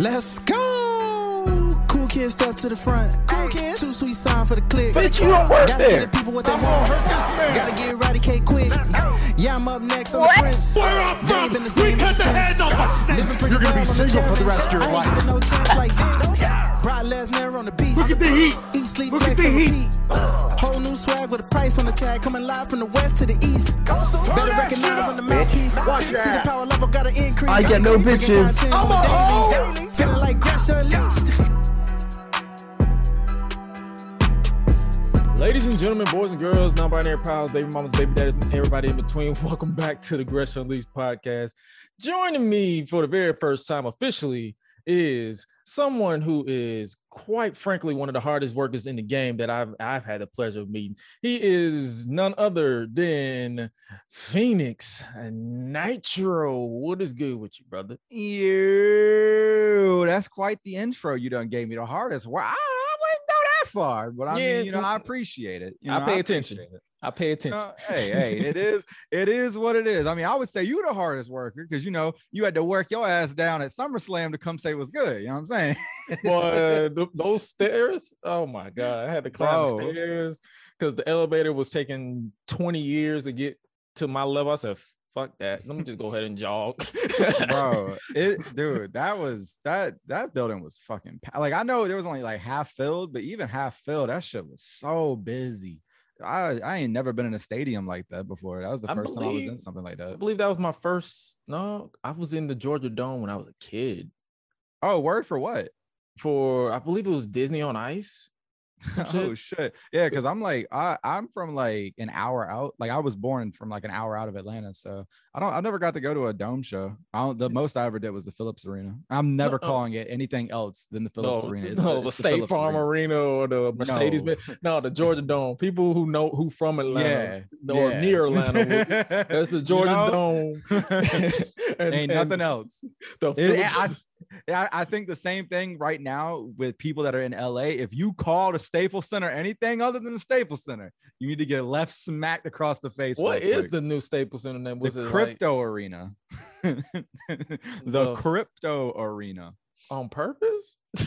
Let's go. Cool kids step to the front. Cool kids. Too sweet sign for the click. Bitch, you don't work Gotta there. get the people what they want. Gotta get eradicate quick. Yeah, I'm up next. I'm the prince. Where I'm They ain't from, been the we same cut the since. heads off a snake. Living pretty You're gonna well be single for the rest of your I ain't life. giving no chance like this. Brock Lesnar on the beat. Look at the heat. Eat, sleep, Look flex, the and repeat. Whole new swag with a price on the tag. Coming live from the west to the east. Better recognize on the mouthpiece. See the power level gotta increase. I get no bitches. I'm a the daily. Feeling like Gresh unleashed. Ladies and gentlemen, boys and girls, non-binary pals, baby mamas, baby daddies, and everybody in between, welcome back to the Gresh Unleashed podcast. Joining me for the very first time officially is someone who is quite frankly one of the hardest workers in the game that I've I've had the pleasure of meeting. He is none other than Phoenix Nitro. What is good with you, brother? You, that's quite the intro you done gave me. The hardest. Well, I, I wouldn't go that far, but I Yeah, mean, you know, I appreciate it. You I know, pay attention. it. I pay attention. Uh, hey, hey, it is, it is what it is. I mean, I would say you the hardest worker because you know you had to work your ass down at SummerSlam to come say what's good. You know what I'm saying? Boy, th- those stairs. Oh my god, I had to climb the stairs because the elevator was taking 20 years to get to my level. I said, fuck that. Let me just go ahead and jog. bro it dude that was that that building was fucking like i know there was only like half filled but even half filled that shit was so busy i i ain't never been in a stadium like that before that was the I first time i was in something like that. I believe that was my first. No, I was in the Georgia Dome when I was a kid. oh word for what For I believe it was Disney on Ice. oh shit. yeah because i'm like i i'm from like an hour out like i was born from like an hour out of atlanta so i don't i never got to go to a dome show i don't the most i ever did was the phillips arena i'm never uh, calling it anything else than the phillips no, arena no, It's the, it's State Phillips Farm Arena or the Mercedes. No. Benz- No, the Georgia Dome. People who know who from Atlanta yeah or yeah. near Atlanta. That's the You Georgia know? Dome. And- Ain't and nothing else. The It- I, I think the same thing right now with people that are in LA. If you call the Staples Center anything other than the Staples Center, you need to get left smacked across the face. What is quick. the new Staples Center name? Was the it like crypto arena? the The- crypto arena. on purpose?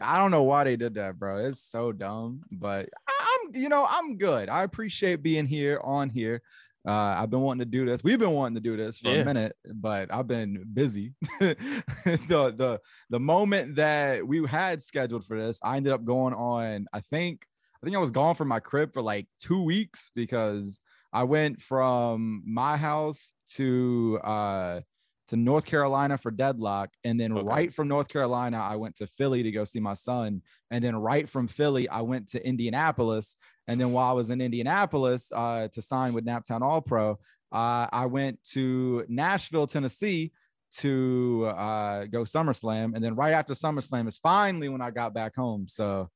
I don't know why they did that, bro. It's so dumb, but I'm, you know, I'm good. I appreciate being here on here. Uh, I've been wanting to do this. We've been wanting to do this for Yeah. a minute, but I've been busy. the the the moment that we had scheduled for this, I ended up going on. I think I think I was gone from my crib for like two weeks because I went from my house to uh to North Carolina for deadlock. And then Okay. right from North Carolina, I went to Philly to go see my son. And then right from Philly, I went to Indianapolis. And then while I was in Indianapolis uh, to sign with Naptown All Pro, uh, I went to Nashville, Tennessee to uh, go SummerSlam. And then right after SummerSlam is finally when I got back home. So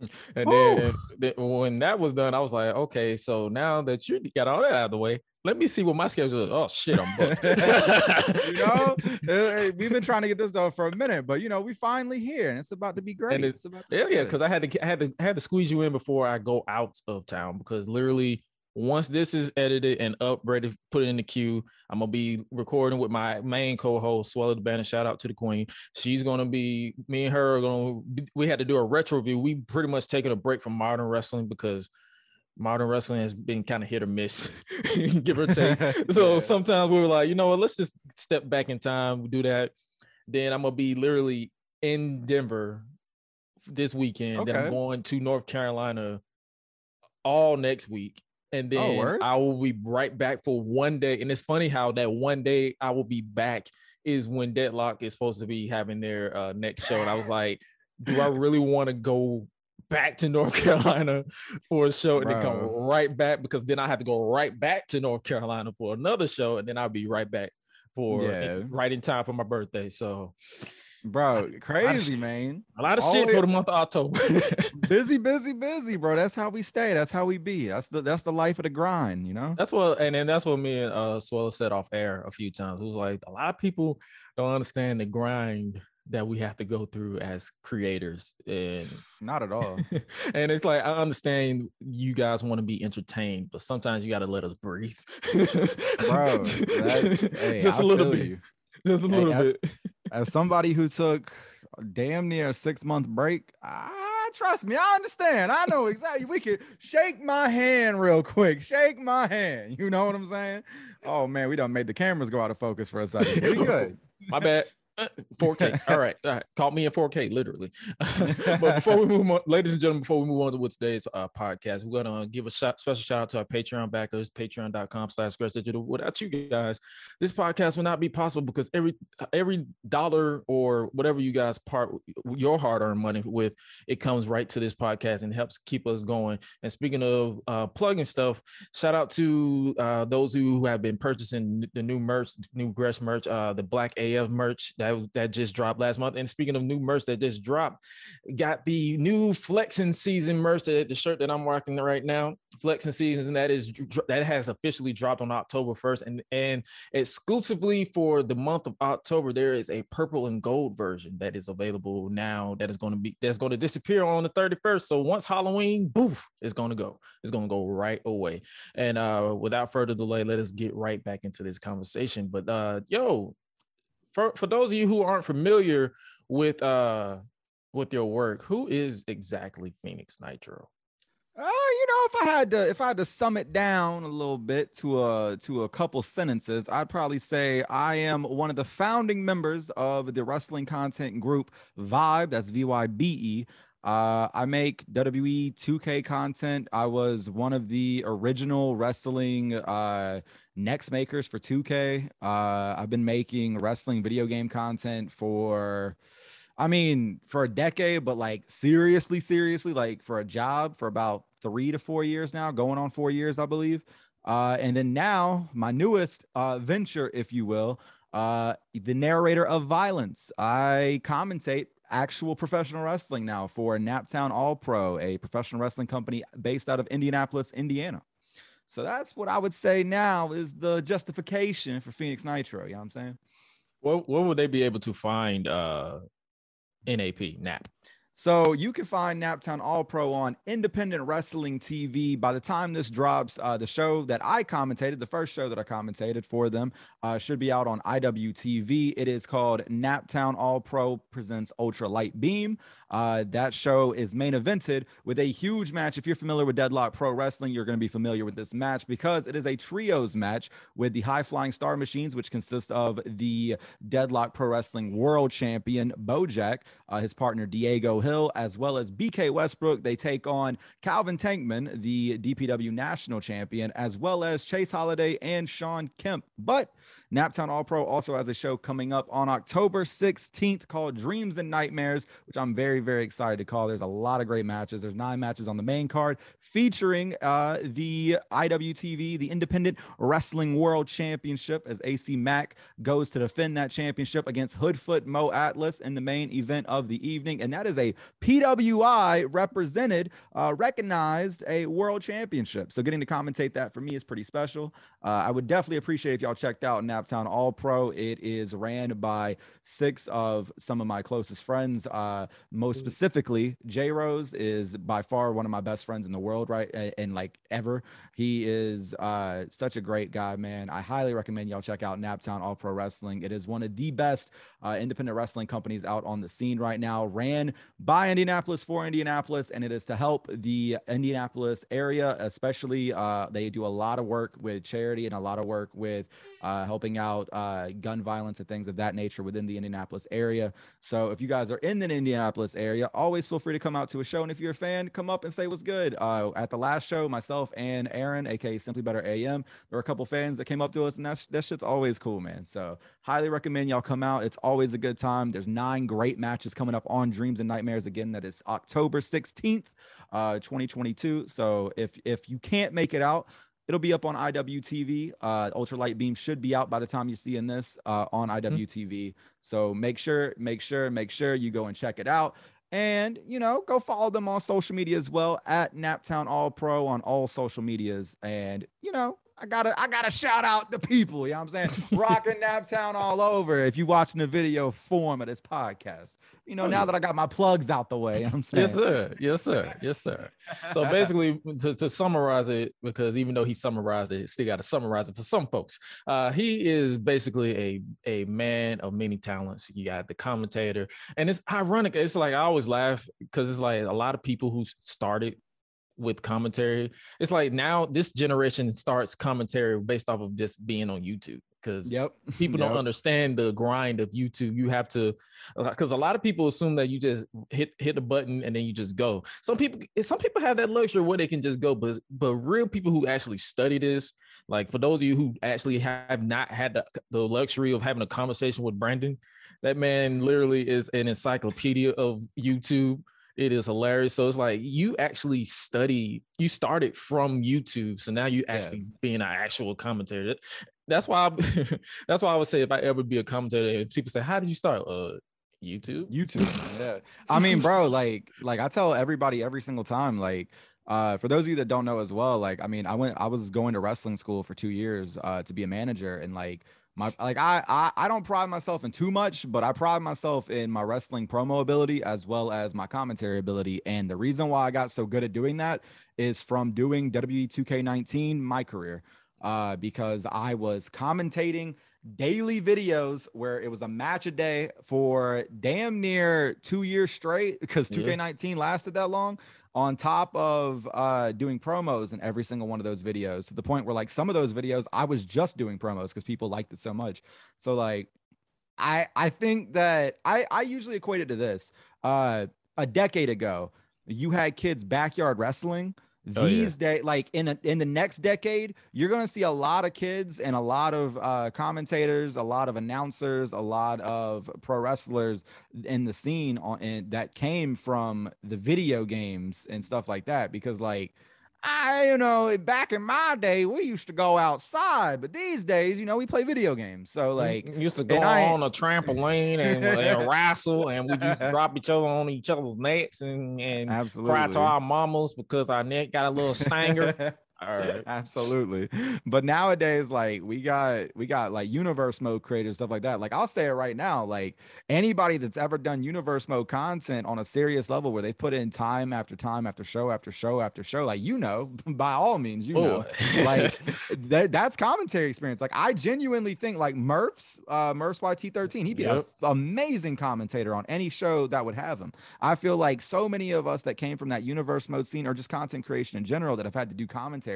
And then, then when that was done, I was like, okay, so now that you got all that out of the way, let me see what my schedule is. Oh shit, I'm booked. you know, we've been trying to get this done for a minute, but you know, we finally here and it's about to be great. it's- It's about to be Yeah, yeah, because I had to I had to I had to squeeze you in before I go out of town because literally once this is edited and up, ready, put it in the queue, I'm gonna be recording with my main co-host, Swallow the Banner. Shout out to the Queen. She's gonna be me and her are gonna we had to do a retro review. We pretty much taken a break from modern wrestling because modern wrestling has been kind of hit or miss, give or take. So Yeah. sometimes we were like, you know what, let's just step back in time, do that. Then I'm gonna be literally in Denver this weekend. Then I'm going to North Carolina all next week. And then word? I will be right back for one day. And it's funny how that one day I will be back is when Deadlock is supposed to be having their uh, next show. And I was like, do I really want to go back to North Carolina for a show and then come right back? Because then I have to go right back to North Carolina for another show. And then I'll be right back for Yeah. right in time for my birthday. So bro, crazy man. a lot of shit Always- for the month of October. busy, busy, busy, bro. That's how we stay. That's how we be. That's the that's the life of the grind, you know. That's what, and then that's what me and uh Suela said off air a few times. It was like a lot of people don't understand the grind that we have to go through as creators, and Not at all. and it's like I understand you guys want to be entertained, but sometimes you got to let us breathe, Bro, that- hey, just a little feel bit, just a little bit. As somebody who took damn near a six month break, I trust me, I understand. I know exactly. We could shake my hand real quick. Shake my hand. You know what I'm saying? Oh man, we done made the cameras go out of focus for a second. We good. My bad. 4K. All right. All right. Call me in 4K, literally. but before we move on, ladies and gentlemen, before we move on to what's today's uh, podcast, we're going to give a shout, special shout out to our Patreon backers, patreon.com slash digital. Without you guys, this podcast would not be possible because every every dollar or whatever you guys part your hard earned money with, it comes right to this podcast and helps keep us going. And speaking of uh, plugging stuff, shout out to uh, those who have been purchasing the new merch, new Gresh merch, uh, the Black AF merch that that that just dropped last month. And speaking of new merch that just dropped, got the new flexing season merch, the, the shirt that I'm rocking right now. Flexing season that is that has officially dropped on October 1st. And and exclusively for the month of October, there is a purple and gold version that is available now. That is going to be that's going to disappear on the 31st. So once Halloween, boof, it's going to go. It's going to go right away. And uh, without further delay, let us get right back into this conversation. But uh, yo, for for those of you who aren't familiar with uh with your work, who is exactly Phoenix Nitro? Uh, you know, if I had to if I had to sum it down a little bit to a to a couple sentences, I'd probably say I am one of the founding members of the wrestling content group VYBE. That's V Y B E. Uh, I make WWE 2K content. I was one of the original wrestling uh, next makers for 2K. Uh, I've been making wrestling video game content for, I mean, for a decade, but like seriously, seriously, like for a job for about three to four years now, going on four years, I believe. Uh, and then now, my newest uh, venture, if you will, uh, the narrator of violence. I commentate actual professional wrestling now for Naptown All Pro, a professional wrestling company based out of Indianapolis, Indiana. So that's what I would say now is the justification for Phoenix Nitro. You know what I'm saying? What what would they be able to find uh NAP NAP? So you can find Naptown All Pro on Independent Wrestling TV. By the time this drops, uh, the show that I commentated, the first show that I commentated for them, uh, should be out on IWTV. It is called Naptown All Pro presents Ultra Light Beam. Uh, that show is main evented with a huge match. If you're familiar with Deadlock Pro Wrestling, you're going to be familiar with this match because it is a trios match with the High Flying Star Machines, which consists of the Deadlock Pro Wrestling World Champion Bojack, uh, his partner Diego Hill, as well as BK Westbrook. They take on Calvin Tankman, the DPW National Champion, as well as Chase Holiday and Sean Kemp. But Naptown All Pro also has a show coming up on October 16th called Dreams and Nightmares, which I'm very, very excited to call. There's a lot of great matches. There's nine matches on the main card featuring uh, the IWTV, the Independent Wrestling World Championship, as AC Mack goes to defend that championship against Hoodfoot Mo Atlas in the main event of the evening. And that is a PWI represented, uh, recognized a world championship. So getting to commentate that for me is pretty special. Uh, I would definitely appreciate if y'all checked out now Naptown All Pro. It is ran by six of some of my closest friends. Uh, most specifically, J Rose is by far one of my best friends in the world, right? And, and like ever. He is uh, such a great guy, man. I highly recommend y'all check out Naptown All Pro Wrestling. It is one of the best uh, independent wrestling companies out on the scene right now, ran by Indianapolis for Indianapolis, and it is to help the Indianapolis area, especially. Uh, they do a lot of work with charity and a lot of work with uh, helping helping out uh, gun violence and things of that nature within the Indianapolis area. So if you guys are in the Indianapolis area, always feel free to come out to a show. And if you're a fan, come up and say what's good. Uh, at the last show, myself and Aaron, aka Simply Better AM, there were a couple fans that came up to us, and that's that shit's always cool, man. So highly recommend y'all come out. It's always a good time. There's nine great matches coming up on Dreams and Nightmares again. That is October 16th, uh, 2022. So if if you can't make it out, It'll be up on IWTV. Uh, Ultralight Beam should be out by the time you see in this uh, on IWTV. Mm-hmm. So make sure, make sure, make sure you go and check it out. And you know, go follow them on social media as well at Naptown All Pro on all social medias. And you know, I gotta, I gotta shout out the people. You know what I'm saying? Rocking Naptown all over. If you watching the video form of this podcast, you know, Oh, now that I got my plugs out the way, you know what I'm saying? Yes, sir. Yes, sir. Yes, sir. So basically, to, to summarize it, because even though he summarized it, still got to summarize it for some folks. Uh, he is basically a a man of many talents. You got the commentator, and it's ironic. It's like I always laugh because it's like a lot of people who started with commentary. It's like now this generation starts commentary based off of just being on YouTube because Yep. people don't understand the grind of YouTube. You have to, because a lot of people assume that you just hit hit a button and then you just go. Some people, eh, some people have that luxury where they can just go, but but real people who actually study this, like for those of you who actually have not had the, the luxury of having a conversation with Brandon, that man literally is an encyclopedia of YouTube. It is hilarious. So it's like you actually study, you started from YouTube. So now you Yeah. actually being an actual commentator. That's why I, that's why I would say if I ever be a commentator, and people say, How did you start? Uh YouTube. YouTube. Yeah. I mean, bro, like, like I tell everybody every single time, like, uh, for those of you that don't know as well, like, I mean, I went, I was going to wrestling school for two years, uh, to be a manager, and like, my, like, I, I, I don't pride myself in too much, but I pride myself in my wrestling promo ability as well as my commentary ability. And the reason why I got so good at doing that is from doing WWE 2K19 my career, uh, because I was commentating daily videos where it was a match a day for damn near two years straight because Yeah. 2K19 lasted that long. On top of uh, doing promos in every single one of those videos, to the point where like some of those videos I was just doing promos because people liked it so much. So like, I I think that I I usually equate it to this. Uh, a decade ago, you had kids backyard wrestling. Oh, yeah. These days, like in a, in the next decade, you're gonna see a lot of kids and a lot of uh, commentators, a lot of announcers, a lot of pro wrestlers in the scene on and that came from the video games and stuff like that. Because like I, you know, back in my day, we used to go outside, but these days, you know, we play video games. So like, We used to go I- on a trampoline and, and wrestle, and we used to drop each other on each other's necks and, and absolutely. cry to our mamas because our neck got a little stanger. All right. Absolutely. But nowadays, like we got we got like universe mode creators, stuff like that. Like I'll say it right now, like anybody that's ever done universe mode content on a serious level where they put in time after time after show after show after show, like you know, by all means, you know, Oh. like that, that's commentary experience. Like I genuinely think like Murph's uh Murph's YT13, he'd be Yep. an amazing commentator on any show that would have him. I feel like so many of us that came from that universe mode scene or just content creation in general that have had to do commentary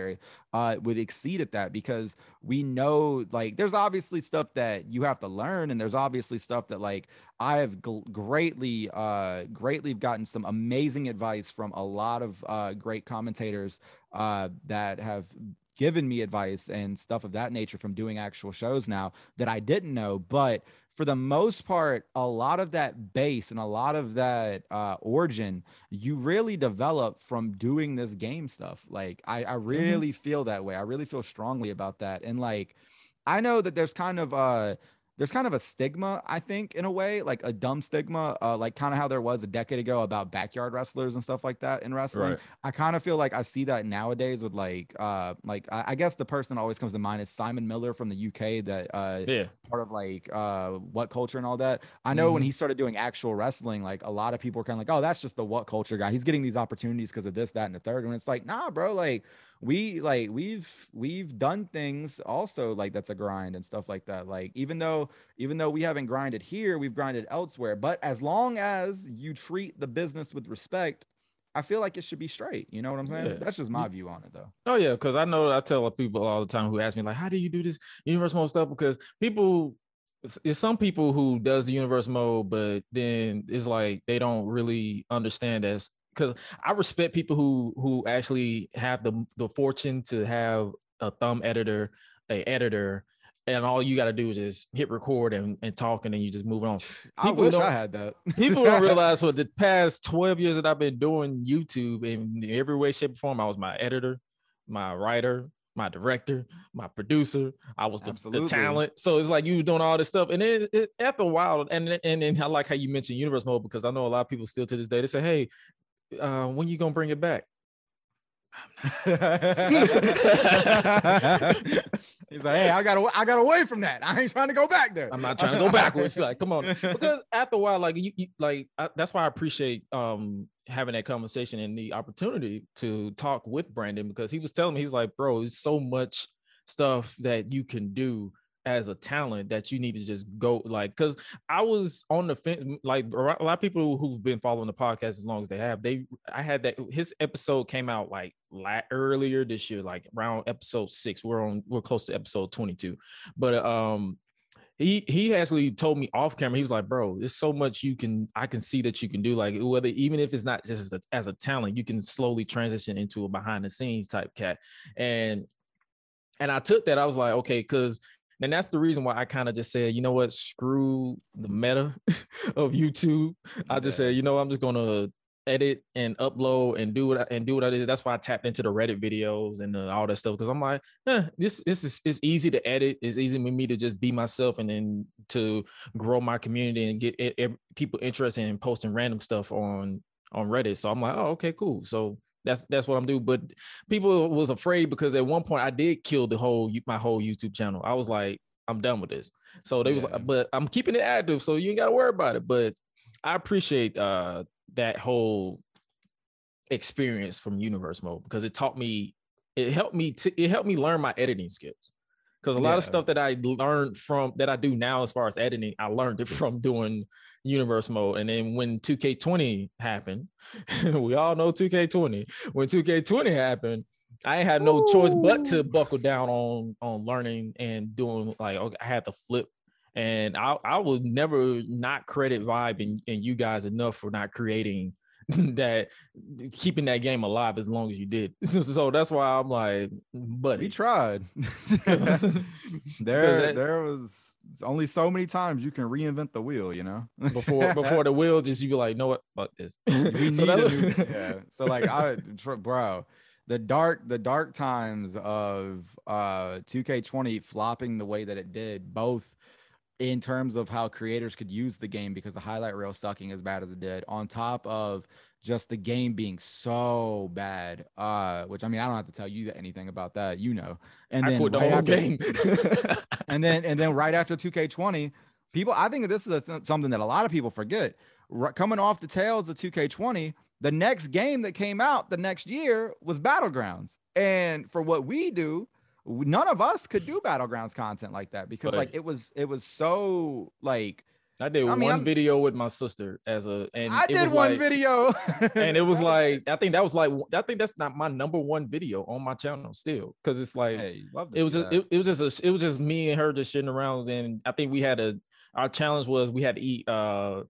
uh would exceed at that because we know like there's obviously stuff that you have to learn and there's obviously stuff that like I have gl- greatly uh greatly gotten some amazing advice from a lot of uh great commentators uh that have given me advice and stuff of that nature from doing actual shows now that I didn't know but for the most part a lot of that base and a lot of that uh origin you really develop from doing this game stuff like I I really feel that way I really feel strongly about that and like I know that there's kind of uh there's kind of a stigma, I think, in a way, like a dumb stigma, uh, like kind of how there was a decade ago about backyard wrestlers and stuff like that in wrestling. Right. I kind of feel like I see that nowadays with like, uh, like I, I guess the person that always comes to mind is Simon Miller from the UK, that uh, Yeah. part of like uh WhatCulture and all that. I know when Mhm. he started doing actual wrestling, like a lot of people were kind of like, oh, that's just the WhatCulture guy. He's getting these opportunities because of this, that, and the third. And it's like, nah, bro, like we like we've we've done things also like that's a grind and stuff like that. Like even though even though we haven't grinded here, we've grinded elsewhere. But as long as you treat the business with respect, I feel like it should be straight. You know what I'm saying? Yeah. That's just my view on it though. Oh yeah, because I know I tell people all the time who ask me like, "How do you do this universe mode stuff?" Because people, it's, some people who does the universe mode, but then it's like they don't really understand that. Because I respect people who who actually have the the fortune to have a thumb editor, a editor, and all you got to do is just hit record and, and talk, and then you just move on. I wish I had that. People don't realize for the past 12 years that I've been doing YouTube in every way, shape, or form, I was my editor, my writer, my director, my producer. I was the, the talent. So it's like you were doing all this stuff. And then it, after a while, and then- and I like how you mentioned universe mode because I know a lot of people still to this day they say, Hey, uh, when you gonna bring it back? He's like, hey, I got I got away from that. I ain't trying to go back there. I'm not trying to go backwards. Like, come on, because after a while, like you, you like I, that's why I appreciate um having that conversation and the opportunity to talk with Brandon because he was telling me he's like, bro, there's so much stuff that you can do as a talent that you need to just go like because I was on the fence like a lot of people who've been following the podcast as long as they have they I had that his episode came out like earlier this year like around episode six we're on we're close to episode 22 but um he he actually told me off camera he was like bro there's so much you can i can see that you can do like whether even if it's not just as a, as a talent you can slowly transition into a behind the scenes type cat. And and i took that i was like okay because and that's the reason why I kind of just said, you know what, screw the meta of YouTube. I just yeah. said, you know, I'm just gonna edit and upload and do what I, and do what I did. That's why I tapped into the Reddit videos and the, all that stuff because I'm like, eh, this this is it's easy to edit. It's easy for me to just be myself and then to grow my community and get it, it, people interested in posting random stuff on on Reddit. So I'm like, oh, okay, cool. So that's that's what I'm doing. But people was afraid because at one point I did kill the whole my whole YouTube channel. I was like, I'm done with this. So they yeah. was like, but I'm keeping it active, so you ain't gotta worry about it. But I appreciate uh that whole experience from universe mode because it taught me it helped me to it helped me learn my editing skills because a lot of stuff that I learned from that I do now as far as editing, I learned it from doing universe mode. And then when 2K20 happened, we all know 2K20. When 2K20 happened, I had no Ooh. choice but to buckle down on on learning and doing like okay, I had to flip. And I I will never not credit VYBE and, and you guys enough for not creating that keeping that game alive as long as you did. so that's why I'm like, but we tried. there, there was only so many times you can reinvent the wheel, you know. before before the wheel, just you be like, know what, fuck this. we so, that, new, yeah. so like I, bro, the dark the dark times of uh 2K20 flopping the way that it did, both in terms of how creators could use the game because the highlight reel sucking as bad as it did, on top of just the game being so bad. Uh, which I mean, I don't have to tell you anything about that, you know. And then right the whole after, game. and then and then right after 2K20, people, I think this is a, something that a lot of people forget. Coming off the tails of 2K20, the next game that came out the next year was Battlegrounds. And for what we do, none of us could do battlegrounds content like that because like it was it was so like I did I mean, one I'm, video with my sister as a and I did one like, video and it was like I think that was like I think that's not my number one video on my channel still because it's like hey, it was just, it, it, was just a, it was just me and her just shitting around and I think we had a our challenge was we had to eat uh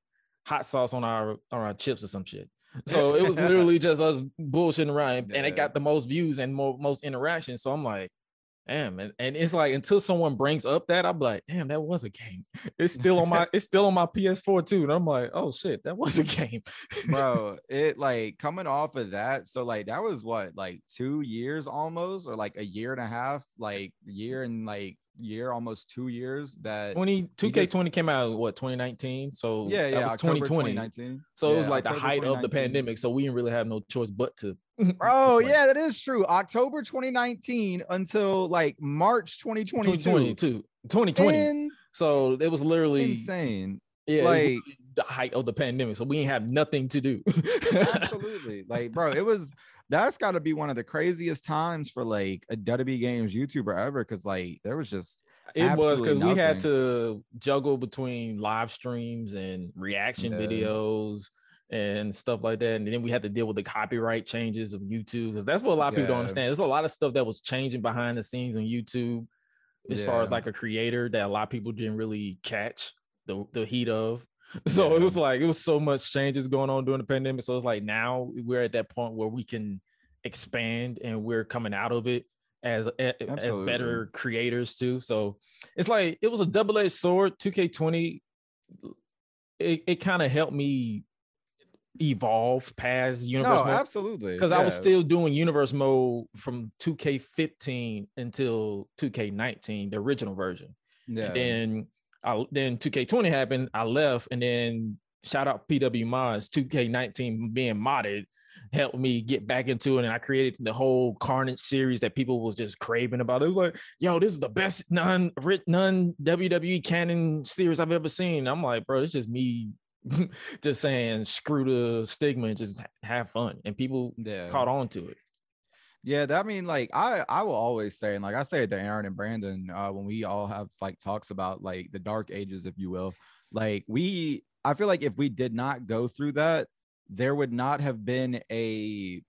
hot sauce on our on our chips or some shit. So it was literally just us bullshitting around, yeah. and it got the most views and more, most interaction. So I'm like, damn and, and it's like until someone brings up that i'm like damn that was a game. It's still on my it's still on my ps4 too and i'm like oh shit that was a game. Bro it like coming off of that so like that was what like two years almost or like a year and a half like year and like year almost two years that 20 2k20 came out what 2019 so yeah yeah was 2020 so yeah, it was like October the height of the pandemic so we didn't really have no choice but to Oh yeah, that is true. October 2019 until like March 2022. 2022. 2020. In- so it was literally insane. Yeah, like the height of the pandemic. So we didn't have nothing to do. absolutely. Like, bro, it was that's got to be one of the craziest times for like a WWE Games YouTuber ever. Cause like there was just it was because we had to juggle between live streams and reaction yeah. videos and stuff like that. And then we had to deal with the copyright changes of YouTube because that's what a lot of yeah. people don't understand. There's a lot of stuff that was changing behind the scenes on YouTube as yeah. far as like a creator that a lot of people didn't really catch the, the heat of. So yeah. it was like it was so much changes going on during the pandemic. So it's like now we're at that point where we can expand and we're coming out of it as Absolutely. as better creators too. So it's like it was a double-edged sword. 2K20 it, it kind of helped me evolve past universe no, mode. absolutely because yeah. i was still doing universe mode from 2k15 until 2k19 the original version yeah and then I, then 2k20 happened i left and then shout out PW Mods 2K19 being modded helped me get back into it. And I created the whole Carnage series that people was just craving about. It was like, yo, this is the best non non WWE canon series I've ever seen. I'm like, bro, it's just me just saying screw the stigma and just have fun. And people Yeah. caught on to it. Yeah, that I mean, like I I will always say, and like I say it to Aaron and Brandon, uh, when we all have like talks about like the dark ages, if you will, like we I feel like if we did not go through that, there would not have been a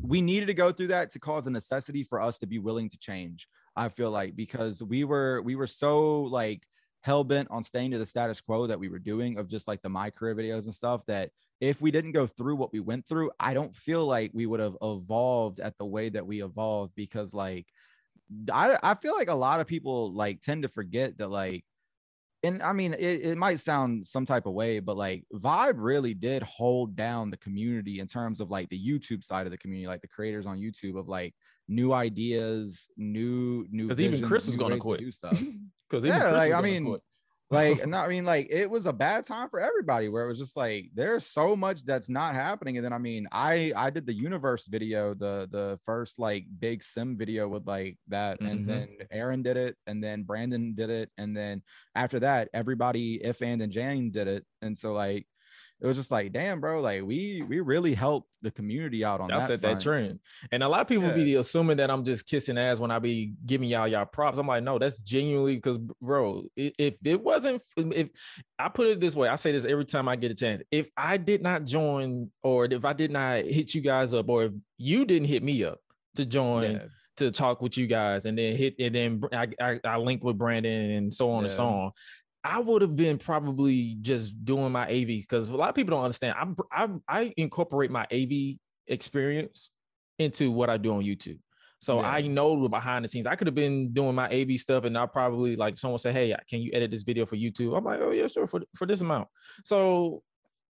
we needed to go through that to cause a necessity for us to be willing to change. I feel like because we were we were so like hell bent on staying to the status quo that we were doing of just like the my career videos and stuff that if we didn't go through what we went through, I don't feel like we would have evolved at the way that we evolved because like I, I feel like a lot of people like tend to forget that like and I mean it, it might sound some type of way, but like VYBE really did hold down the community in terms of like the YouTube side of the community, like the creators on YouTube of like new ideas, new new 'Cause even Chris was gonna ways to quit. do stuff Because yeah, like I mean, like no, I mean, like it was a bad time for everybody. Where it was just like there's so much that's not happening, and then I mean, I I did the universe video, the the first like big sim video with like that, Mhm. and then Aaron did it, and then Brandon did it, and then after that, everybody if and and Jane did it, and so like it was just like, damn, bro, like we we really helped the community out on Y'all that. set that trend. And a lot of people be assuming that I'm just kissing ass when I be giving y'all y'all props. I'm like, no, that's genuinely because, bro, if it wasn't, if I put it this way, I say this every time I get a chance. If I did not join, or if I did not hit you guys up, or if you didn't hit me up to join Yeah. to talk with you guys, and then hit, and then I, I, I link with Brandon and so on and so on. I would have been probably just doing my AV because a lot of people don't understand. I, I I incorporate my AV experience into what I do on YouTube. So Yeah. I know the behind the scenes. I could have been doing my AV stuff, and I probably like someone say, "Hey, can you edit this video for YouTube?" I'm like, "Oh yeah, sure for for this amount." So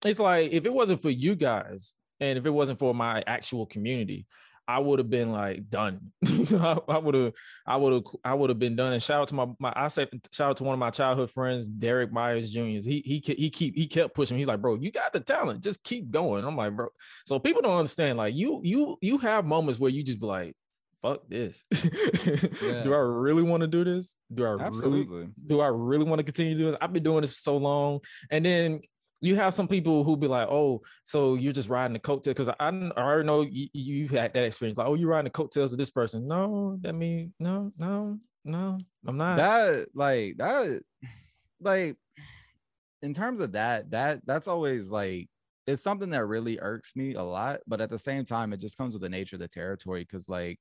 it's like if it wasn't for you guys, and if it wasn't for my actual community, I would have been like done. I would have, I would have, I would have been done. And shout out to my, my, I said, shout out to one of my childhood friends, Derek Myers Jr. He he he keep he kept pushing. He's like, bro, you got the talent, just keep going. I'm like, bro. So people don't understand. Like you you you have moments where you just be like, fuck this. Yeah. Do I really want to do this? Do I really Absolutely. do I really want to continue to do this? I've been doing this for so long. And then you have some people who be like, oh, so you're just riding the coattails. Because I, I already know you, you've had that experience. Like, oh, you're riding the coattails of this person. No, that mean no, no, no, I'm not. that like that like in terms of that that that's always like it's something that really irks me a lot but at the same time it just comes with the nature of the territory because like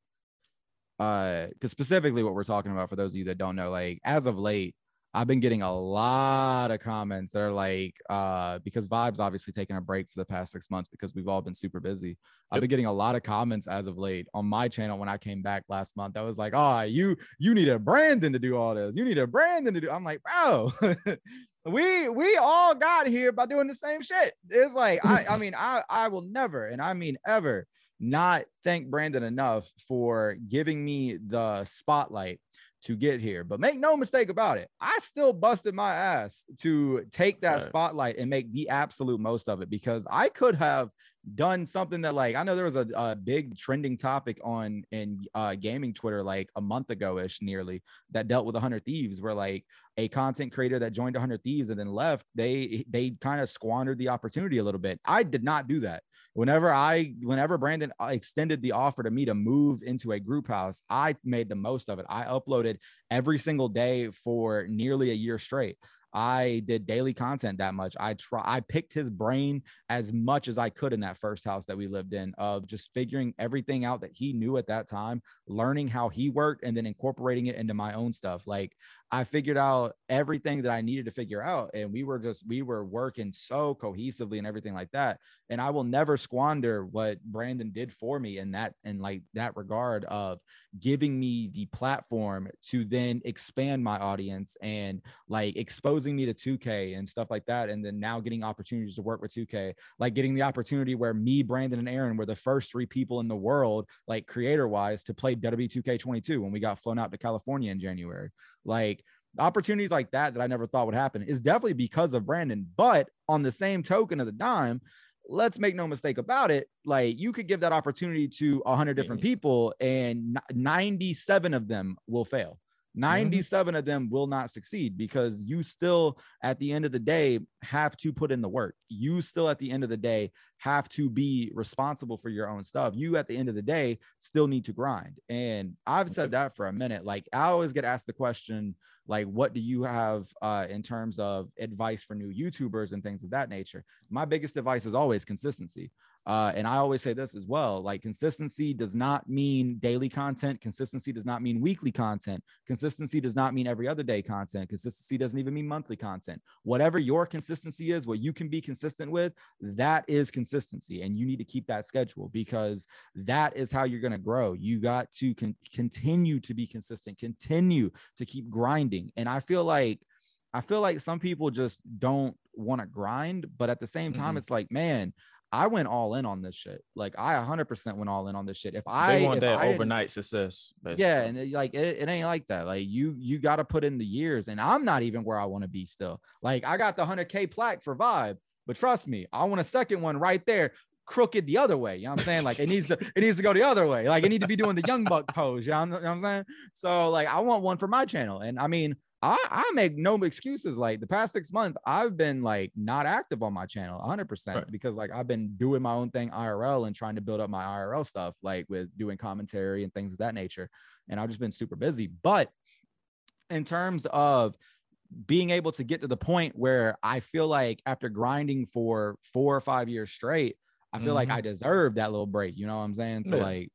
uh because specifically what we're talking about for those of you that don't know like as of late i've been getting a lot of comments that are like uh because vibes obviously taking a break for the past six months because we've all been super busy. I've been getting a lot of comments as of late on my channel when i came back last month That was like oh you you need a brandon to do all this. You need a brandon to do i'm like bro we we all got here by doing the same shit. It's like i i mean i i will never and i mean ever not thank brandon enough for giving me the spotlight to get here but make no mistake about it i still busted my ass to take that Facts. spotlight and make the absolute most of it because i could have done something that like I know there was a, a big trending topic on in uh, gaming Twitter like a month ago ish nearly that dealt with 100 Thieves where like a content creator that joined 100 Thieves and then left they they kind of squandered the opportunity a little bit. I did not do that. Whenever I whenever Brandon uh, extended the offer to me to move into a group house, I made the most of it. I uploaded every single day for nearly a year straight. I did daily content that much. I try I picked his brain as much as I could in that first house that we lived in of just figuring everything out that he knew at that time, learning how he worked and then incorporating it into my own stuff. Like I figured out everything that I needed to figure out and we were just we were working so cohesively and everything like that. And I will never squander what Brandon did for me in that in like that regard of giving me the platform to then expand my audience and like exposing me to 2K and stuff like that. And then now getting opportunities to work with 2K, like getting the opportunity where me, Brandon, and Aaron were the first three people in the world, like creator wise, to play WWE 2K22 when we got flown out to California in January. Like opportunities like that that I never thought would happen is definitely because of Brandon. But on the same token of the dime, let's make no mistake about it. Like you could give that opportunity to 100 different people, and 97 of them will fail. Mm-hmm. 97 of them will not succeed because you still, at the end of the day, have to put in the work. You still, at the end of the day, have to be responsible for your own stuff. You, at the end of the day, still need to grind. And I've said that for a minute. Like, I always get asked the question, like, what do you have uh, in terms of advice for new YouTubers and things of that nature? My biggest advice is always consistency. Uh, and I always say this as well like, consistency does not mean daily content. Consistency does not mean weekly content. Consistency does not mean every other day content. Consistency doesn't even mean monthly content. Whatever your consistency is, what you can be consistent with, that is consistency. And you need to keep that schedule because that is how you're going to grow. You got to con- continue to be consistent, continue to keep grinding. And I feel like, I feel like some people just don't want to grind, but at the same time, Mhm. it's like, man, I went all in on this shit. Like I 100% went all in on this shit. If I they want that I overnight success. basically. yeah, and it, like it, it ain't like that. Like you you got to put in the years, and I'm not even where I want to be still. Like I got the 100k plaque for VYBE, but trust me, I want a second one right there, crooked the other way. You know what I'm saying? Like it needs to it needs to go the other way. Like it need to be doing the young buck pose. You know, what I'm- you know what I'm saying? So like I want one for my channel, and I mean. I, I make no excuses. Like the past six months, I've been like not active on my channel 100% Right. because like I've been doing my own thing IRL and trying to build up my IRL stuff, like with doing commentary and things of that nature and I've just been super busy. But in terms of being able to get to the point where I feel like after grinding for four or five years straight, I feel like Mhm. I deserve that little break. You know what I'm saying? So Yeah. like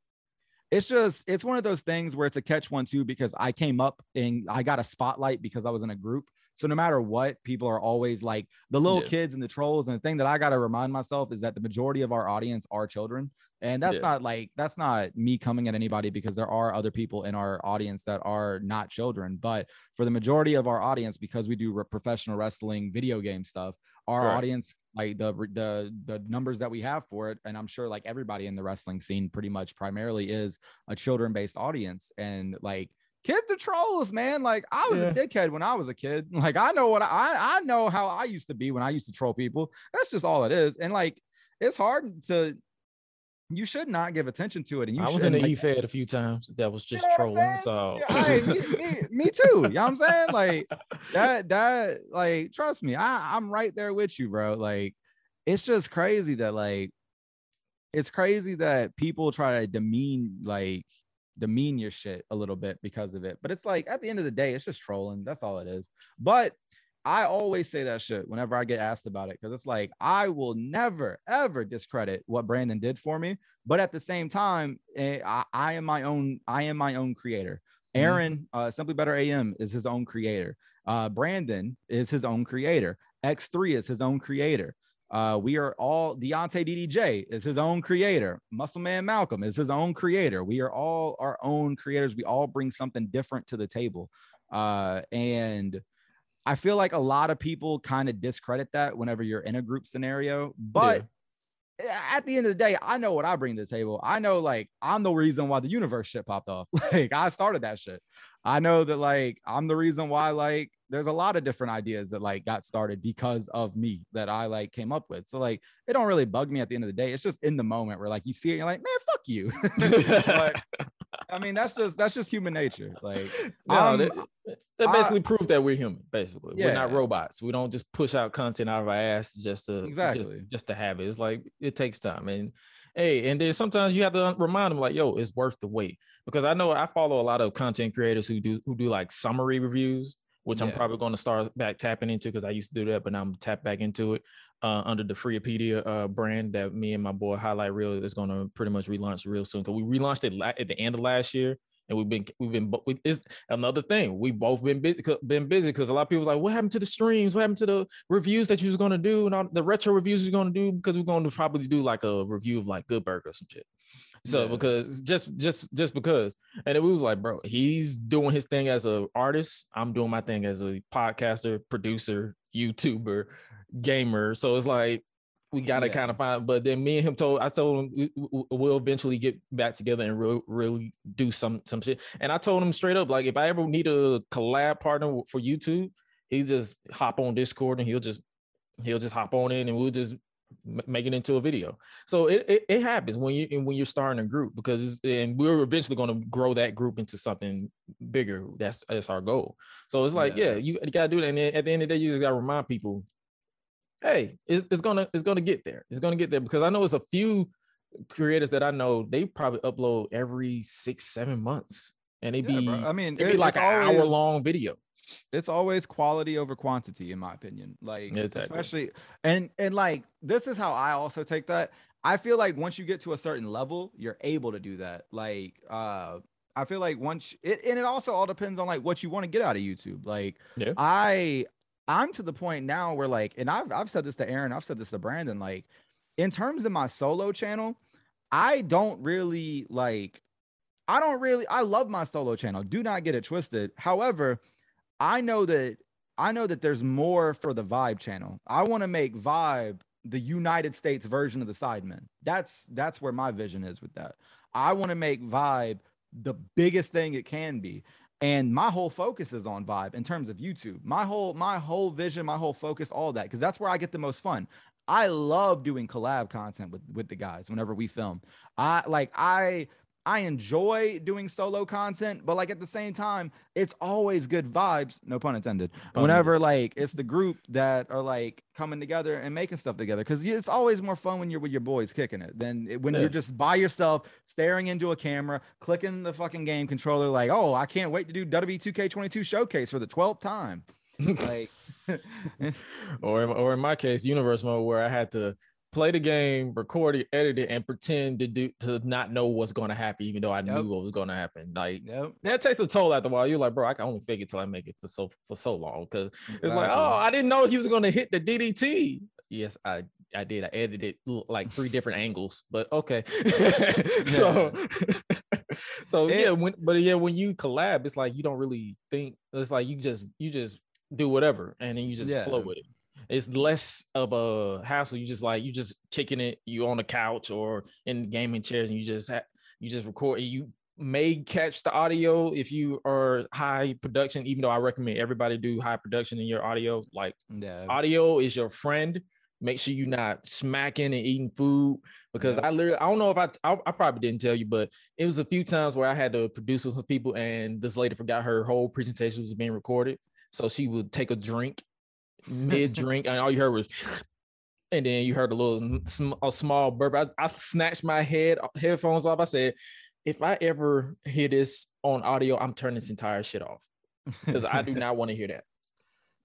it's just it's one of those things where it's a catch one too because I came up and I got a spotlight because I was in a group. So no matter what, people are always like the little Yeah. kids and the trolls. And the thing that I gotta remind myself is that the majority of our audience are children. And that's Yeah. not like that's not me coming at anybody because there are other people in our audience that are not children. But for the majority of our audience, because we do re- professional wrestling, video game stuff, our Right. audience, like the the the numbers that we have for it, and I'm sure like everybody in the wrestling scene, pretty much primarily is a children based audience, and like. Kids are trolls, man. Like I was Yeah. a dickhead when I was a kid. Like I know what I I know how I used to be when I used to troll people. That's just all it is. And like it's hard to you should not give attention to it. And you I was in the like, E Fed a few times. That was just know trolling. So yeah, hey, me, me, me too. You know what I'm saying? Like that, that, like, trust me, I, I'm right there with you, bro. Like, it's just crazy that, like, it's crazy that people try to demean, like, demean your shit a little bit because of it. But it's like at the end of the day, it's just trolling. That's all it is. But I always say that shit whenever I get asked about it because it's like I will never ever discredit what Brandon did for me. But at the same time, eh, I, I am my own. I am my own creator. Aaron, uh, Simply Better AM is his own creator. Uh, Brandon is his own creator. X3 is his own creator. Uh, we are all Deontay DDJ is his own creator. Muscle Man Malcolm is his own creator. We are all our own creators. We all bring something different to the table. Uh, and I feel like a lot of people kind of discredit that whenever you're in a group scenario. But at the end of the day, I know what I bring to the table. I know like I'm the reason why the universe shit popped off. Like I started that shit. I know that like I'm the reason why like there's a lot of different ideas that like got started because of me that I like came up with. So like it don't really bug me at the end of the day. It's just in the moment where like you see it, you're like, man, fuck you. But, I mean, that's just that's just human nature. Like No, that, that I- basically proves that we're human. Basically, we're not robots. We don't just push out content out of our ass just to just, Exactly. just to have it. It's like it takes time, and hey, and then sometimes you have to remind them like, "Yo, it's worth the wait." Because I know I follow a lot of content creators who do who do like summary reviews, which I'm probably going to start back tapping into because I used to do that, but now I'm tap back into it uh, under the Freepedia uh, brand that me and my boy Highlight Reel is going to pretty much relaunch real soon. Because we relaunched it la- at the end of last year, and we've been we've been we, it's another thing. We've both been busy been busy because a lot of people was like, what happened to the streams? What happened to the reviews that you was going to do and all the retro reviews you're going to do? Because we're going to probably do like a review of like Good Burger or some shit. So Yeah. because just just just because, and it was like, bro, he's doing his thing as a artist. I'm doing my thing as a podcaster, producer, YouTuber, gamer. So it's like we gotta Yeah. kind of find. But then me and him told I told him we- we- we'll eventually get back together and real, really do some some shit. And I told him straight up, like if I ever need a collab partner for YouTube, he just hop on Discord and he'll just he'll just hop on in and we'll just make it into a video. So it it, it happens when you when you're starting a group because and we're eventually going to grow that group into something bigger. That's that's our goal. So it's like Yeah. yeah, you, you gotta do that. And then at the end of the day, you just gotta remind people hey, it's, it's gonna it's gonna get there. It's gonna get there because I know it's a few creators that I know they probably upload every six seven months, and they Yeah, be bro. I mean, they be it- like an always- hour long video. it's always quality over quantity in my opinion like Exactly. especially and and like this is how i also take that i feel like once you get to a certain level you're able to do that like uh i feel like once it and it also all depends on like what you want to get out of youtube like Yeah. i i'm to the point now where like and i've i've said this to aaron i've said this to brandon like in terms of my solo channel i don't really like I don't really I love my solo channel. Do not get it twisted. However, I know that I know that there's more for the VYBE channel. I want to make VYBE the United States version of the Sidemen. That's that's where my vision is with that. I want to make VYBE the biggest thing it can be. And my whole focus is on VYBE in terms of YouTube. My whole my whole vision, my whole focus, all that because that's where I get the most fun. I love doing collab content with with the guys whenever we film. I like I I enjoy doing solo content, but like at the same time, it's always good vibes, no pun intended. Pun Whenever like it's the group that are like coming together and making stuff together, because it's always more fun when you're with your boys kicking it than when Yeah. you're just by yourself, staring into a camera, clicking the fucking game controller, like, oh, I can't wait to do W2K22 showcase for the 12th time. Like, or or in my case, universe mode, where I had to play the game, record it, edit it, and pretend to do to not know what's going to happen, even though I Yep. knew what was going to happen. Like yep. that takes a toll after a while. You're like, bro, I can only fake it till I make it for so for so long because it's like, oh, I didn't know he was going to hit the DDT. Yes, I I did. I edited like three different angles, but okay. so so yeah, when but yeah, when you collab, it's like you don't really think. It's like you just you just do whatever, and then you just flow with it. It's less of a hassle. You just like you just kicking it. You on the couch or in gaming chairs, and you just ha- you just record. You may catch the audio if you are high production. Even though I recommend everybody do high production in your audio. Like Yeah. audio is your friend. Make sure you're not smacking and eating food because Yep. I literally I don't know if I, I I probably didn't tell you, but it was a few times where I had to produce with some people and this lady forgot her whole presentation was being recorded, so she would take a drink mid drink and all you heard was. And then you heard a little a small burp. I, I snatched my head headphones off. I said, "If I ever hear this on audio, I'm turning this entire shit off because I do not want to hear that."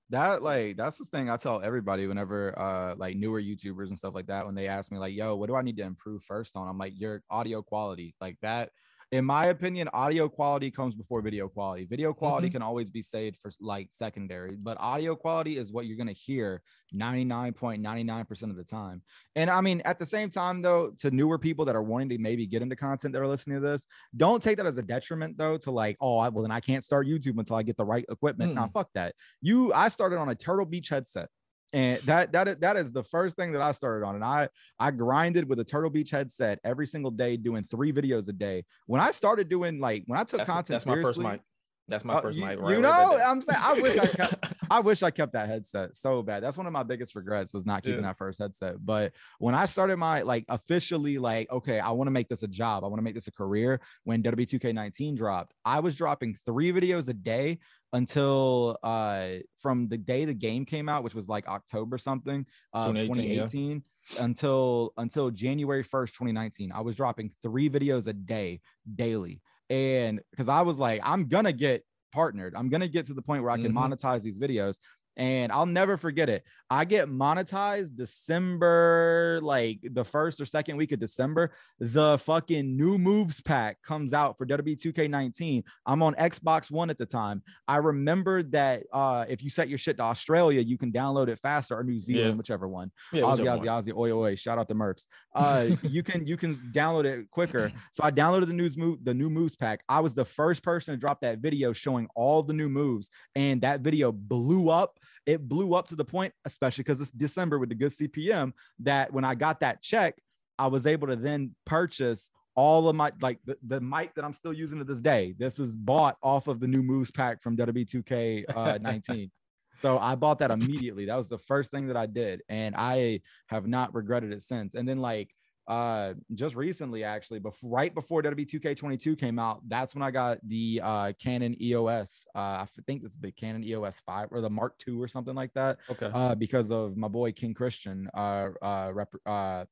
that like that's the thing I tell everybody whenever uh like newer YouTubers and stuff like that when they ask me like yo what do I need to improve first on I'm like your audio quality like that in my opinion audio quality comes before video quality. Video quality can always be saved for like secondary but audio quality is what you're going to hear 99.99% of the time. And I mean at the same time though to newer people that are wanting to maybe get into content that are listening to this don't take that as a detriment though to like oh well then I can't start YouTube until I get the right equipment. Mm. fuck that. You i started on a turtle beach headset and that that is, that is the first thing that i started on and i i grinded with a turtle beach headset every single day doing three videos a day when i started doing like when i took That's, content that's my first mic. That's my Uh, first you, mic. you right- right know there. i'm saying i wish i kept I wish I kept that headset so bad. That's one of my biggest regrets was not keeping Yeah. that first headset. But when I started my like officially like, okay, I want to make this a job. I want to make this a career. When W2K19 dropped, I was dropping three videos a day until uh from the day the game came out, which was like October something, uh 2018, yeah. until until January 1st, 2019. I was dropping three videos a day daily. And because I was like, I'm gonna get partnered. I'm gonna get to the point where I can Mhm. monetize these videos. And I'll never forget it. I get monetized December, like the first or second week of December. The fucking new moves pack comes out for WB2K19. I'm on Xbox One at the time. I remember that uh, if you set your shit to Australia, you can download it faster or New Zealand, Yeah. whichever one. Yeah, whichever Ozzy, one. Ozzy, oi, oi, shout out to Murphs. Uh, you can you can download it quicker. So I downloaded the news move, the new moves pack. I was the first person to drop that video showing all the new moves, and that video blew up. It blew up to the point, especially because it's December with the good CPM, that when I got that check, I was able to then purchase all of my like the, the mic that I'm still using to this day. This is bought off of the new moves pack from WWE 2K19. Uh, so I bought that immediately. That was the first thing that I did, and I have not regretted it since. And then like uh just recently actually before right before WB2K22 came out that's when I got the uh Canon EOS uh I think it's the Canon EOS 5 or the Mark II or something like that Okay. uh because of my boy King Christian uh uh rep, uh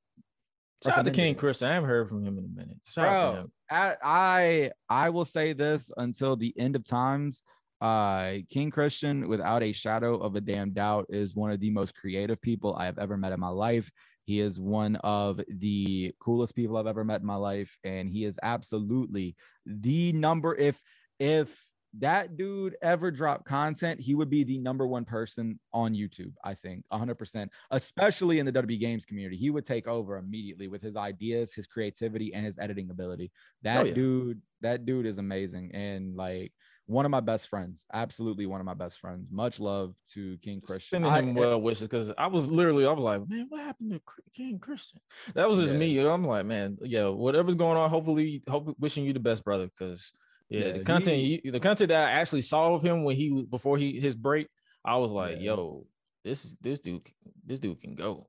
Shout out to King. Christian. I haven't heard from him in a minute. Shout out to Bro, him. I, I I will say this until the end of times. Uh, King Christian, without a shadow of a damn doubt, is one of the most creative people I have ever met in my life. He is one of the coolest people I've ever met in my life, and he is absolutely the number. If if that dude ever dropped content, he would be the number one person on YouTube. I think 100%, especially in the WB Games community. He would take over immediately with his ideas, his creativity, and his editing ability. Oh, that yeah. dude, that dude is amazing, and like one of my best friends. Absolutely one of my best friends. Much love to King Christian. Sending I- him well wishes because I was literally, I was like, man, what happened to King Christian? That was just Yeah. me. I'm like, man, yeah, whatever's going on. Hopefully, hope wishing you the best, brother. Because yeah, Yeah, the content, he- he, the content that I actually saw of him when he before he his break, I was like, Yeah. yo, this this dude, this dude can go.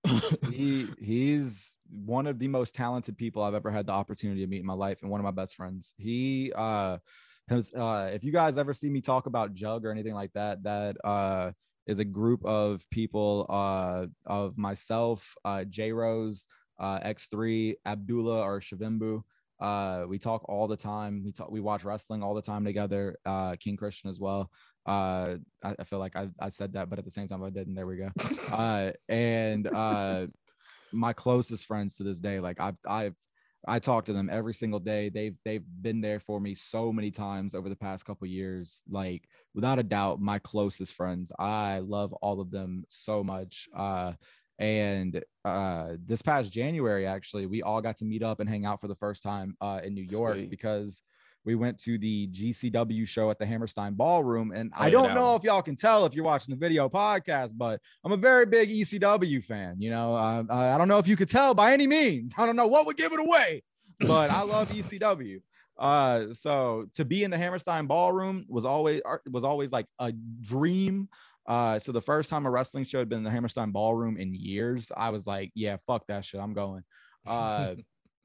he he's one of the most talented people I've ever had the opportunity to meet in my life and one of my best friends. He uh has uh if you guys ever see me talk about Jug or anything like that, that uh is a group of people uh of myself, uh J Rose, uh X3, Abdullah or Shavimbu. Uh we talk all the time. We talk we watch wrestling all the time together. Uh King Christian as well. Uh I, I feel like I, I said that, but at the same time I didn't. There we go uh and uh my closest friends to this day like i've i've i talk to them every single day. They've they've been there for me so many times over the past couple years. Like without a doubt my closest friends i love all of them so much. Uh and uh this past january actually we all got to meet up and hang out for the first time uh in new york Sweet. because we went to the GCW show at the Hammerstein Ballroom. And Oh, I don't that know if y'all can tell if you're watching the video podcast, but I'm a very big ECW fan. You know, uh, I I don't know if you could tell by any means. I don't know what would give it away, but I love ECW. Uh, so to be in the Hammerstein Ballroom was always was always like a dream. Uh, so the first time a wrestling show had been in the Hammerstein Ballroom in years, I was like, yeah, fuck that shit, I'm going. Uh,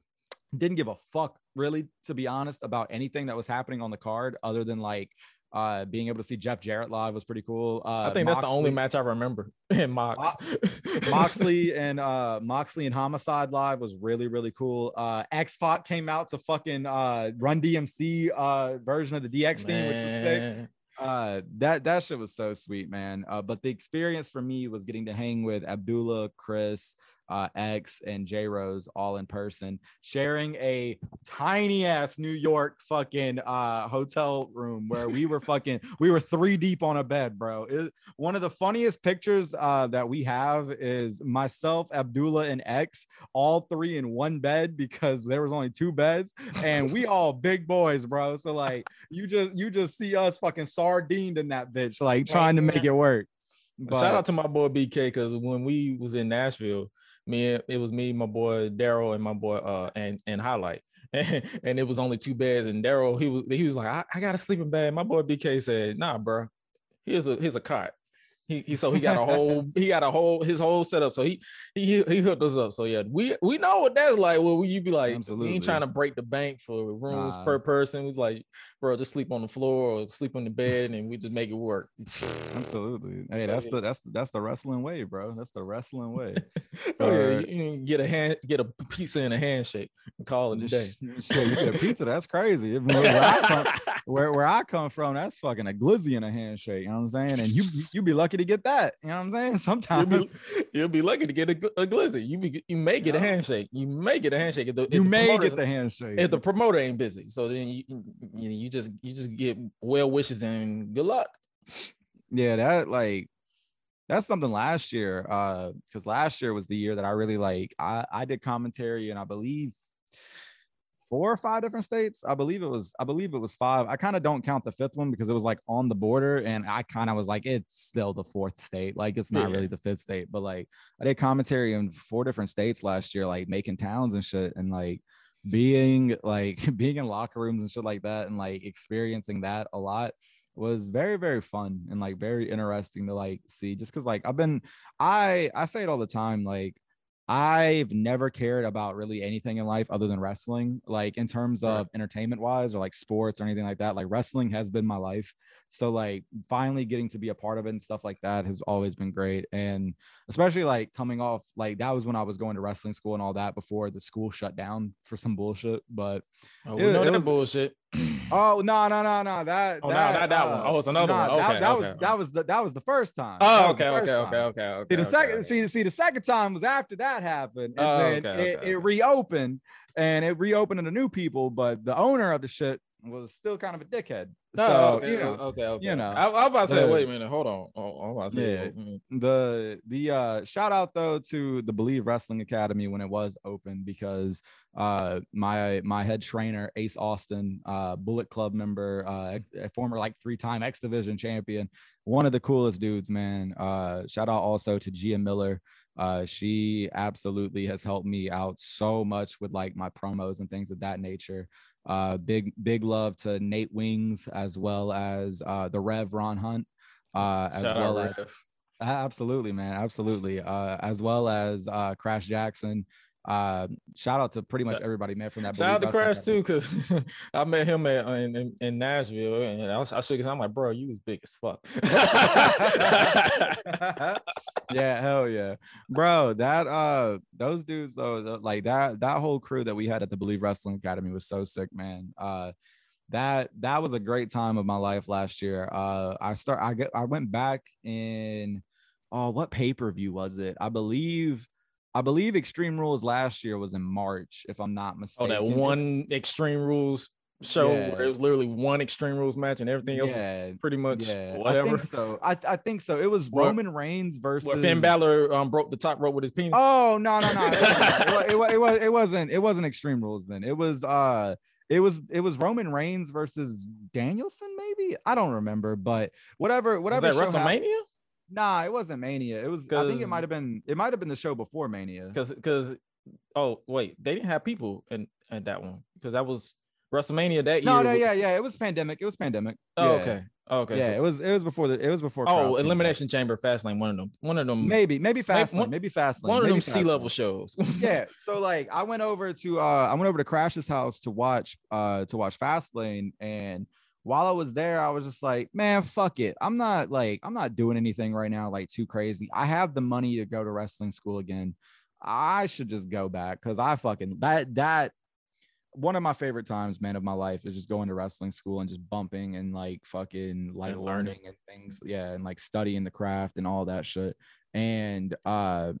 didn't give a fuck really, to be honest, about anything that was happening on the card other than like uh being able to see Jeff Jarrett live was pretty cool. Uh, I think that's the only match I remember in Mox. Moxley and uh Moxley and Homicide Live was really really cool. Uh X Pac came out to fucking uh Run DMC uh version of the DX theme, which was sick. Uh that that shit was so sweet, man. Uh but the experience for me was getting to hang with Abdullah, Chris, uh X and J Rose all in person, sharing a tiny ass New York fucking uh hotel room where we were fucking we were three deep on a bed, bro. It, one of the funniest pictures uh that we have is myself, Abdullah, and X, all three in one bed because there was only two beds, and we all big boys, bro. So like you just you just see us fucking sardined in that bitch, like trying to make it work. But Shout out to my boy BK because when we was in Nashville, me it was me, my boy Daryl, and my boy uh and and highlight. And, it was only two beds. And Daryl, he was he was like, I, I got a sleeping bag. My boy BK said, Nah, bro, here's a here's a cot. He, he so he got a whole he got a whole his whole setup. So he he he hooked us up. So yeah, we we know what that's like. Well, you be like, Absolutely. ain't trying to break the bank for rooms Nah. per person. Was like, bro, just sleep on the floor or sleep on the bed, and we just make it work. absolutely. Hey, that's the that's the, that's the wrestling way, bro. That's the wrestling way. Oh yeah, uh, you, you get a hand, get a pizza and a handshake, and call it a day. Shit, you get pizza. That's crazy. Where, where I come, where, where I come from, that's fucking a glizzy and a handshake. You know what I'm saying? And you you be lucky to get that. You know what I'm saying? You'll Sometimes be, you'll be lucky to get a, a glizzy. You be, you may get a handshake. You may get a handshake if the, if you may get the handshake. if the promoter ain't busy. So then you you, you just you just get well wishes and good luck. yeah, that like that's something last year. Uh, because last year was the year that I really like I I did commentary and I believe four or five different states. I believe it was, I believe it was five. I kind of don't count the fifth one because it was like on the border. And I kind of was like, it's still the fourth state. Like it's not Yeah. really the fifth state. But like I did commentary in four different states last year, like making towns and shit. And like being like being in locker rooms and shit like that and like experiencing that a lot was very very fun and like very interesting to like see just because like i've been i i say it all the time like I've never cared about really anything in life other than wrestling, like in terms of entertainment wise or like sports or anything like that. Like wrestling has been my life. So, like, finally getting to be a part of it and stuff like that has always been great. And especially like coming off, like, that was when I was going to wrestling school and all that before the school shut down for some bullshit. But Oh, we It- know it that was- bullshit. Oh, no, no, no, no. That, Oh, no, not that one. Oh, it's another one. that, Okay, that was okay. that was the that was the first time. Oh, was okay, okay, okay, okay, okay. See the second, see, see the second time was after that happened, and Oh, then it, okay, it reopened, and it reopened to new people, but the owner of the shit was still kind of a dickhead. No, so Oh, okay, you know, okay, okay. you know, I, I was about to say, the- wait a minute, hold on. Oh, I was about to say, Yeah. mm, the the uh shout out though to the Believe Wrestling Academy when it was open because uh my my head trainer Ace Austin, uh Bullet Club member, uh a former like three-time X Division champion, one of the coolest dudes, man. Uh shout out also to Gia Miller. Uh she absolutely has helped me out so much with like my promos and things of that nature. Uh big big love to Nate Wings as well as uh the Rev Ron Hunt. Uh, as shout well as. Absolutely, man. Absolutely. Uh, as well as uh, Crash Jackson. Uh, shout out to pretty much everybody, man, from that. Shout out to Crash too, because I met him at in, in, in Nashville, and I, was, I shook his. I'm like, bro, you was big as fuck. Yeah, hell yeah, bro. That uh, those dudes though, the- like that that whole crew that we had at the Believe Wrestling Academy was so sick, man. Uh, that that was a great time of my life last year. Uh, I start I get I went back in oh what pay per view was it? I believe I believe Extreme Rules last year was in March, if I'm not mistaken. oh, that one Extreme Rules show Yeah. where it was literally one Extreme Rules match, and everything else was pretty much yeah, I whatever. think so. I, I think so. It was Roman Reigns versus Where Finn Balor um, broke the top rope with his penis. Oh no no no! It wasn't, it, wa- it, it, was it wasn't it wasn't Extreme Rules then. It was uh it was it was Roman Reigns versus Danielson maybe I don't remember, but whatever was whatever. that show hap- WrestleMania? Nah, it wasn't Mania. It was I think it might have been it might have been the show before Mania. Because because oh wait, they didn't have people in, at that one because that was WrestleMania that No year. no with- yeah yeah it was pandemic. It was pandemic. Oh, Yeah. okay. Oh, okay. yeah, so- it was it was before the it was before. oh. Elimination Chamber, Fastlane, one of them. One of them. Maybe maybe Fastlane one- maybe Fastlane one of them sea level shows. yeah so like i went over to uh i went over to crash's house to watch uh to watch fastlane and while i was there i was just like man fuck it. I'm not like i'm not doing anything right now like too crazy. I have the money to go to wrestling school again. I should just go back because i fucking that that one of my favorite times man of my life is just going to wrestling school and just bumping and like fucking like And learning. learning and things yeah and like studying the craft and all that shit. And uh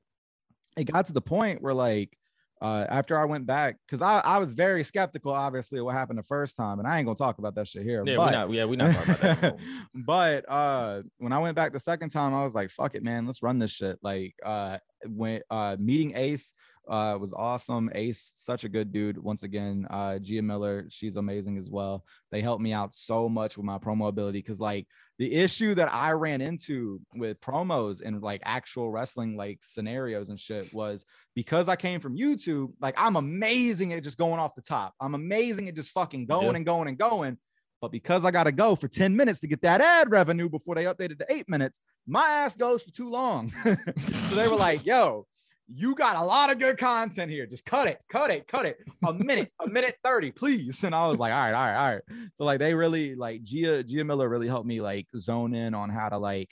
it got to the point where like uh after I went back because I, I was very skeptical obviously of what happened the first time and I ain't gonna talk about that shit here yeah, but we not. Yeah, we not talking about that. but uh when I went back the second time I was like fuck it man let's run this shit like uh when uh meeting Ace uh it was awesome Ace such a good dude once again uh Gia Miller she's amazing as well they helped me out so much with my promo ability because like the issue that I ran into with promos and like actual wrestling like scenarios and shit was because I came from YouTube, like I'm amazing at just going off the top. I'm amazing at just fucking going Yeah. and going and going. But because I got to go for 10 minutes to get that ad revenue before they updated to eight minutes, my ass goes for too long. so they were like, yo, you got a lot of good content here. Just cut it, cut it, cut it. A minute, a minute 30, please. And I was like, all right, all right, all right. So like they really like Gia Gia Miller really helped me like zone in on how to like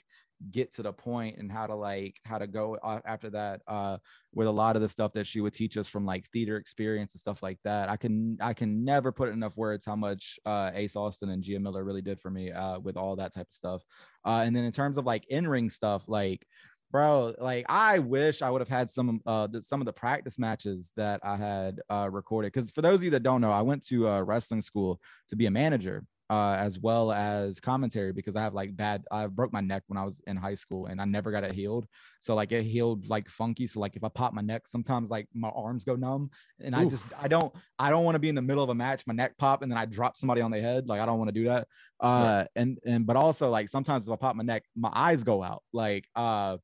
get to the point and how to like how to go after that uh with a lot of the stuff that she would teach us from like theater experience and stuff like that i can i can never put enough words how much uh ace austin and gia miller really did for me uh with all that type of stuff uh and then in terms of like in-ring stuff like bro like i wish i would have had some uh some of the practice matches that i had uh recorded because for those of you that don't know i went to uh wrestling school to be a manager uh, as well as commentary because I have like bad. I broke my neck when I was in high school and I never got it healed. So like it healed like funky. So like if I pop my neck, sometimes like my arms go numb, and I just I don't I don't want to be in the middle of a match, my neck pop, and then I drop somebody on their head. Like I don't want to do that. Uh, and and but also like sometimes if I pop my neck, my eyes go out. Like uh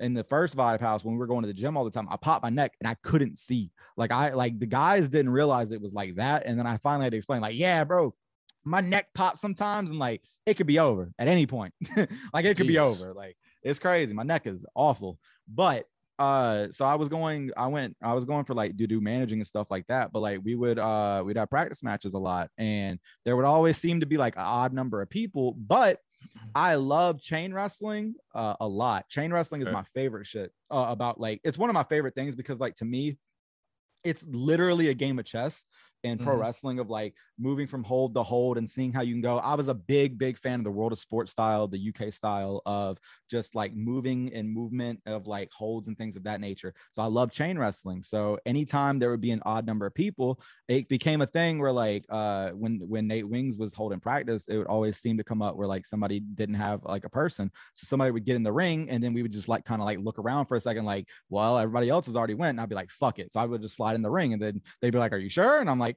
in the first VYBE house when we were going to the gym all the time i popped my neck and i couldn't see like i like the guys didn't realize it was like that and then i finally had to explain like yeah bro my neck pops sometimes and like it could be over at any point. Like it could be over. Like it's crazy. My neck is awful. But uh so i was going i went i was going for like to do managing and stuff like that. But like we would uh we'd have practice matches a lot. And there would always seem to be like an odd number of people. But I love chain wrestling uh, a lot. Chain wrestling is my favorite shit uh, about like it's one of my favorite things because like to me, it's literally a game of chess in pro mm-hmm. wrestling of like moving from hold to hold and seeing how you can go. I was a big, big fan of the world of sports style, the UK style of just like moving and movement of like holds and things of that nature. So I love chain wrestling. So anytime there would be an odd number of people, it became a thing where like uh when when Nate Wings was holding practice, it would always seem to come up where like somebody didn't have like a person. So somebody would get in the ring and then we would just like kind of like look around for a second, like, well, everybody else has already went. And I'd be like, fuck it. So I would just slide in the ring and then they'd be like, Are you sure? And I'm like,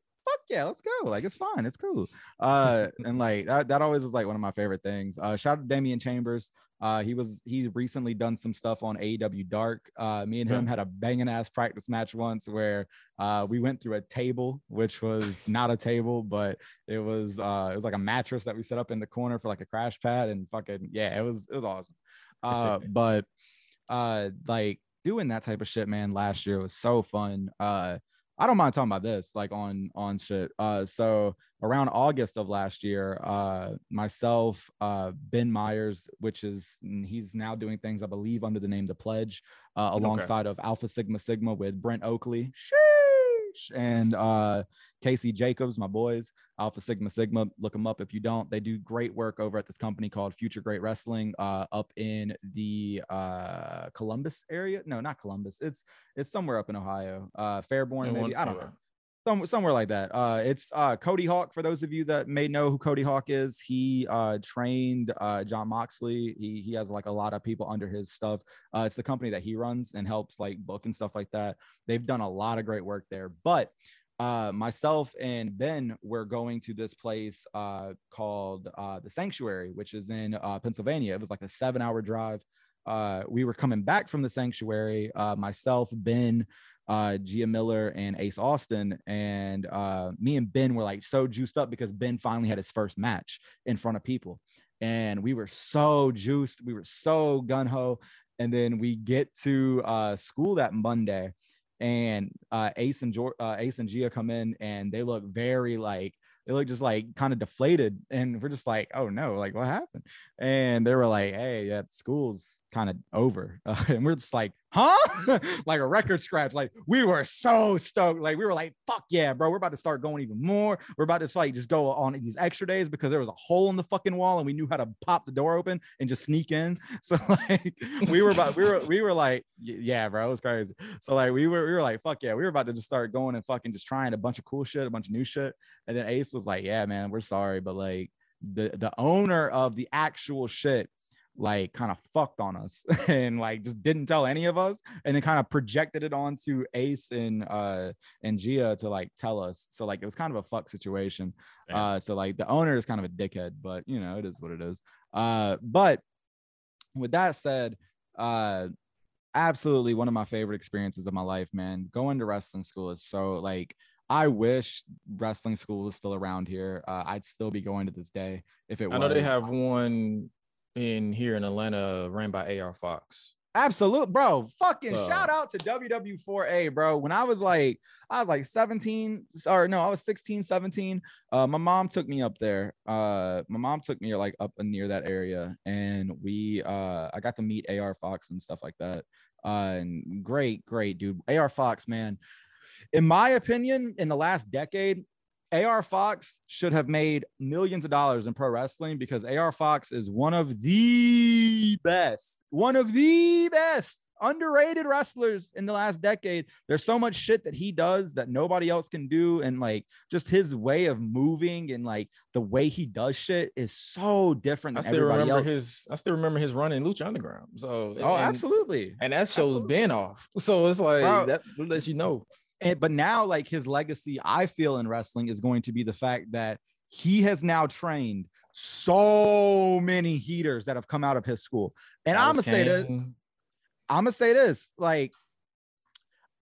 yeah, let's go. Like it's fine, it's cool. Uh, and like that, that always was like one of my favorite things. Uh, shout out to Damian Chambers. Uh, he was he recently done some stuff on AEW Dark. Uh, me and him had a banging ass practice match once where uh, we went through a table, which was not a table, but it was uh, it was like a mattress that we set up in the corner for like a crash pad, and fucking yeah, it was it was awesome. Uh, but uh, like doing that type of shit, man, last year was so fun. Uh, I don't mind talking about this, like on on shit. Uh, so around August of last year, uh, myself, uh, Ben Myers, which is he's now doing things I believe under the name The Pledge, uh, alongside okay. of Alpha Sigma Sigma with Brent Oakley. And uh, Casey Jacobs, my boys, Alpha Sigma Sigma. Look them up if you don't. They do great work over at this company called Future Great Wrestling, uh, up in the uh, Columbus area. No, not Columbus. It's it's somewhere up in Ohio. Uh, Fairborn, maybe. I don't know. Some, somewhere like that. Uh, it's uh, Cody Hawk. For those of you that may know who Cody Hawk is, he uh, trained uh, Jon Moxley. He he has like a lot of people under his stuff. Uh, it's the company that he runs and helps like book and stuff like that. They've done a lot of great work there. But uh, myself and Ben were going to this place called the Sanctuary, which is in Pennsylvania. It was like a seven hour drive. We were coming back from the Sanctuary, myself, Ben, uh, Gia Miller, and Ace Austin. And uh, me and Ben were like so juiced up because Ben finally had his first match in front of people. And we were so juiced. We were so gun ho. And then we get to uh, school that Monday and uh, Ace and jo- uh, Ace and Gia come in and they look very like they look just like kind of deflated and we're just like oh no like what happened and they were like hey yeah school's kind of over. Uh, and we're just like huh? Like a record scratch like we were so stoked. Like we were like fuck yeah bro we're about to start going even more. We're about to like just go on these extra days because there was a hole in the fucking wall and we knew how to pop the door open and just sneak in. So like we were about we were we were like yeah bro it was crazy. So like we were we were like fuck yeah we were about to just start going and fucking just trying a bunch of cool shit a bunch of new shit. And then ace was like yeah man we're sorry but like the the owner of the actual shit like kind of fucked on us and like just didn't tell any of us and then kind of projected it onto ace and uh and gia to like tell us so like it was kind of a fuck situation yeah. uh so like the owner is kind of a dickhead but you know it is what it is uh but with that said uh absolutely one of my favorite experiences of my life man going to wrestling school is so like I wish wrestling school was still around here. Uh, I'd still be going to this day if it. I know they have one in here in Atlanta ran by AR Fox. Absolute, bro. Fucking uh, shout out to WWA4, bro. When I was like, I was like 17, or no, I was 16, 17. Uh, my mom took me up there. Uh, my mom took me like up near that area, and we uh I got to meet AR Fox and stuff like that. Uh, and great, great dude. AR Fox, man. In my opinion, in the last decade, AR Fox should have made millions of dollars in pro wrestling because AR Fox is one of the best, one of the best underrated wrestlers in the last decade. There's so much shit that he does that nobody else can do. And like just his way of moving and like the way he does shit is so different I still everybody remember else. his. I still remember his run in Lucha Underground. So oh, and- absolutely. and that show's Absolutely. been off. So it's like Bro. that lets you know. And, but now, like his legacy, I feel in wrestling is going to be the fact that he has now trained so many heaters that have come out of his school. And I'm gonna say this. I'm gonna say this. Like,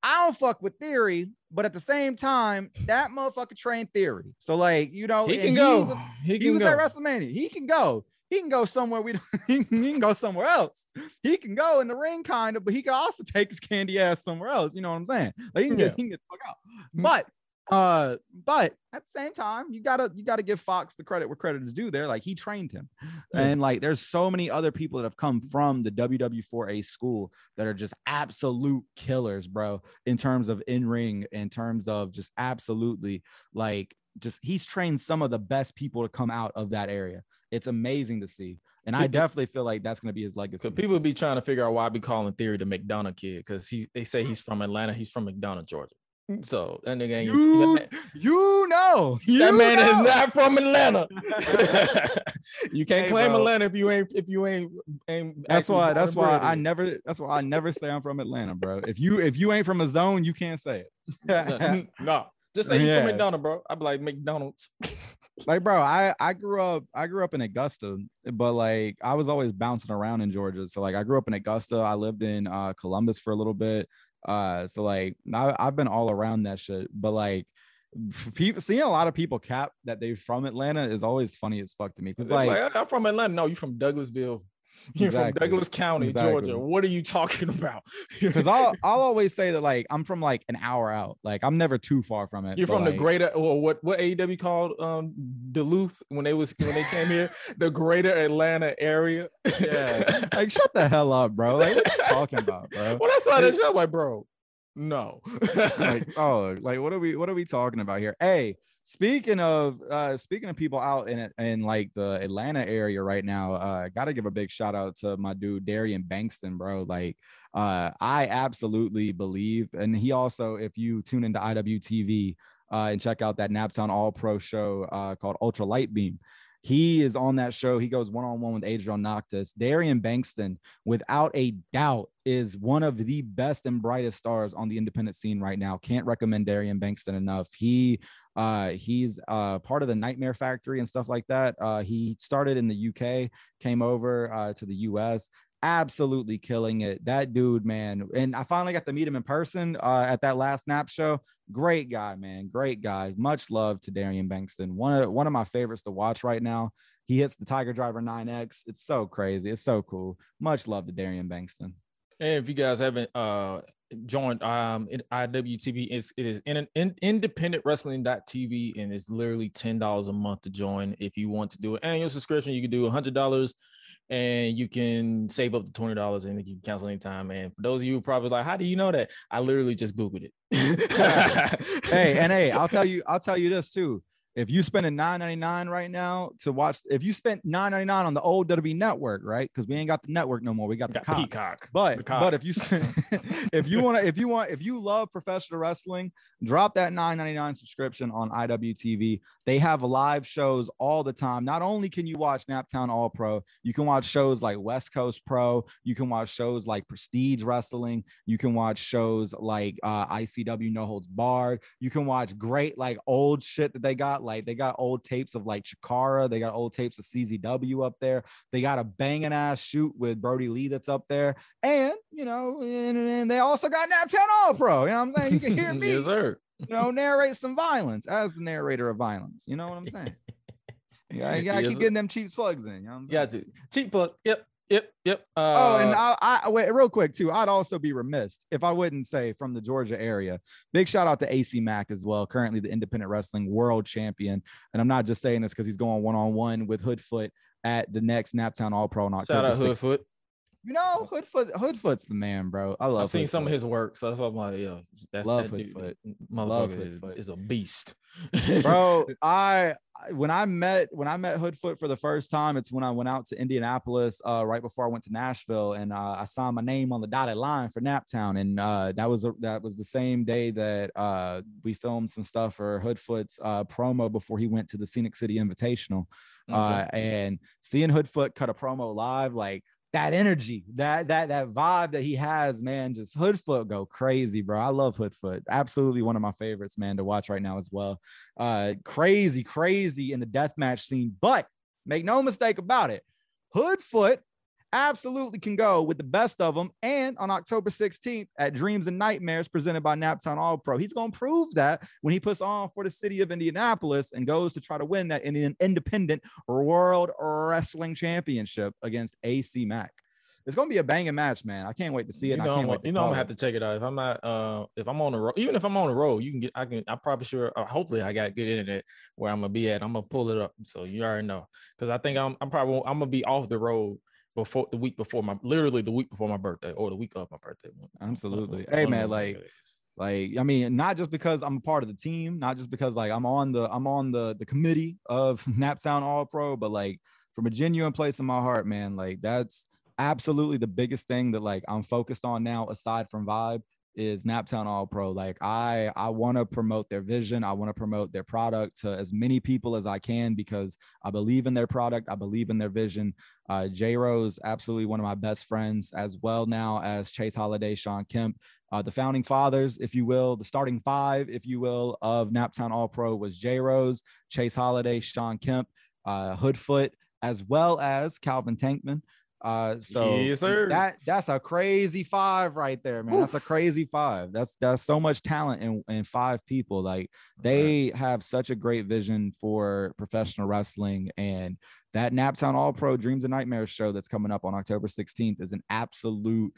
I don't fuck with theory, but at the same time, that motherfucker trained theory. So, like, you know, He can go. was- he he was go. at WrestleMania. He can go. He can go somewhere we don't. He can, go somewhere else. He can go in the ring, kind of, but he can also take his candy ass somewhere else. You know what I'm saying? Like he can Yeah. get, he can get the fuck out. But, uh, but at the same time, you gotta you gotta give Fox the credit where credit is due. There, like he trained him, Yeah. and like there's so many other people that have come from the WWA4 school that are just absolute killers, bro. In terms of in ring, in terms of just absolutely like just he's trained some of the best people to come out of that area. It's amazing to see. And I It- it- definitely feel like that's gonna be his legacy. So people be trying to figure out why I be calling Theory the McDonough kid because he they say he's from Atlanta. He's from McDonough, Georgia. So that nigga ain't You, that man, you know, that you man know. is not from Atlanta. you can't Hey, claim bro. Atlanta if you ain't if you ain't ain't. That's why. That's why I never. That's why I never say I'm from Atlanta, bro. If you if you ain't from a zone, you can't say it. no, just say you Yeah. from McDonald, bro. I'd be like McDonald's. like, bro, I I grew up. I grew up in Augusta, but like I was always bouncing around in Georgia. So like I grew up in Augusta. I lived in uh, Columbus for a little bit. Uh, so like I, I've been all around that shit. But like people seeing a lot of people cap that they from Atlanta is always funny as fuck to me. Cause It's like, like I'm from Atlanta. No, you from Douglasville. You're Exactly. from Douglas County, Exactly. Georgia. What are you talking about? because I'll I'll always say that like I'm from like an hour out. Like I'm never too far from it. You're from the greater or what what AEW called um Duluth when they was when they came here, the greater Atlanta area. Yeah. like shut the hell up, bro. Like what are you talking about, bro? When I saw that show, like, bro, no. like oh like what are we what are we talking about here hey speaking of uh speaking of people out in in like the atlanta area right now uh gotta give a big shout out to my dude darian bankston bro like uh i absolutely believe and he also if you tune into iwtv uh and check out that naptown all pro show uh called ultra light beam he is on that show. He goes one on one with Adrian Noctis. Darian Bankston, without a doubt, is one of the best and brightest stars on the independent scene right now. Can't recommend Darian Bankston enough. He uh he's uh part of the Nightmare Factory and stuff like that. Uh he started in the UK, came over uh to the US. Absolutely killing it. That dude, man. And I finally got to meet him in person uh, at that last NAP show. Great guy, man. Great guy. Much love to Darian Bankston. One of one of my favorites to watch right now. He hits the Tiger Driver 9X. It's so crazy. It's so cool. Much love to Darian Bankston. And if you guys haven't uh joined um IWTV, it's it is in, in independent wrestling.tv and it's literally ten dollars a month to join. If you want to do an annual subscription, you can do a hundred dollars and you can save up to twenty dollars and you can cancel anytime. And for those of you probably like, how do you know that? I literally just googled it. hey, and hey, I'll tell you, I'll tell you this too. If you spend a nine ninety nine right now to watch, if you spent nine ninety nine on the old WWE network, right? Because we ain't got the network no more. We got the got cop. Peacock. But The but if you if you want to if you want if you love professional wrestling, drop that 9.99 subscription on IWTV. They have live shows all the time. Not only can you watch Naptown All Pro, you can watch shows like West Coast Pro. You can watch shows like Prestige Wrestling. You can watch shows like uh, ICW No Holds Barred. You can watch great like old shit that they got. Like they got old tapes of like Chikara. They got old tapes of CZW up there. They got a banging ass shoot with Brodie Lee that's up there. And you know, and, and they also got Naptown All Pro. You know what I'm saying? You can hear me, yes, sir. you know, narrate some violence as the narrator of violence. You know what I'm saying? Yeah, you gotta Yes, keep getting them cheap slugs in. You know what I'm saying? To cheap plug. Yep, yep, yep. Uh, Oh, and I, I wait real quick too. I'd also be remiss if I wouldn't say from the Georgia area. Big shout out to AC Mack as well, currently the independent wrestling world champion. And I'm not just saying this because he's going one on one with Hoodfoot at the next Naptown All Pro on shout October. out 6th. Hoodfoot. You know, Hoodfoot, Hoodfoot's the man, bro. I love. I've seen some of his work, so that's why I'm like, yeah, that's Love that dude, Hoodfoot. Love is, Hoodfoot. is a beast, bro. I when I met when I met Hoodfoot for the first time, it's when I went out to Indianapolis uh, right before I went to Nashville, and uh, I signed my name on the dotted line for Naptown, and uh, that was a, that was the same day that uh, we filmed some stuff for Hoodfoot's uh, promo before he went to the Scenic City Invitational, uh, and seeing Hoodfoot cut a promo live, like that energy, that that that vibe that he has, man, just Hoodfoot go crazy, bro. I love Hoodfoot. Absolutely one of my favorites, man, to watch right now as well. Uh crazy, crazy in the deathmatch scene, but make no mistake about it. Hoodfoot absolutely can go with the best of them. And on October 16th at Dreams and Nightmares, presented by Naptown All Pro, he's going to prove that when he puts on for the city of Indianapolis and goes to try to win that Indian Independent World Wrestling Championship against AC Mack. It's gonna be a banging match, man. I can't wait to see it. You know, I can't I'm, wait. To you know, I'm gonna have to check it out. If I'm not, uh, if I'm on the road, even if I'm on the road, you can get. I can. I'm probably sure. Uh, hopefully, I got good internet where I'm gonna be at. I'm gonna pull it up, so you already know. Because I think I'm. I'm probably. I'm gonna be off the road before the week before my, literally the week before my birthday or the week of my birthday. One- one- Absolutely. one Hey, man, like, like i mean not just because i'm a part of the team not just because like i'm on the i'm on the the committee of naptown all pro but like from a genuine place in my heart man like that's absolutely the biggest thing that like i'm focused on now aside from VYBE is naptown all pro like i i want to promote their vision i want to promote their product to as many people as i can because i believe in their product i believe in their vision uh j rose absolutely one of my best friends as well now as chase holiday sean kemp uh, the founding fathers, if you will, the starting five, if you will, of Naptown All Pro was J Rose, Chase Holiday, Sean Kemp, uh, Hoodfoot, as well as Calvin Tankman. Uh, so Yes, that that's a crazy five right there, man. That's a crazy five. That's that's so much talent in, in five people. Like they have such a great vision for professional wrestling and that Naptown All Pro Dreams and Nightmares show that's coming up on October 16th is an absolute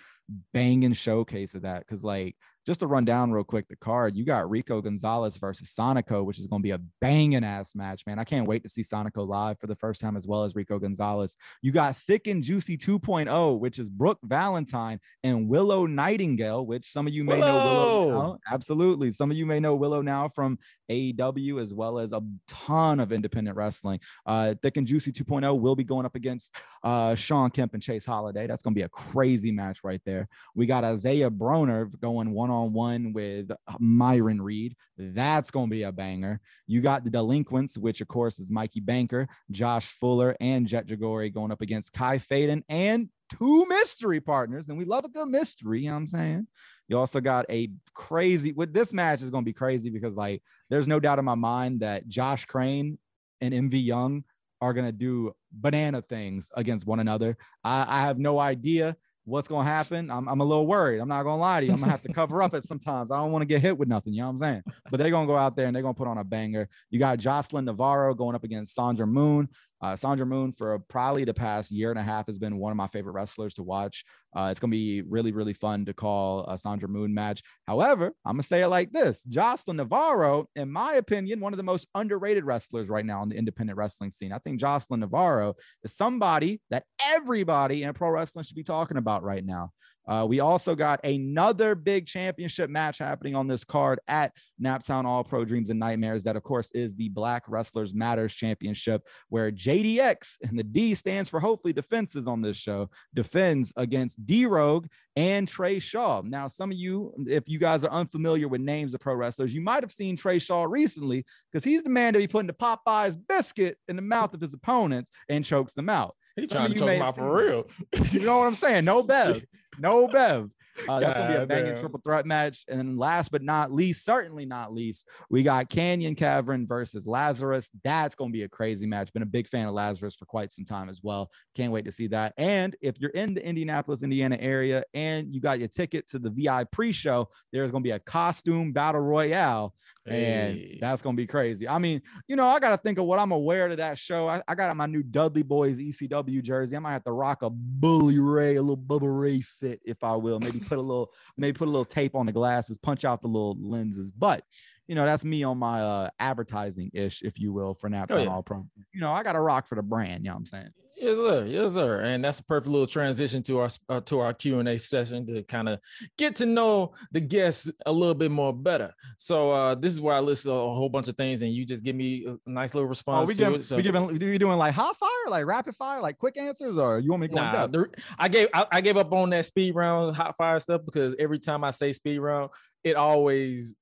banging showcase of that. Because, like, just to run down real quick the card, you got Rico Gonzalez versus Sonico, which is going to be a banging ass match, man. I can't wait to see Sonico live for the first time as well as Rico Gonzalez. You got Thick and Juicy 2.0, which is Brooke Valentine and Willow Nightingale, which some of you may know Willow. Willow! now. Absolutely. Some of you may know Willow now from AEW as well as a ton of independent wrestling. Uh, Thick and Juicy 2.0 will be going up against uh, Sean Kemp and Chase Holiday. That's going to be a crazy match right there. We got Isaiah Broner going one on one with Myron Reed. That's going to be a banger. You got the Delinquents, which of course is Mikey Banker, Josh Fuller, and Jet Jagori going up against Kai Faden and two mystery partners. And we love a good mystery. You know what I'm saying? You also got a crazy with this match is going to be crazy because like there's no doubt in my mind that Josh Crane and MV Young are going to do banana things against one another. I, I have no idea what's going to happen. I'm, I'm a little worried. I'm not going to lie to you. I'm going to have to cover up it sometimes. I don't want to get hit with nothing. You know what I'm saying? But they're going to go out there and they're going to put on a banger. You got Jocelyn Navarro going up against Sandra Moon. Uh, Sandra Moon, for probably the past year and a half, has been one of my favorite wrestlers to watch. Uh, it's going to be really, really fun to call a Sandra Moon match. However, I'm going to say it like this Jocelyn Navarro, in my opinion, one of the most underrated wrestlers right now in the independent wrestling scene. I think Jocelyn Navarro is somebody that everybody in pro wrestling should be talking about right now. Uh, we also got another big championship match happening on this card at Naptown All Pro Dreams and Nightmares. That, of course, is the Black Wrestlers Matters Championship, where JDX and the D stands for hopefully defenses on this show, defends against D Rogue and Trey Shaw. Now, some of you, if you guys are unfamiliar with names of pro wrestlers, you might have seen Trey Shaw recently because he's the man to be putting the Popeyes biscuit in the mouth of his opponents and chokes them out. He's Some trying to choke him out for real. You know what I'm saying? No Bev. No Bev. Uh, that's gonna be a banging triple threat match. And then last but not least, certainly not least, we got Canyon Cavern versus Lazarus. That's gonna be a crazy match. Been a big fan of Lazarus for quite some time as well. Can't wait to see that. And if you're in the Indianapolis, Indiana area, and you got your ticket to the VI pre-show, there's gonna be a costume battle royale and Hey. that's gonna be crazy. I mean, you know, I gotta think of what I'm aware to that show. I, I got my new Dudley Boyz ECW jersey. I might have to rock a Bully Ray, a little Bubba Ray fit, if I will. Maybe put a little, maybe put a little tape on the glasses, punch out the little lenses. But you know, that's me on my uh advertising ish, if you will, for Naptown Oh, yeah. All Pro. You know, I got to rock for the brand. You know what I'm saying? Yes, sir. Yes, sir. And that's a perfect little transition to our uh, to our Q and A session to kind of get to know the guests a little bit more better. So uh, this is where I list a whole bunch of things, and you just give me a nice little response. Oh, response we to giving, it. So we giving, we doing like hot fire, like rapid fire, like quick answers, or you want me to go Nah, the, I gave I, I gave up on that speed round hot fire stuff because every time I say speed round, it always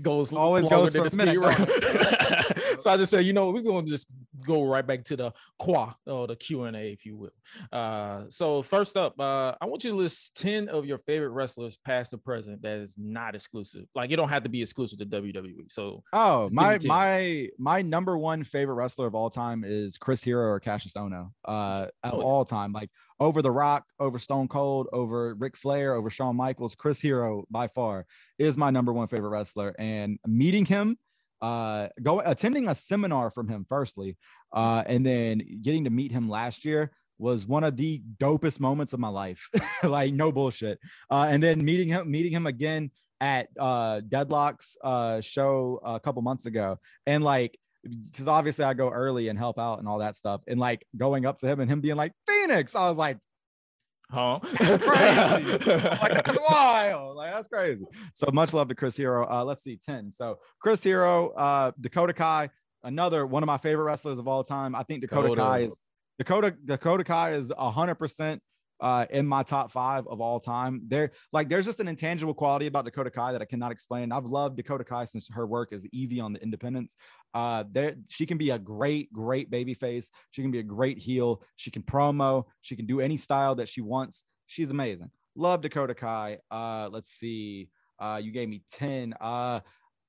goes Always goes for a minute, so I just said, you know, we're gonna just go right back to the qua or the Q and A, if you will. Uh, so first up, uh, I want you to list ten of your favorite wrestlers, past or present, that is not exclusive. Like it don't have to be exclusive to WWE. So Oh, my my my number one favorite wrestler of all time is Chris Hero or Cassius Ohno. Uh, of Oh, yeah. all time, like over The Rock, over Stone Cold, over Ric Flair, over Shawn Michaels. Chris Hero by far is my number one favorite wrestler, and meeting him, uh, go attending a seminar from him firstly, uh, and then getting to meet him last year was one of the dopest moments of my life. like no bullshit. Uh, and then meeting him, meeting him again at uh Deadlock's uh show a couple months ago, and like because obviously I go early and help out and all that stuff, and like going up to him and him being like Phoenix, I was like, huh? that's crazy. Like that's wild, like that's crazy. So much love to Chris Hero. Uh, let's see, ten. So Chris Hero, uh, Dakota Kai, another one of my favorite wrestlers of all time. I think Dakota Dakota. Kai is Dakota Dakota Kai is hundred percent uh in my top five of all time. There, like, there's just an intangible quality about Dakota Kai that I cannot explain. I've loved Dakota Kai since her work as Evie on the Independence. Uh, there, she can be a great, great baby face. She can be a great heel. She can promo. She can do any style that she wants. She's amazing. Love Dakota Kai. Uh, let's see. Uh, you gave me 10. Uh,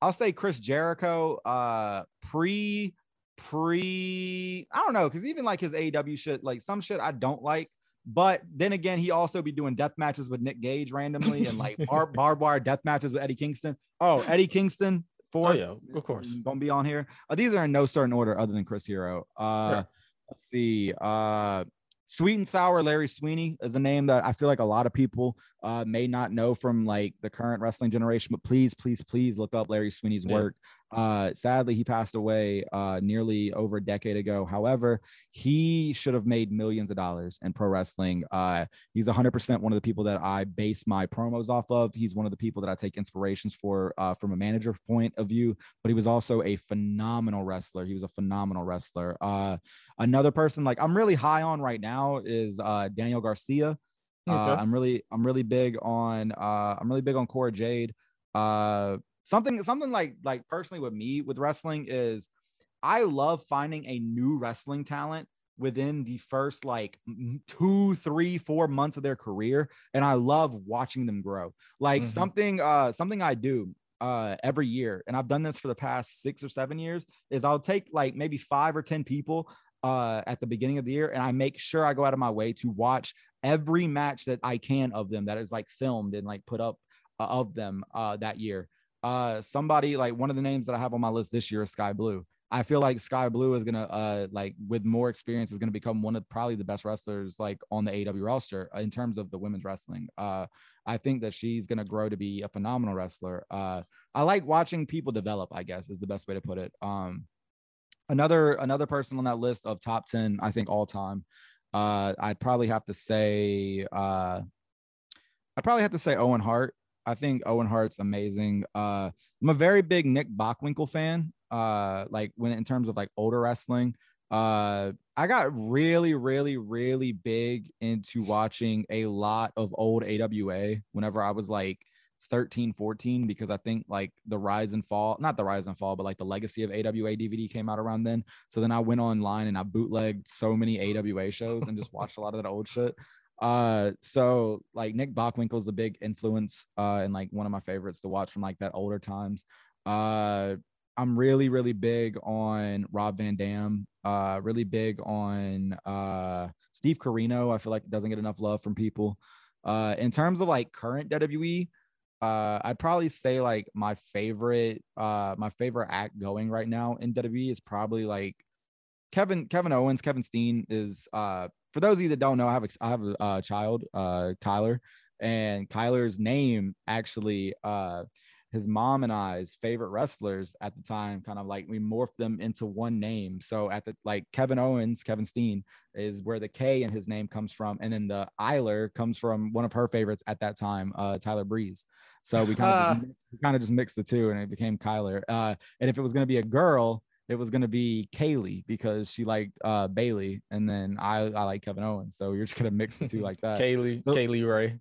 I'll say Chris Jericho. Uh, pre, pre, I don't know, because even like his AEW shit, like some shit I don't like. But then again, he also be doing death matches with Nick Gage randomly and like bar- barbed wire death matches with Eddie Kingston. Oh, Eddie Kingston, for Oh yeah, of course. Gonna be on here. Uh, these are in no certain order other than Chris Hero. Uh, Sure. Let's see. Uh, Sweet and Sour Larry Sweeney is a name that I feel like a lot of people uh, may not know from like the current wrestling generation, but please, please, please look up Larry Sweeney's Yeah. work. Uh, sadly, he passed away uh, nearly over a decade ago. However, he should have made millions of dollars in pro wrestling. Uh, he's 100% one of the people that I base my promos off of. He's one of the people that I take inspirations for uh, from a manager point of view, but he was also a phenomenal wrestler. He was a phenomenal wrestler. Uh, another person like I'm really high on right now is uh, Daniel Garcia. Uh, I'm really, I'm really big on, uh, I'm really big on Cora Jade. Uh, something, something like, like personally with me with wrestling is I love finding a new wrestling talent within the first like two, three, four months of their career, and I love watching them grow. Like Mhm. something, uh, something I do uh every year, and I've done this for the past six or seven years, is I'll take like maybe five or ten people uh at the beginning of the year, and I make sure I go out of my way to watch every match that I can of them that is like filmed and like put up uh, of them uh that year. Uh somebody like one of the names that I have on my list this year is Skye Blue. I feel like Skye Blue is gonna uh like with more experience is gonna become one of probably the best wrestlers like on the AW roster uh, in terms of the women's wrestling. Uh I think that she's gonna grow to be a phenomenal wrestler. Uh I like watching people develop, I guess is the best way to put it. Um another another person on that list of top 10, I think all time. Uh I'd probably have to say uh I'd probably have to say Owen Hart. I think Owen Hart's amazing. Uh, I'm a very big Nick Bockwinkel fan. Uh, like when in terms of like older wrestling, uh, I got really, really, really big into watching a lot of old AWA whenever I was like 13, 14, because I think like the rise and fall, not the rise and fall, but like the legacy of AWA DVD came out around then. So then I went online and I bootlegged so many AWA shows and just watched a lot of that old shit. Uh, so like Nick Bockwinkel's a big influence, uh, and like one of my favorites to watch from like that older times. Uh, I'm really, really big on Rob Van Dam. Uh, really big on uh Steve Corino. I feel like doesn't get enough love from people. Uh, in terms of like current WWE, uh, I'd probably say like my favorite, uh, my favorite act going right now in WWE is probably like Kevin Kevin Owens. Kevin Steen is uh for those of you that don't know, I have a, I have a uh, child, uh, Kyler, and Kyler's name actually, uh, his mom and I's favorite wrestlers at the time, kind of like we morphed them into one name. So at the like Kevin Owens, Kevin Steen is where the K in his name comes from, and then the Eiler comes from one of her favorites at that time, uh, Tyler Breeze. So we kind of just, kind of just mixed the two, and it became Kyler. Uh, and if it was going to be a girl, it was going to be Kaylee because she liked uh, Bayley, and then I I like Kevin Owens. So you're just gonna mix the two like that. Kaylee, So- Kaylee Ray.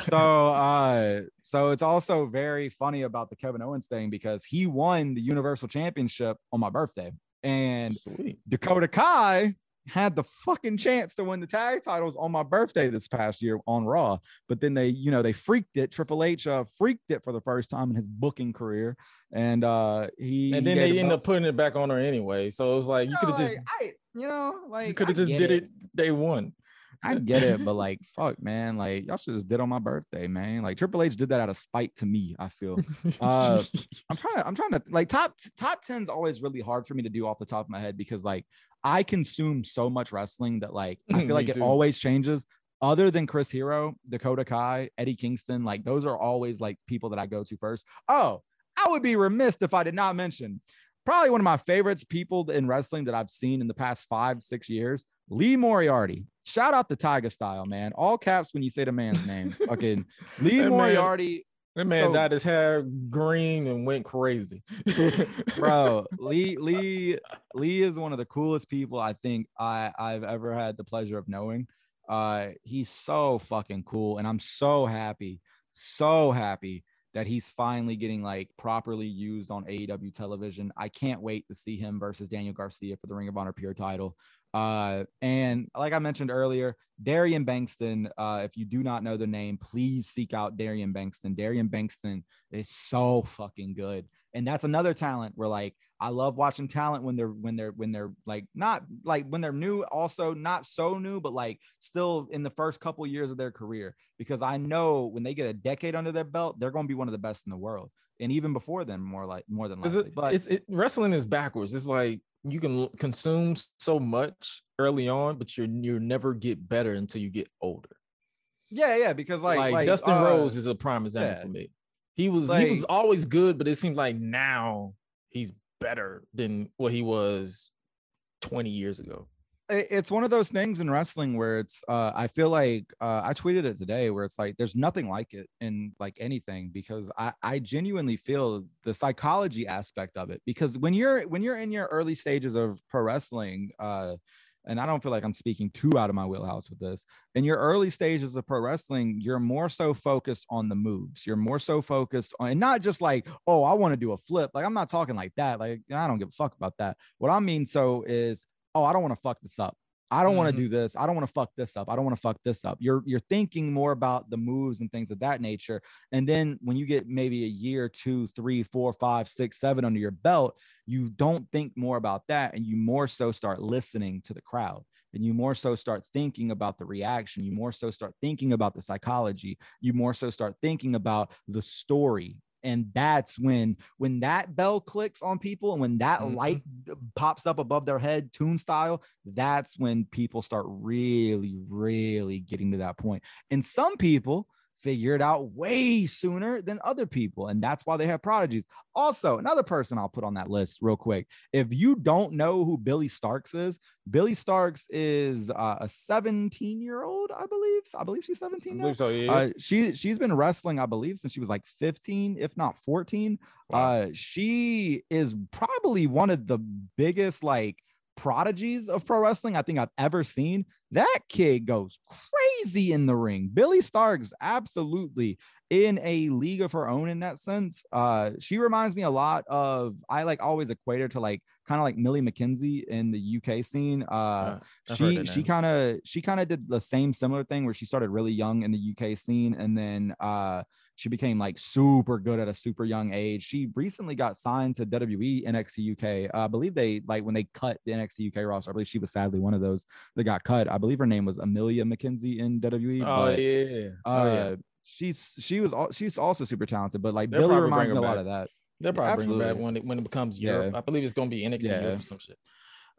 so uh so it's also very funny about the Kevin Owens thing because he won the Universal Championship on my birthday, and Sweet. Dakota Kai had the fucking chance to win the tag titles on my birthday this past year on Raw, but then they, you know, they freaked it. Triple H uh, freaked it for the first time in his booking career, and uh he And then gave they end up putting it back on her anyway. So it was like you could have No, just I, you know, like you could have just did it day one. I get it, but like, fuck, man, like y'all should just did on my birthday, man. Like Triple H did that out of spite to me. I feel. Uh, I'm trying to, I'm trying to like top top 10 is always really hard for me to do off the top of my head because like I consume so much wrestling that like I feel like it too. always changes. Other than Chris Hero, Dakota Kai, Eddie Kingston, like those are always like people that I go to first. Oh, I would be remiss if I did not mention probably one of my favorites people in wrestling that I've seen in the past five, six years, Lee Moriarty. Shout out to Tiger Style, man. All caps when you say the man's name. Fucking Lee Moriarty that man so- dyed his hair green and went crazy. bro lee lee lee is one of the coolest people i think i i've ever had the pleasure of knowing uh he's so fucking cool and i'm so happy so happy that he's finally getting like properly used on AEW television. I can't wait to see him versus Daniel Garcia for the Ring of Honor Pure title. Uh, and like I mentioned earlier, Darian Bankston. Uh, if you do not know the name, please seek out Darian Bankston. Darian Bankston is so fucking good, and that's another talent where like I love watching talent when they're when they're when they're like not like when they're new, also not so new, but like still in the first couple years of their career. Because I know when they get a decade under their belt, they're going to be one of the best in the world, and even before then, more like more than likely. it, but it's, it, wrestling is backwards. It's like you can consume so much early on, but you're you never get better until you get older. yeah, yeah, because like Like, like, Dustin uh, Rhodes is a prime example yeah. for me. He was he was always good, but it seems like now he's better than what he was 20 years ago. It- it's one of those things in wrestling where it's uh i feel like uh i tweeted it today where it's like there's nothing like it in like anything because i i genuinely feel the psychology aspect of it because when you're when you're in your early stages of pro wrestling uh and I don't feel like I'm speaking too out of my wheelhouse with this. In your early stages of pro wrestling, you're more so focused on the moves. You're more so focused on, and not just like, oh, I want to do a flip. Like, I'm not talking like that. Like, I don't give a fuck about that. What I mean so is, oh, I don't want to fuck this up. I don't want Mhm. to do this. I don't want to fuck this up. I don't want to fuck this up. You're you're thinking more about the moves and things of that nature. And then when you get maybe a year, two, three, four, five, six, seven under your belt, you don't think more about that, and you more so start listening to the crowd. And you more so start thinking about the reaction. You more so start thinking about the psychology. You more so start thinking about the story. And that's when when that bell clicks on people and when that Mhm. light pops up above their head, tune style, that's when people start really, really getting to that point. And some people figure it out way sooner than other people. And that's why they have prodigies. Also, another person I'll put on that list real quick. If you don't know who Billie Starkz is, Billie Starkz is uh, a 17 year old, I believe. I believe she's 17 now. believe so, yeah. Uh, she she's been wrestling, I believe, since she was like 15, if not 14. Wow. Uh, she is probably one of the biggest like prodigies of pro wrestling I think I've ever seen. That kid goes crazy in the ring. Billie Starkz absolutely in a league of her own in that sense. Uh, she reminds me a lot of I like always equate her to like kind of like Millie McKenzie in the UK scene. Uh, Uh, she she kind of she kind of did the same similar thing where she started really young in the UK scene and then uh she became like super good at a super young age. She recently got signed to WWE NXT UK. Uh, I believe they like when they cut the NXT UK roster. I believe she was sadly one of those that got cut. I believe her name was Emilia McKenzie in WWE. oh, but, yeah. Uh, oh, yeah. she's she was she's also super talented, but like They'll Billie reminds me a her lot of that. They'll probably bring it back absolutely. when it when it becomes Yeah. Europe. I believe it's gonna be NXT Yeah. Or some shit.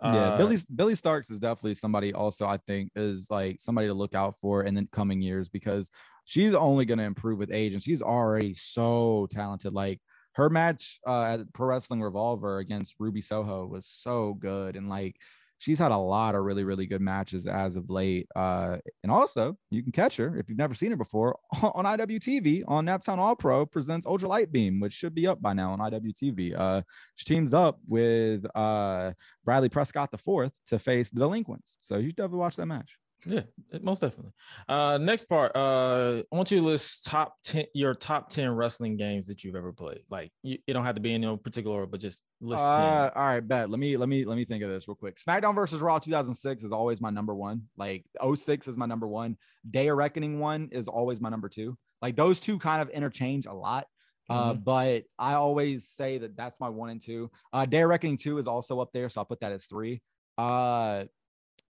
Yeah, Uh, Billie Billie Starkz is definitely somebody also I think is like somebody to look out for in the coming years because she's only going to improve with age and she's already so talented. Like her match uh, at Pro Wrestling Revolver against Ruby Soho was so good and like she's had a lot of really really good matches as of late. Uh, and also you can catch her if you've never seen her before on IWTV on Naptown All Pro presents Ultra Light Beam, which should be up by now on IWTV. Uh, she teams up with uh Bradley Prescott the fourth to face the delinquents. So you should definitely watch that match. Yeah, most definitely. Uh, next part. Uh, I want you to list top ten your top ten wrestling games that you've ever played. Like you, it don't have to be in no particular order, but just list Uh, all right, bet. Let me let me let me think of this real quick. SmackDown versus Raw 2006 is always my number one. Like 06 is my number one. Day of Reckoning one is always my number two. Like those two kind of interchange a lot. Uh, but I always say that that's my one and two. Uh, Day of Reckoning two is also up there, so I'll put that as three. Uh,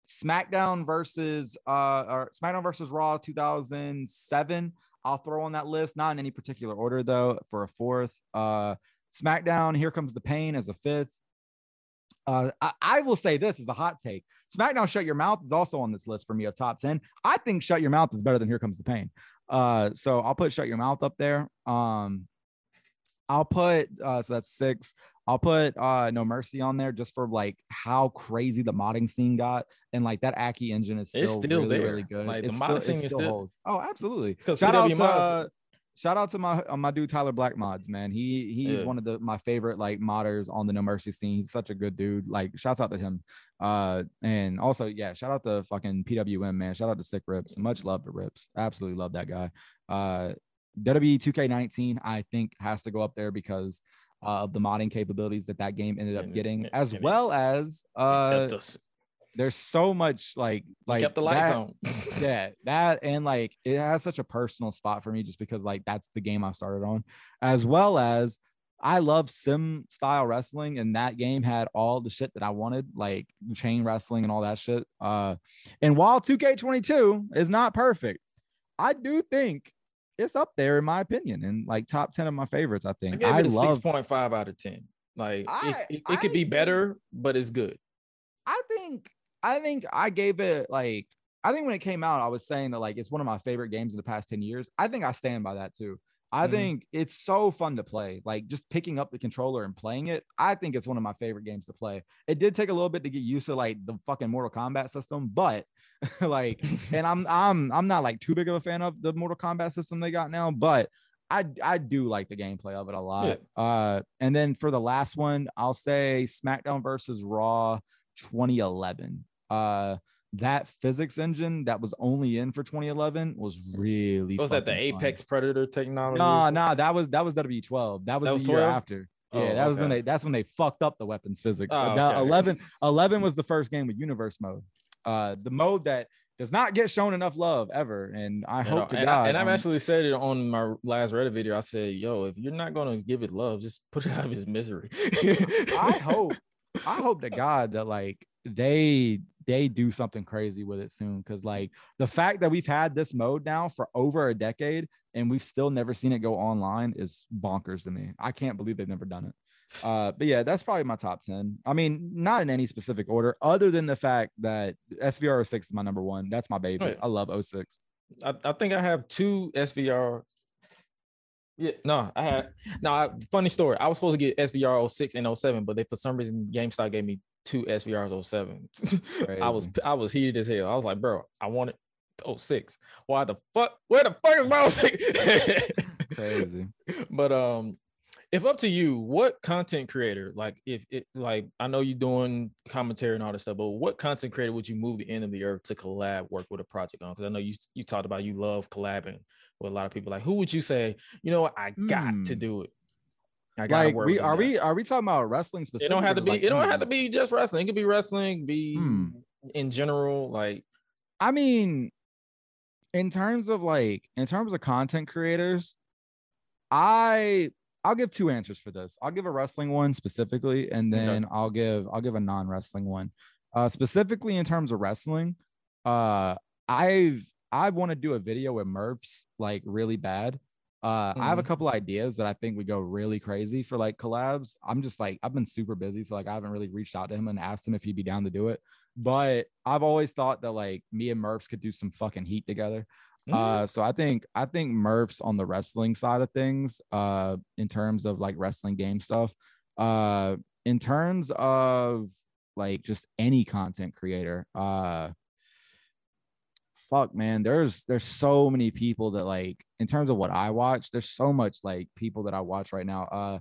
SmackDown versus uh or SmackDown versus Raw 2007. I'll throw on that list, not in any particular order though, for a fourth. Uh SmackDown, Here Comes the Pain as a fifth. Uh, I, I will say this is a hot take. SmackDown Shut Your Mouth is also on this list for me of top 10. I think Shut Your Mouth is better than Here Comes the Pain. Uh, so I'll put Shut Your Mouth up there. Um, I'll put uh, so that's six. I'll put uh No Mercy on there just for like how crazy the modding scene got, and like that Aki engine is still, It's still really, there. really good. Like, the It's modding still- scene is still- holds. Oh, absolutely. Shout out to uh, shout out to my uh, my dude Tyler Black mods, man. He he's Yeah. one of the my favorite like modders on the No Mercy scene. He's such a good dude. Like shouts out to him. Uh and also yeah, shout out to fucking PWM man. Shout out to Sick Rips. Much love to Rips. Absolutely love that guy. Uh WWE 2K19 I think has to go up there because uh, of the modding capabilities that that game ended up getting, as and it- well as uh, there's so much like like kept the lights that- on. yeah that and like it has such a personal spot for me just because like that's the game i started on as well as i love sim style wrestling and that game had all the shit that i wanted like chain wrestling and all that shit uh and while 2k22 is not perfect i do think it's up there in my opinion and like top 10 of my favorites i I think i, it love six point five out of ten. Like I- it, it, it could be better, but it's good. I think I think I gave it like I think when it came out, I was saying that like it's one of my favorite games in the past 10 years. I think I stand by that too. I Mhm. think it's so fun to play. Like just picking up the controller and playing it. I think it's one of my favorite games to play. It did take a little bit to get used to like the fucking Mortal Kombat system, but like and I'm I'm I'm not like too big of a fan of the Mortal Kombat system they got now, but I I do like the gameplay of it a lot. Uh and then for the last one, I'll say SmackDown versus Raw 2011. Uh that physics engine that was only in for 2011 was really was that the fun. Apex Predator technology? Nah, nah, that was that was W12. That was That the was year 12? after. Oh, Yeah, that was when they that's when they fucked up the weapons physics. Oh, The okay. 11 11 was the first game with universe mode. Uh the mode that does not get shown enough love ever. And I And, hope to and, God. I, and I've actually said it on my last Reddit video. I said, "Yo, if you're not gonna give it love, just put it out of his misery." I hope, I hope to God that like they they do something crazy with it soon. Cause like the fact that we've had this mode now for over a decade and we've still never seen it go online is bonkers to me. I can't believe they've never done it. Uh, but yeah, that's probably my top 10. I mean, not in any specific order, other than the fact that SVR 06 is my number one. That's my baby. Right. I love 06. I, I think I have two SVR. Yeah, no, I had no. I, funny story. I was supposed to get SVR 06 and 07, but they for some reason GameStop gave me two SVRs 07. I was I was heated as hell. I was like, bro, I want it 06. Why the fuck? Where the fuck is my 06? Crazy. but um if up to you what content creator like if it like i know you're doing commentary and all this stuff but what content creator would you move the end of the earth to collab work with a project on because i know you you talked about you love collabing with a lot of people like who would you say you know what i got to Hmm. do it i got Like we are we are we talking about wrestling specifically? it don't have to be like it don't have to be just wrestling it could be wrestling be Hmm. in general like I mean, in terms of like in terms of content creators, I I'll give two answers for this. I'll give a wrestling one specifically, and Okay. then I'll give I'll give a non-wrestling one. Uh specifically in terms of wrestling, uh I've I want to do a video with Murphs like really bad. Uh, I have a Mhm. couple ideas that I think would go really crazy for like collabs. I'm just like I've been super busy, so like I haven't really reached out to him and asked him if he'd be down to do it. But I've always thought that like me and Murphs could do some fucking heat together. Mm. Uh, so I think I think Murphs on the wrestling side of things, uh, in terms of like wrestling game stuff, uh, in terms of like just any content creator, uh, fuck man, there's there's so many people that like in terms of what I watch, there's so much like people that I watch right now. Uh,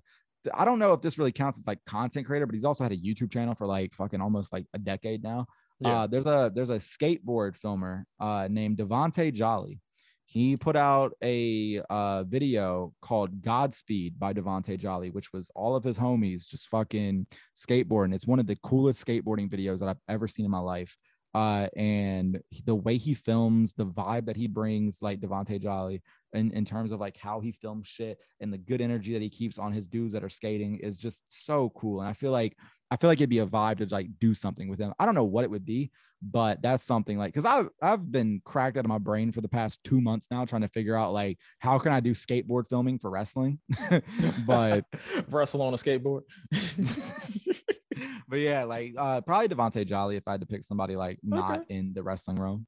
I don't know if this really counts as like content creator, but he's also had a YouTube channel for like fucking almost like a decade now. Yeah. Uh, there's a there's a skateboard filmer uh, named Devonte Jolly. He put out a uh, video called Godspeed by Devonte Jolly, which was all of his homies just fucking skateboarding. It's one of the coolest skateboarding videos that I've ever seen in my life. Uh, and the way he films, the vibe that he brings, like Devonte Jolly, in, in terms of like how he films shit and the good energy that he keeps on his dudes that are skating is just so cool. And I feel like I feel like it'd be a vibe to like do something with him. I don't know what it would be, but that's something like because I've I've been cracked out of my brain for the past two months now trying to figure out like how can I do skateboard filming for wrestling. but wrestle on a skateboard. but yeah, like uh probably Devonte Jolly if I had to pick somebody like not in the wrestling realm.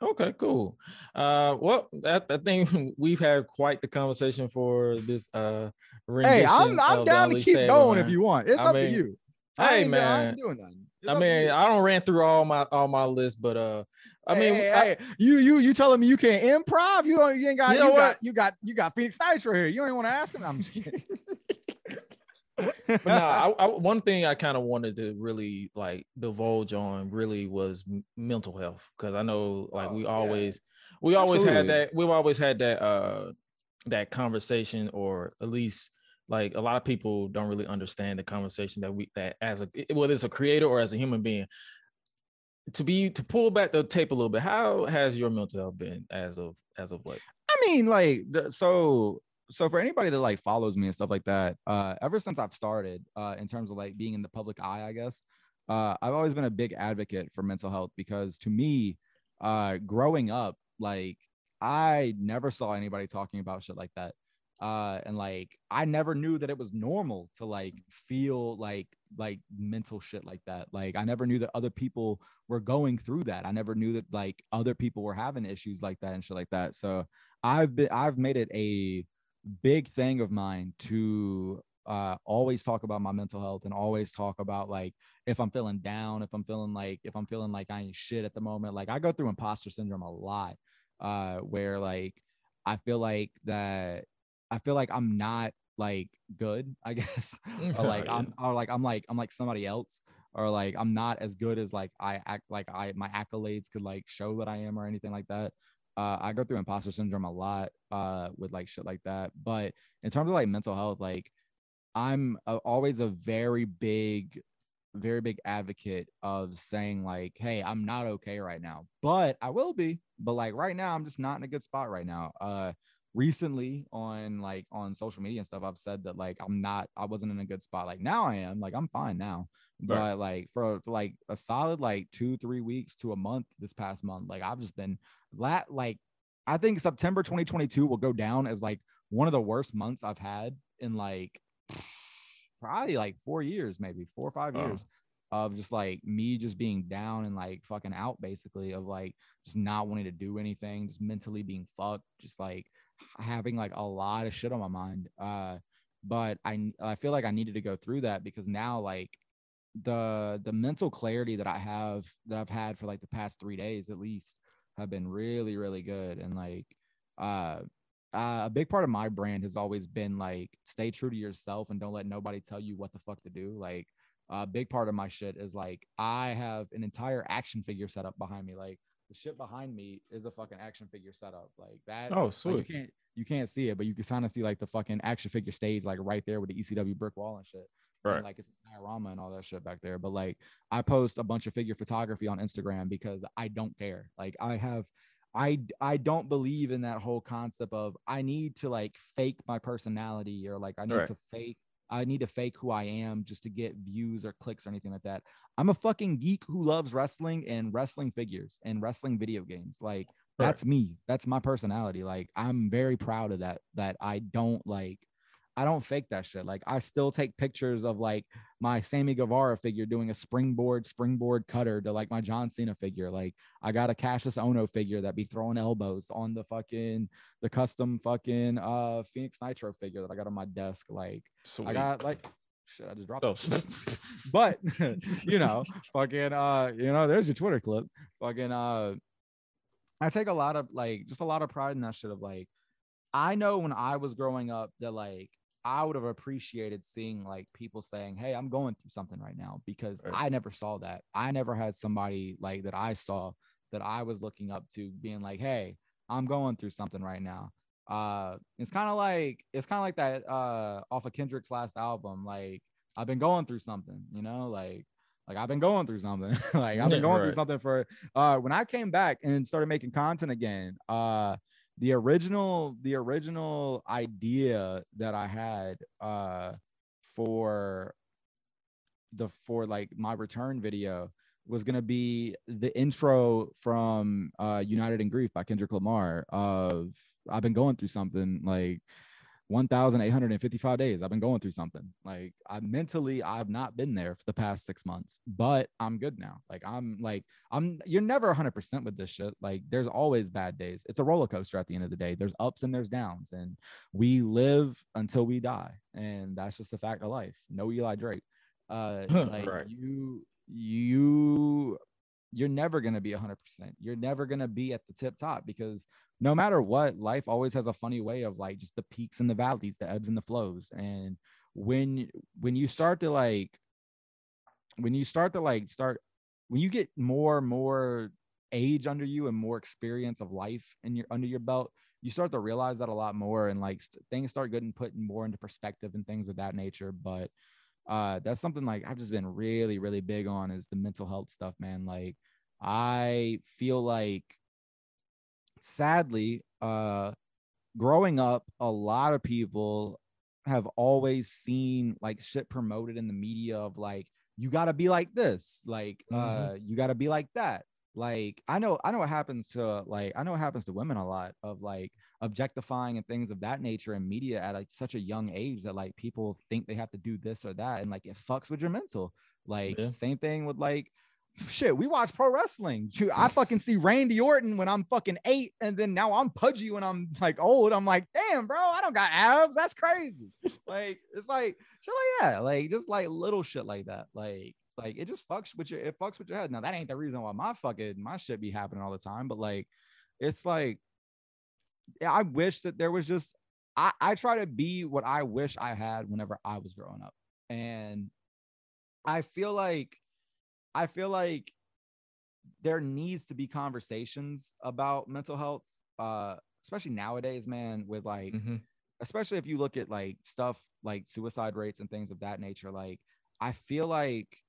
Okay, cool. Uh, well, I, I think we've had quite the conversation for this. Uh, Hey, I'm I'm down to keep going if you want. It's I up mean, to you. hey, I I man. doing nothing. It's I mean. I don't ran through all my all my list, but uh, I Hey, mean, hey, I- hey, you you you telling me you can't improv? You don't you ain't got You you, know got what? you got you got Phoenix Nitro here. You ain't want to ask him. I'm just kidding. but no, I, I, one thing I kind of wanted to really like divulge on really was m- mental health because I know like Oh, we yeah. always we always had that we've always had that uh that conversation or at least like a lot of people don't really understand the conversation that we that as a whether it's a creator or as a human being to be to pull back the tape a little bit how has your mental health been as of as of late I mean, like, the, so so for anybody that like follows me and stuff like that, uh, ever since I've started, uh, in terms of like being in the public eye, I guess, uh, I've always been a big advocate for mental health because to me, uh, growing up, like, I never saw anybody talking about shit like that. Uh, and like, I never knew that it was normal to like feel like like mental shit like that. Like, I never knew that other people were going through that. I never knew that like other people were having issues like that and shit like that. So I've been I've made it a big thing of mine to uh always talk about my mental health and always talk about like if I'm feeling down, if I'm feeling like if I'm feeling like I ain't shit at the moment. Like I go through imposter syndrome a lot, uh, where like I feel like that I feel like I'm not like good, I guess. or like I'm or like I'm like I'm like somebody else or like I'm not as good as like I act like I my accolades could like show that I am or anything like that. Uh, I go through imposter syndrome a lot uh with like shit like that. But in terms of like mental health, like I'm a, always a very big very big advocate of saying like hey i'm not okay right now but i will be but like right now i'm just not in a good spot right now uh recently on like on social media and stuff i've said that like i'm not i wasn't in a good spot like now i am like i'm fine now but Right. like for, for like a solid like two three weeks to a month this past month like i've just been lat like i think september 2022 will go down as like one of the worst months i've had in like probably like four years maybe four or five Wow. years of just like me just being down and like fucking out basically of like just not wanting to do anything just mentally being fucked just like having like a lot of shit on my mind uh but i i feel like i needed to go through that because now like the the mental clarity that i have that i've had for like the past three days at least have been really really good and like uh uh, a big part of my brand has always been like stay true to yourself and don't let nobody tell you what the fuck to do like a big part of my shit is like I have an entire action figure set up behind me. Like the shit behind me is a fucking action figure setup. Like that. oh like, sweet you can't you can't see it, but you can kind of see like the fucking action figure stage like right there with the ECW brick wall and shit. Right. And, like it's a diorama and all that shit back there. But like I post a bunch of figure photography on Instagram because I don't care. Like I have I I don't believe in that whole concept of I need to like fake my personality or like I need Right. to fake I need to fake who I am just to get views or clicks or anything like that. I'm a fucking geek who loves wrestling and wrestling figures and wrestling video games. Like Right. that's me. That's my personality. Like I'm very proud of that. That I don't like. I don't fake that shit. Like I still take pictures of like my Sammy Guevara figure doing a springboard springboard cutter to like my John Cena figure. Like I got a Cassius Ohno figure that be throwing elbows on the fucking the custom fucking uh Phoenix Nitro figure that I got on my desk. Like Sweet. I got like shit. I just dropped. Oh. but you know, fucking uh, you know, there's your Twitter clip. Fucking uh, I take a lot of like just a lot of pride in that shit. Of like, I know when I was growing up that like I would have appreciated seeing like people saying, "Hey, I'm going through something right now," because Right. I never saw that. I never had somebody like that I saw that I was looking up to being like, "Hey, I'm going through something right now." Uh, it's kind of like it's kind of like that uh off of Kendrick's last album. Like I've been going through something, you know, like like I've been going through something. like I've been going right. through something for uh when I came back and started making content again. Uh the original the original idea that I had uh for the for like my return video was gonna be the intro from uh United in Grief by Kendrick Lamar of I've been going through something like 1855 days. I've been going through something. Like I mentally I've not been there for the past 6 months but I'm good now. Like I'm like I'm you're never 100% with this shit. Like there's always bad days. It's a roller coaster at the end of the day. There's ups and there's downs and we live until we die and that's just the fact of life. No Eli Drake. Uh like Right. you you you're never going to be 100% you're never going to be at the tip top because no matter what life always has a funny way of like just the peaks and the valleys the ebbs and the flows. And when when you start to like when you start to like start when you get more more age under you and more experience of life in your under your belt you start to realize that a lot more and like st- things start getting put more into perspective and things of that nature. But uh that's something like i've just been really really big on is the mental health stuff man. Like i feel like sadly uh growing up a lot of people have always seen like shit promoted in the media of like you got to be like this like uh you got to be like that. Like i know i know what happens to like i know what happens to women a lot of like objectifying and things of that nature in media at like such a young age that like people think they have to do this or that and like it fucks with your mental. Like Yeah. same thing with like shit we watch pro wrestling. I fucking see randy orton when i'm fucking eight and then now i'm pudgy when i'm like old. I'm like damn bro i don't got abs. That's crazy. Like it's like shit like that. Like just like little shit like that. Like like it just fucks with your it fucks with your head. Now that ain't the reason why my fucking my shit be happening all the time but like it's like yeah, I wish that there was just I, I try to be what I wish I had whenever I was growing up. And I feel like I feel like there needs to be conversations about mental health, uh, especially nowadays, man, with like Mhm. especially if you look at like stuff like suicide rates and things of that nature like i feel like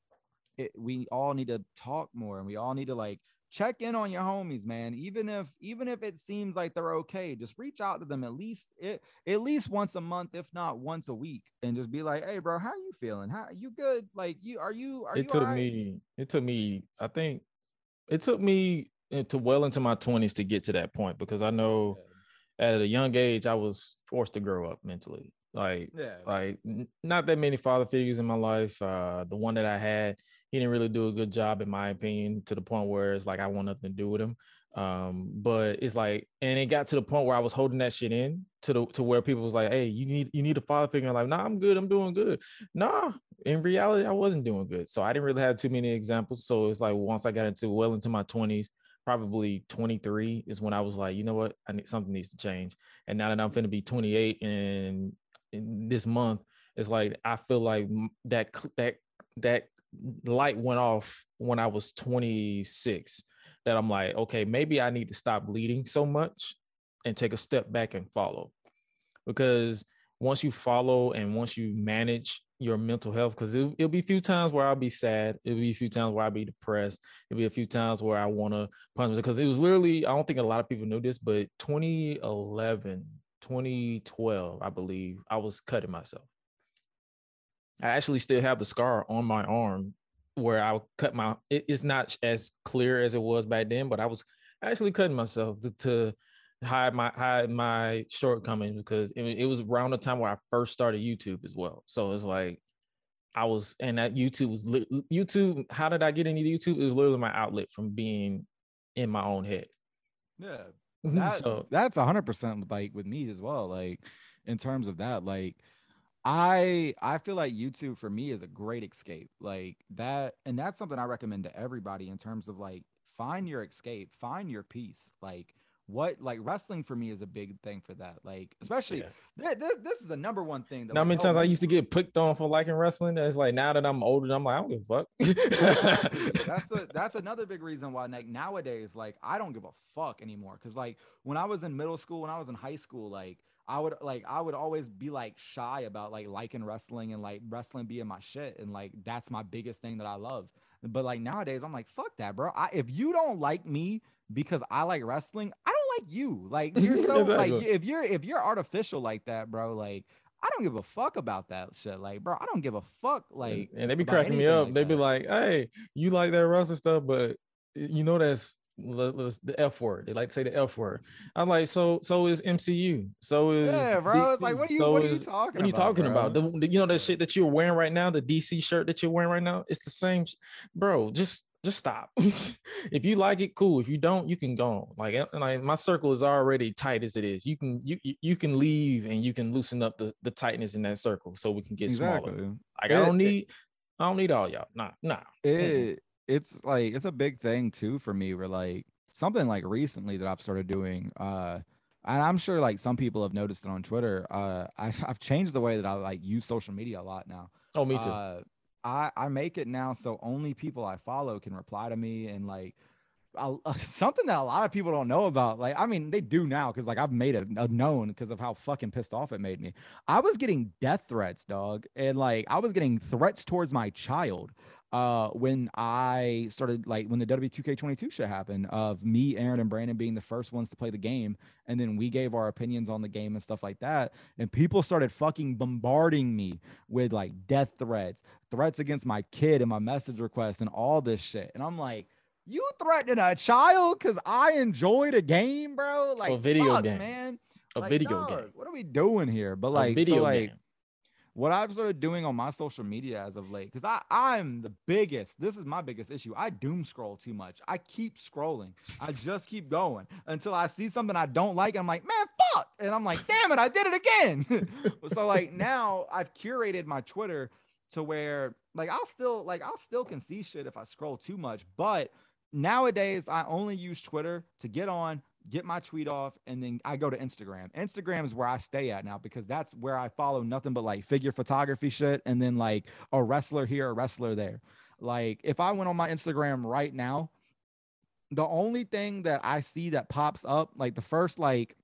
it, we all need to talk more and we all need to like check in on your homies man. Even if even if it seems like they're okay just reach out to them at least it, at least once a month if not once a week and just be like hey bro how you feeling? How you good? Like you are you are it you took alright?" me it took me i think it took me into well into my 20s to get to that point because i know at a young age i was forced to grow up mentally. Like yeah. like n- not that many father figures in my life uh the one that i had he didn't really do a good job in my opinion to the point where it's like i want nothing to do with him. Um but it's like and it got to the point where i was holding that shit in to the to where people was like hey you need you need a father figure. I'm like nah i'm good. I'm doing good. Nah in reality i wasn't doing good. So i didn't really have too many examples. So it's like once i got into well into my 20s probably 23 is when i was like you know what? I need something needs to change. And now that i'm going to be 28 and in this month it's like i feel like that that that light went off when i was 26 that i'm like okay maybe i need to stop leading so much and take a step back and follow. Because once you follow and once you manage your mental health because it'll, it'll be a few times where i'll be sad it'll be a few times where i'll be depressed it'll be a few times where i want to punch because it was literally i don't think a lot of people knew this but 2011 2012 i believe i was cutting myself I actually still have the scar on my arm where I cut my. It, it's not as clear as it was back then, but I was actually cutting myself to, to hide my hide my shortcomings because it, it was around the time where I first started YouTube as well. So it's like I was, and that YouTube was li- YouTube. How did I get into YouTube? It was literally my outlet from being in my own head. Yeah, mm-hmm. that, so that's hundred percent like with me as well. Like in terms of that, like I I feel like YouTube for me is a great escape. Like that, and that's something I recommend to everybody in terms of like find your escape, find your peace. Like what like wrestling for me is a big thing for that. Like especially Yeah. th- th- this is the number one thing. That Now, how like, many oh, times I used to get picked on for liking wrestling? It's like now that I'm older, I'm like, I don't give a fuck. that's the that's another big reason why like nowadays like I don't give a fuck anymore because like when I was in middle school when I was in high school like I would like I would always be like shy about like liking wrestling and like wrestling being my shit and like that's my biggest thing that I love. But like nowadays I'm like fuck that bro. I, if you don't like me because I like wrestling I don't like you. Like you're so like if you're if you're artificial like that bro like I don't give a fuck about that shit. Like bro I don't give a fuck like and they be cracking me up. like they be like, "Hey, you like that wrestling stuff, but you know that's the F word. They like to say the F word." I'm like, "So, so is MCU. So is Yeah, bro. It's like, what are you, so what are you talking What are you about? talking bro? about? The, the- you know that shit that you're wearing right now, the DC shirt that you're wearing right now. It's the same, sh- bro. Just, just stop. if you like it, cool. If you don't, you can go. On. Like, and like my circle is already tight as it is. You can, you, you- can leave and you can loosen up the, the tightness in that circle so we can get smaller. Like It- I don't it- need, I don't need all y'all. Nah, nah. It it's like it's a big thing too for me. Where like something like recently that I've started doing. Uh, and I'm sure like some people have noticed it on Twitter. Uh, I've I've changed the way that I like use social media a lot now. Oh, me too. Uh, I I make it now so only people I follow can reply to me and like a- something that a lot of people don't know about. Like I mean they do now because like I've made it uh, known because of how fucking pissed off it made me. I was getting death threats, dog, and like I was getting threats towards my child. Uh, when I started like when the W2K22 shit happened of me, Aaron, and Brandon being the first ones to play the game, and then we gave our opinions on the game and stuff like that, and people started fucking bombarding me with like death threats, threats against my kid and my message requests and all this shit. And I'm like, you threatening a child because I enjoyed a game, bro? Like a video fuck, game. man. a Like, video dog, game. What are we doing here? But A like, video so, like, game. What I've started doing on my social media as of late, because I I'm the biggest. This is my biggest issue. I doom scroll too much. I keep scrolling. I just keep going until I see something I don't like. I'm like, man, fuck, and I'm like, damn it, I did it again. so like now I've curated my Twitter to where like I'll still like I'll still can see shit if I scroll too much, but nowadays I only use Twitter to get on, get my tweet off, and then I go to Instagram. Instagram is where I stay at now because that's where I follow nothing but like figure photography shit and then like a wrestler here, a wrestler there. Like if I went on my Instagram right now, the only thing that I see that pops up, like the first like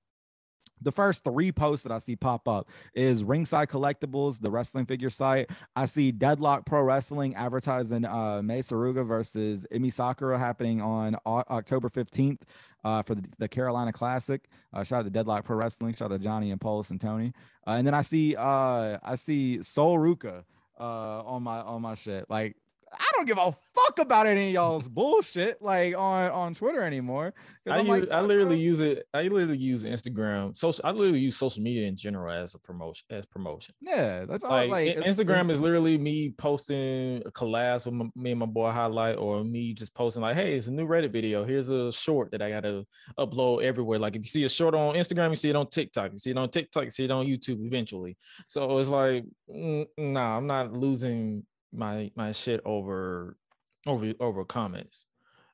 the first three posts that I see pop up is Ringside Collectibles, the wrestling figure site. I see Deadlock Pro Wrestling advertising uh Mei Suruga versus Emi Sakura happening on O- October 15th uh, for the, the Carolina Classic. Uh, shout out to Deadlock Pro Wrestling, shout out to Johnny and Polis and Tony. Uh, and then I see uh I see Soul Ruka uh on my on my shit. Like I don't give a fuck about any of y'all's bullshit like on on Twitter anymore. I, use, like, I literally bro. use it. I literally use Instagram. Social. I literally use social media in general as a promotion. As promotion. yeah, that's all Like, like Instagram is literally me posting a collabs with my, me and my boy highlight, or me just posting like, "Hey, it's a new Reddit video. Here's a short that I got to upload everywhere." Like if you see a short on Instagram, you see it on TikTok. You see it on TikTok. You see it on YouTube eventually. So it's like, mm, nah, I'm not losing my my shit over over over comments.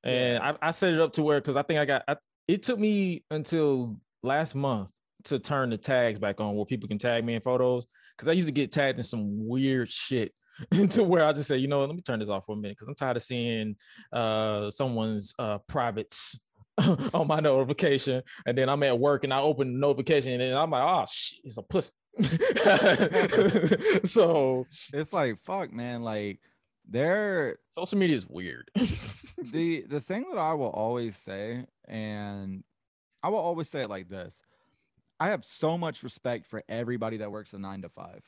And I, I set it up to where because I think I got I, it took me until last month to turn the tags back on where people can tag me in photos because I used to get tagged in some weird shit into where I just say, you know, what, let me turn this off for a minute because I'm tired of seeing uh someone's uh privates on my notification, and then I'm at work and I open the notification and then I'm like, oh shit, it's a pussy. so it's like fuck man like there social media is weird. the the thing that i will always say and i will always say it like this i have so much respect for everybody that works a nine to five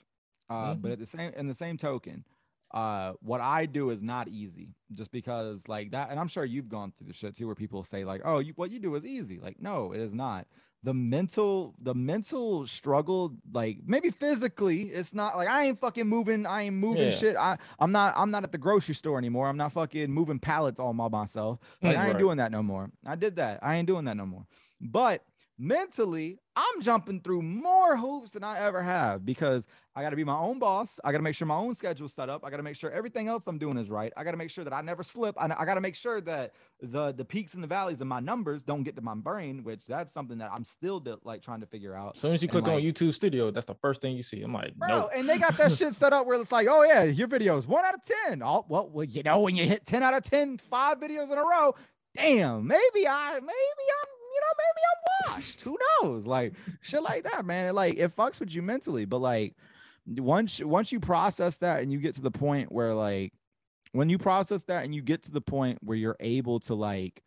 Uh, But at the same in the same token, uh, what I do is not easy, just because like that. And I'm sure you've gone through the shit too, where people say like, "Oh, you, what you do is easy." Like, no, it is not. The mental, the mental struggle, like maybe physically, it's not like I ain't fucking moving. I ain't moving Yeah. shit. I I'm not I'm not at the grocery store anymore. I'm not fucking moving pallets all by myself. Like I ain't doing that no more. I did that. I ain't doing that no more. But mentally, I'm jumping through more hoops than I ever have because I got to be my own boss. I got to make sure my own schedule's set up. I got to make sure everything else I'm doing is right. I got to make sure that I never slip. I, I got to make sure that the the peaks and the valleys of my numbers don't get to my brain, which that's something that I'm still de- like trying to figure out. As soon as you And, click on YouTube Studio, that's the first thing you see. I'm like, Bro, no. and they got that shit set up where it's like, oh yeah, your videos one out of ten. Oh well, well, you know, when you hit 10 out of 10, five videos in a row, damn, maybe I maybe I'm, you know, maybe I'm washed. Who knows? Like shit like that, man. It like it fucks with you mentally. But like once once you process that and you get to the point where like when you process that and you get to the point where you're able to like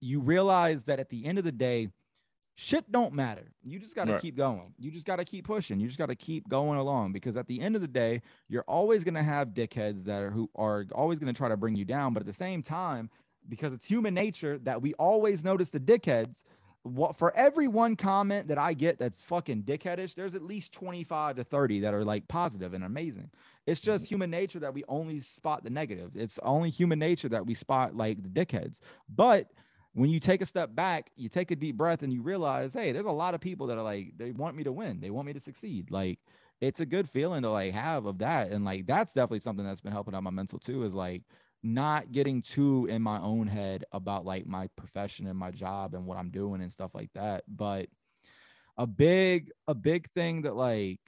you realize that at the end of the day shit don't matter you just got to Right. keep going you just got to keep pushing you just got to keep going along because at the end of the day you're always going to have dickheads that are who are always going to try to bring you down but at the same time because it's human nature that we always notice the dickheads what for every one comment that I get that's fucking dickheadish, there's at least 25 to 30 that are like positive and amazing. It's mm-hmm. just human nature that we only spot the negative. It's only human nature that we spot like the dickheads. But when you take a step back, you take a deep breath and you realize, hey, there's a lot of people that are like, they want me to win. They want me to succeed. Like it's a good feeling to like have of that. And like that's definitely something that's been helping out my mental too, is like not getting too in my own head about like my profession and my job and what I'm doing and stuff like that. But a big, a big thing that like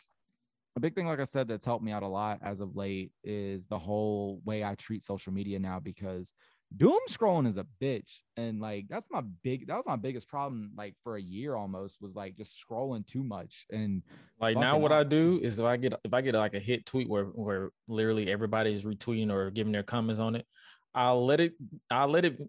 a big thing, like I said, that's helped me out a lot as of late is the whole way I treat social media now because doom scrolling is a bitch. And like that's my big that was my biggest problem like for a year almost was like just scrolling too much. And Like now, what up. I do is if I get if I get like a hit tweet where where literally everybody is retweeting or giving their comments on it, I'll let it I'll let it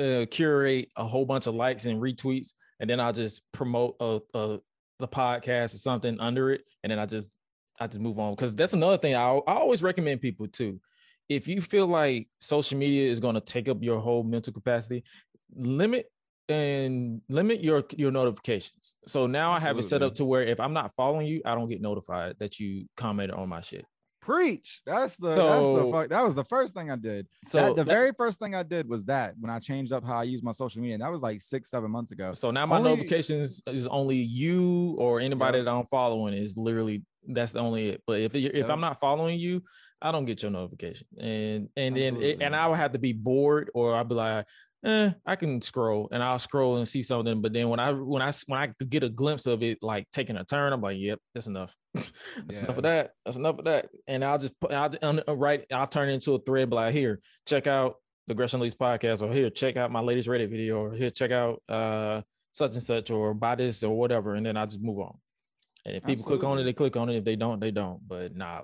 uh, curate a whole bunch of likes and retweets, and then I'll just promote a, a the podcast or something under it, and then I just I just move on because that's another thing I I always recommend people too. If you feel like social media is going to take up your whole mental capacity, limit and limit your your notifications. So now I have it set up to where if I'm not following you, I don't get notified that you commented on my shit. preach. That's the that's the fuck that was the first thing I did. So that, the that- very first thing I did was that when I changed up how I use my social media, and that was like six, seven months ago. so now my only- notifications is only you or anybody that I'm following is literally that's the only it. But if you if. I'm not following you, I don't get your notification. And and then it, and I would have to be bored or I'll be like, eh, I can scroll and I'll scroll and see something. But then when I when I when I get a glimpse of it like taking a turn, I'm like, yep, that's enough. that's enough of that. That's enough of that. And I'll just put I'll uh, right, I'll turn it into a thread, like, here, check out the Gresh Unleashed podcast, or here, check out my latest Reddit video, or here, check out uh such and such, or buy this or whatever. And then I just move on. And if people click on it, they click on it. If they don't, they don't. But nah,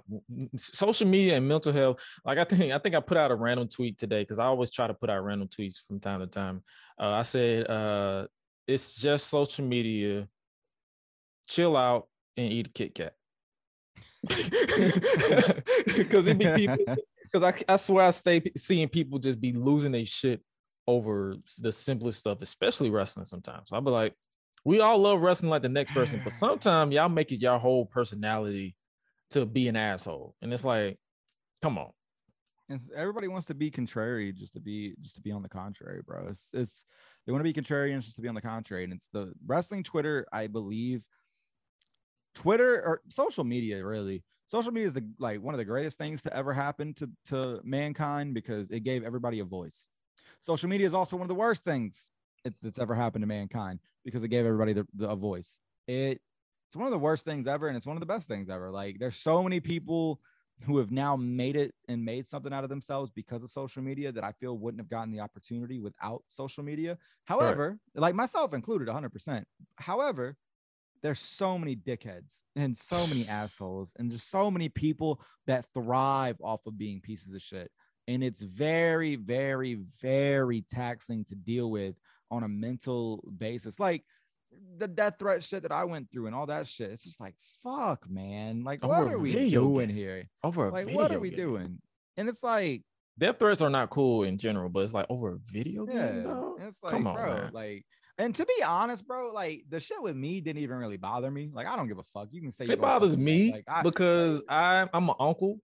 social media and mental health. Like I think, I think I put out a random tweet today because I always try to put out random tweets from time to time. Uh, I said, uh, "It's just social media. Chill out and eat a Kit Kat." Because it be people. Because I, I swear I stay seeing people just be losing their shit over the simplest stuff, especially wrestling. Sometimes I'll be like, we all love wrestling like the next person, but sometimes y'all make it your whole personality to be an asshole, and it's like, come on. And everybody wants to be contrary just to be just to be on the contrary, bro. It's, it's they want to be contrarians just to be on the contrary. And it's the wrestling Twitter, I believe. Twitter or social media, really. Social media is the like one of the greatest things to ever happen to, to mankind because it gave everybody a voice. Social media is also one of the worst things that's ever happened to mankind because it gave everybody the, the, a voice. It it's one of the worst things ever, and it's one of the best things ever. Like there's so many people who have now made it and made something out of themselves because of social media that I feel wouldn't have gotten the opportunity without social media. However, like myself included 100%. However, there's so many dickheads and so many assholes and just so many people that thrive off of being pieces of shit. And it's very, very, very taxing to deal with on a mental basis. Like, the death threat shit that I went through and all that shit. It's just like fuck, man. Like, Over what are we doing game. here? over a Like, video what are we game. doing? And it's like, Death threats are not cool in general, but it's like over a video game. yeah, dog? it's like, Come on, bro, man. like. And to be honest, bro, like the shit with me didn't even really bother me. Like I don't give a fuck. You can say It bothers me Like, I, because I'm I'm an uncle,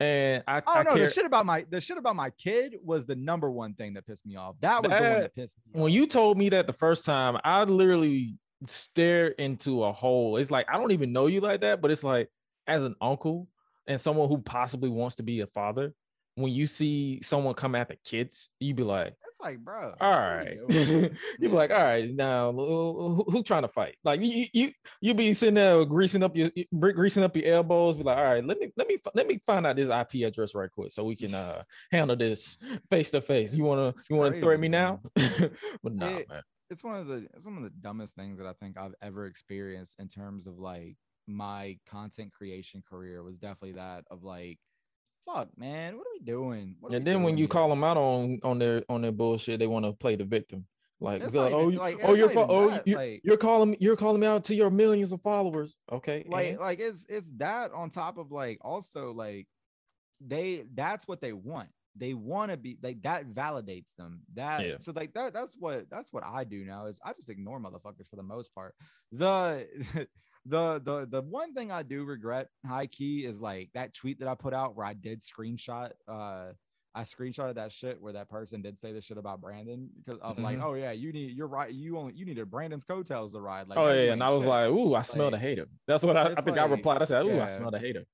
and I, Oh I no, care. the shit about my the shit about my kid was the number one thing that pissed me off. That was the one That- that pissed me when you told me that the first time, I literally stared into a hole. It's like I don't even know you like that, but it's like as an uncle and someone who possibly wants to be a father, when you see someone come at the kids, you be like, it's like, bro. All right, what are right. we doing? you be like, all right, now who, who- trying to fight? Like you, you, you be sitting there greasing up your greasing up your elbows. Be like, all right, let me let me let me find out this IP address right quick so we can uh handle this face to face. You wanna It's you wanna crazy, me now? but nah, It- man. it's one of the it's one of the dumbest things that I think I've ever experienced in terms of like my content creation career was definitely that of like, fuck, man, what are we doing? Are And we then when you here? call them out on on their on their bullshit, they want to play the victim. Like, like, oh, like, oh, you're oh, that, you, like- you're calling you're calling me out to your millions of followers. Okay, like and- like it's it's that on top of like also like they that's what they want they want to be like that validates them that Yeah. so like that that's what that's what i do now is i just ignore motherfuckers for the most part the the the the one thing i do regret high key is like that tweet that i put out where i did screenshot uh I screenshotted that shit where that person did say this shit about Brandon because of like, Mhm. oh yeah, you need you're right. You only you needed Brandon's coattails to ride. Like, oh yeah, and I was like, ooh, I smell the hater. That's what I, I think I replied. I said, ooh, I yeah. smell the hater.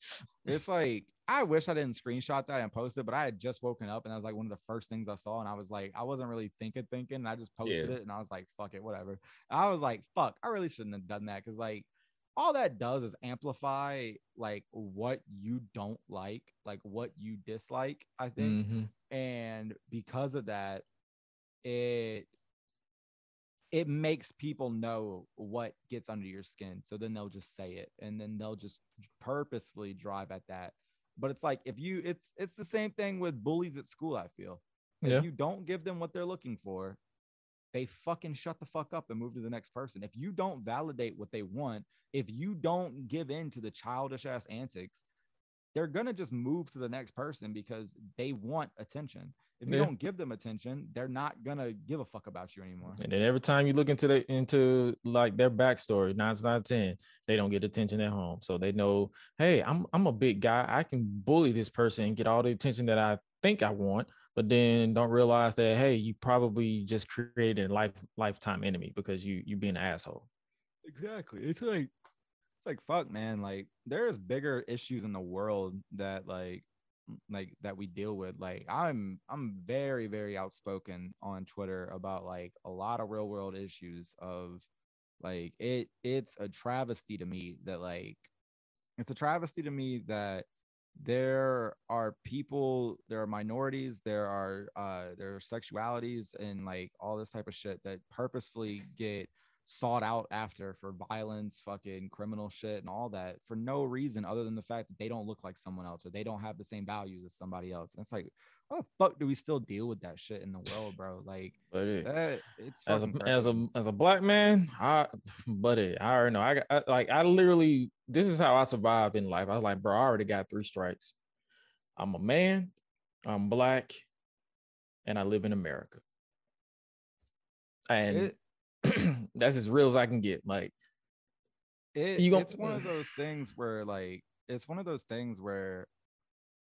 it's like I wish I didn't screenshot that and post it, but I had just woken up and that was like one of the first things I saw, and I was like, I wasn't really thinking, thinking, and I just posted Yeah. it, and I was like, fuck it, whatever. I was like, fuck, I really shouldn't have done that because like all that does is amplify like what you don't like, like what you dislike. I think, Mhm. and because of that, it it makes people know what gets under your skin. So then they'll just say it and then they'll just purposefully drive at that. But it's like if you it's it's the same thing with bullies at school, I feel. If Yeah. you don't give them what they're looking for, they fucking shut the fuck up and move to the next person. If you don't validate what they want, if you don't give in to the childish ass antics, they're gonna just move to the next person because they want attention. If you Yeah. don't give them attention, they're not gonna give a fuck about you anymore. And then every time you look into the into like their backstory, nine out of ten, they don't get attention at home. So they know, hey, I'm I'm a big guy. I can bully this person and get all the attention that I think I want, but then don't realize that hey, you probably just created a life lifetime enemy because you you being an asshole. Exactly. It's like it's like fuck, man. Like there's bigger issues in the world that like like that we deal with. Like I'm I'm very very outspoken on Twitter about like a lot of real world issues of like it it's a travesty to me that like it's a travesty to me that there are people there are minorities there are uh there are sexualities and like all this type of shit that purposefully get sought out after for violence fucking criminal shit and all that for no reason other than the fact that they don't look like someone else or they don't have the same values as somebody else and it's like how the fuck do we still deal with that shit in the world bro like that it's as a fucking as a as a black man, I buddy, I already know. I I, like I literally this is how I survive in life. I was like, bro, I already got three strikes. I'm a man, I'm black, and I live in America. And It- that's as real as I can get. Like, it, You gon- it's one of those things where like it's one of those things where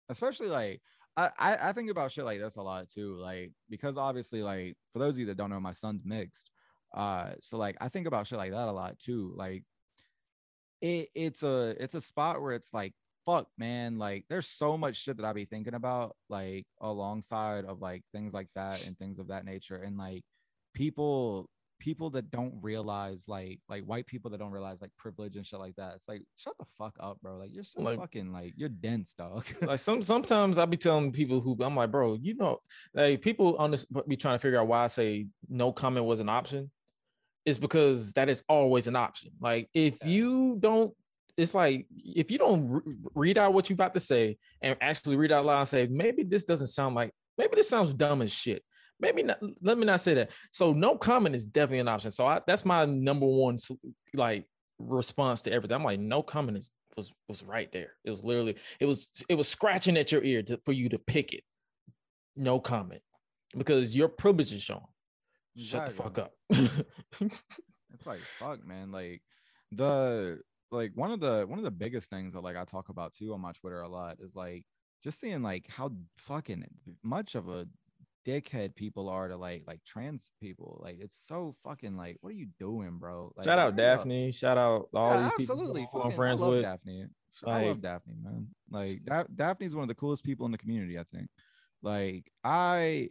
especially like I, I i think about shit like this a lot too like because obviously like for those of you that don't know my son's mixed uh so like i think about shit like that a lot too like it it's a it's a spot where it's like fuck man like there's so much shit that i be thinking about like alongside of like things like that and things of that nature and like people people that don't realize like like white people that don't realize like privilege and shit like that it's like shut the fuck up bro like you're so Like- fucking like you're dense dog like some sometimes I'll be telling people who I'm like, bro, you know, like people on this be trying to figure out why I say no comment was an option. It's because that is always an option. Like if Yeah. you don't, it's like if you don't re- read out what you about to say and actually read out loud and say, maybe this doesn't sound like maybe this sounds dumb as shit. Maybe not. Let me not say that. So no comment is definitely an option. So I, that's my number one like response to everything. I'm like, no comment is was was right there. It was literally it was it was scratching at your ear to, for you to pick it. No comment because your privilege is shown. Shut exactly. the fuck up. it's like fuck, man. Like the like one of the one of the biggest things that like I talk about too on my Twitter a lot is like just seeing like how fucking much of a dickhead people are to like like trans people. Like it's so fucking like, what are you doing, bro? Like, shout out Daphne. Up. Shout out all yeah, these absolutely. people I'm friends with. Daphne. Like, I love Daphne, man. Like da- Daphne's one of the coolest people in the community. I think. Like I,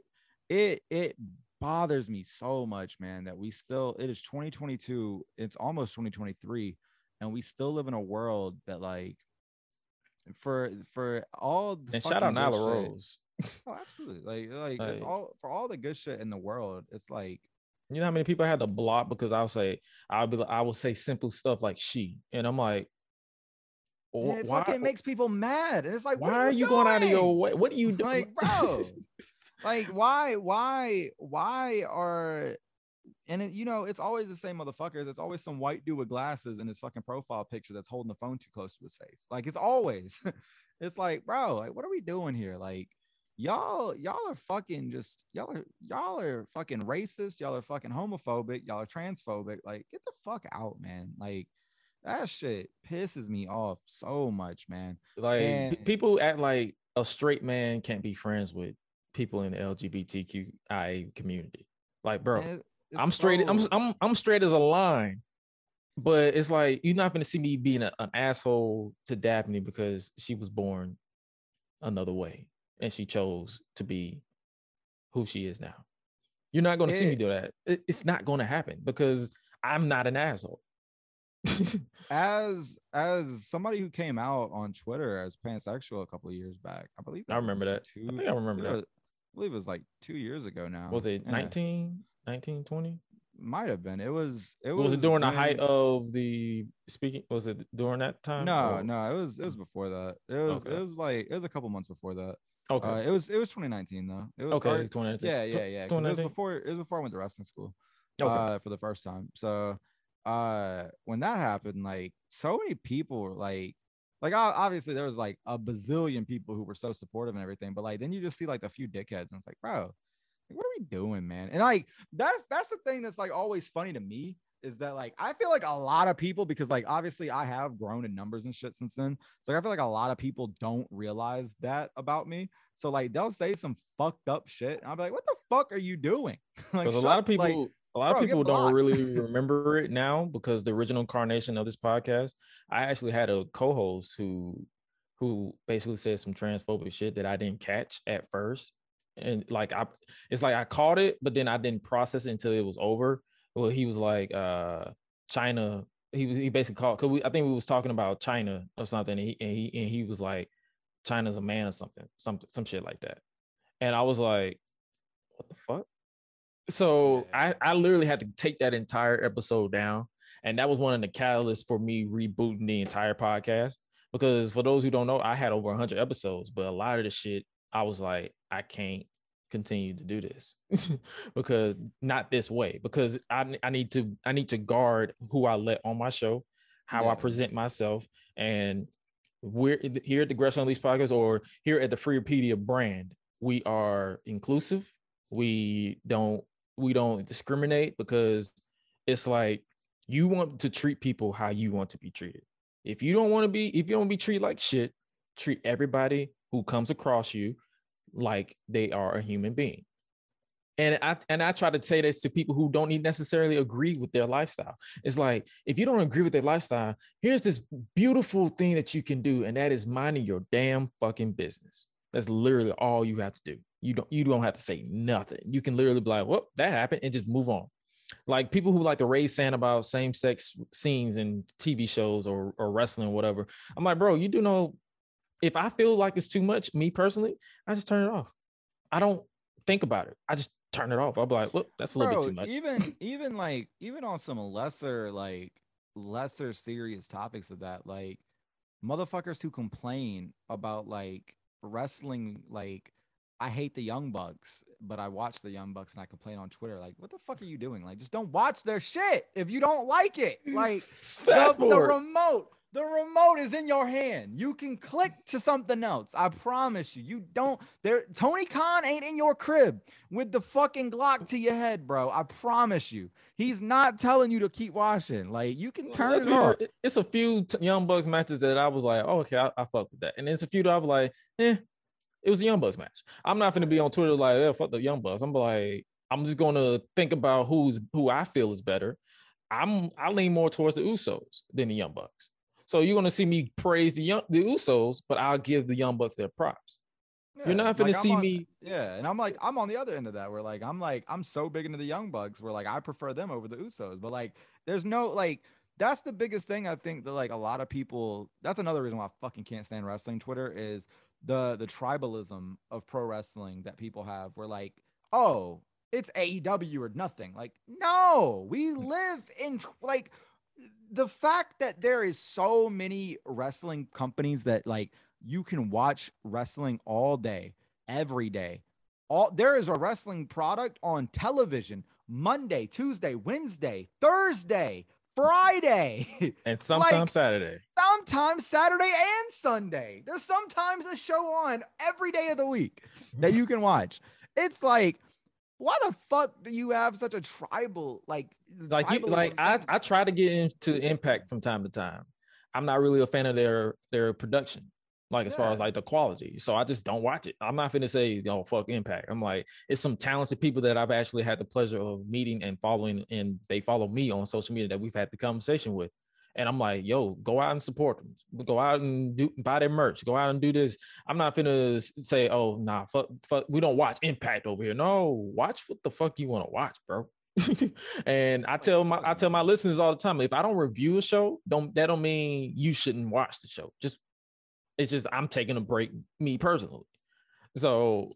it it bothers me so much, man, that we still. It is 2022. It's almost 2023, and we still live in a world that like for for all and shout out Nyla Rose oh, absolutely. Like, like, like, it's all for all the good shit in the world. It's like, you know how many people I had to block because I'll say I'll be I will say simple stuff like she, and I'm like, it why fucking makes people mad. And it's like, why are you, you going out of your way? What are you doing, like, bro? like, why, why, why are and it, you know, it's always the same motherfuckers. It's always some white dude with glasses in his fucking profile picture that's holding the phone too close to his face. Like it's always, it's like, bro, like what are we doing here? Like y'all y'all are fucking just y'all are y'all are fucking racist y'all are fucking homophobic y'all are transphobic. Like get the fuck out man. Like that shit pisses me off so much man. Like and, p- people act like a straight man can't be friends with people in the lgbtqia community. Like bro i'm straight so... I'm, I'm i'm straight as a line. But it's like you're not going to see me being a, an asshole to daphne because she was born another way and she chose to be who she is now. You're not going to see me do that. It's not going to happen because I'm not an asshole. as as somebody who came out on Twitter as pansexual a couple of years back, I believe I remember that. Two, I think I remember that. I believe it was like two years ago now. Was it yeah. 19, 19, 20? Might have been. It was. It was. Was it during when... the height of the speaking? Was it during that time? No, or... no. It was. It was before that. It was. Okay. It was like. It was a couple months before that. Okay. Uh, it was it was 2019 though. It was okay. 2019. Yeah, yeah, yeah. It was before it was before I went to wrestling school. Okay. Uh, for the first time. So uh when that happened, like so many people were like like obviously there was like a bazillion people who were so supportive and everything, but like then you just see like a few dickheads and it's like, bro, what are we doing, man? And like that's that's the thing that's like always funny to me is that like I feel like a lot of people because like obviously I have grown in numbers and shit since then. So like, I feel like a lot of people don't realize that about me. So like they'll say some fucked up shit, and I'll be like, "What the fuck are you doing?" like because a lot of people, like, a lot of people don't really remember it now because the original incarnation of this podcast, I actually had a co-host who who basically said some transphobic shit that I didn't catch at first. And like I it's like I caught it, but then I didn't process it until it was over well, he was like uh China. He he basically called because we I think we was talking about China or something, and he and he and he was like China's a man or something, some some shit like that. And I was like, what the fuck? So. I I literally had to take that entire episode down, and that was one of the catalysts for me rebooting the entire podcast. Because for those who don't know, I had over 100 episodes, but a lot of the shit I was like, I can't continue to do this. Because not this way because I, I need to i need to guard who i let on my show how yeah. i present myself and we're here at the Gresh Unleashed podcast or here at the Freepedia brand we are inclusive. We don't we don't discriminate because it's like you want to treat people how you want to be treated. If you don't want to be if you don't be treated like shit treat everybody who comes across you like they are a human being. And I and I try to say this to people who don't necessarily agree with their lifestyle. It's like if you don't agree with their lifestyle, here's this beautiful thing that you can do, and that is minding your damn fucking business. That's literally all you have to do. You don't you don't have to say nothing. You can literally be like, "Well, that happened," and just move on. Like people who like to raise sand about same sex scenes in TV shows or or wrestling or whatever. I'm like, bro, you do know if I feel like it's too much, me personally, I just turn it off. I don't think about it. I just turn it off. I'll be like, look, that's a little Bro, bit too much. Even even like even on some lesser like lesser serious topics of that, like motherfuckers who complain about like wrestling like I hate the Young Bucks, but I watch the Young Bucks and I complain on Twitter like, "What the fuck are you doing? Like, just don't watch their shit if you don't like it." Like, the, the remote, the remote is in your hand. You can click to something else. I promise you. You don't. There, Tony Khan ain't in your crib with the fucking Glock to your head, bro. I promise you. He's not telling you to keep watching. Like, you can turn Let's it off. it- It's a few t- Young Bucks matches that I was like, oh, okay, I, I fuck with that. And it's a few that I was like, eh, it was a Young Bucks match. I'm not gonna be on Twitter like, yeah, fuck the Young Bucks. I'm like, I'm just gonna think about who's who I feel is better. I'm I lean more towards the Usos than the Young Bucks. So you're gonna see me praise the young the Usos, but I'll give the Young Bucks their props. You're not gonna I'm see on- me. Yeah, and I'm like, I'm on the other end of that where like I'm like, I'm so big into the Young Bucks where like I prefer them over the Usos. But like there's no like that's the biggest thing I think that like a lot of people that's another reason why I fucking can't stand wrestling Twitter is the the tribalism of pro wrestling that people have where like, oh, it's AEW or nothing. Like, no, we mm. live in like the fact that there is so many wrestling companies that like you can watch wrestling all day, every day. All there is a wrestling product on television Monday, Tuesday, Wednesday, Thursday, Friday, And sometimes like- Saturday. sometimes Saturday and Sunday. There's sometimes a show on every day of the week that you can watch. It's like, why the fuck do you have such a tribal like like you like I. I try to get into impact from time to time. I'm not really a fan of their their production like as far as like the quality. So i just don't watch it. I'm not gonna say oh fuck impact. I'm like it's some talented people that i've actually had the pleasure of meeting and following and they follow me on social media that we've had the conversation with and i'm like yo go out and support them. Go out and do buy their merch. Go out and do this. I'm not gonna say oh nah fuck, fuck we don't watch impact over here. No watch what the fuck you want to watch bro. And I tell my I tell my listeners all the time, if I don't review a show, don't that don't mean you shouldn't watch the show. Just it's just I'm taking a break, me personally. So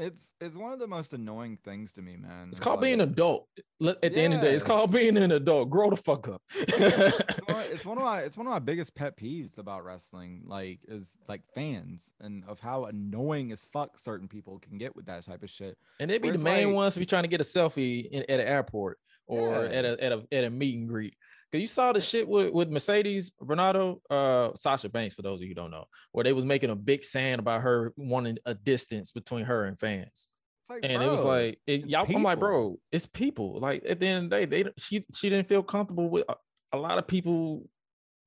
It's it's one of the most annoying things to me, man. it's called being an adult. At the end of the day, it's called being an adult. Grow the fuck up. it's one- of my it's one of my biggest pet peeves about wrestling. Like is like fans and of how annoying as fuck certain people can get with that type of shit. and they be Where the main like- ones to be trying to get a selfie in, at an airport or Yeah. at a at a at a meet and greet. Cause you saw the shit with, with Mercedes Varnado, uh, Sasha Banks, for those of you who don't know, where they was making a big sound about her wanting a distance between her and fans. Like, and it was like it, y'all, I'm like, bro, it's people. Like at the end of the day, they she she didn't feel comfortable with a, a lot of people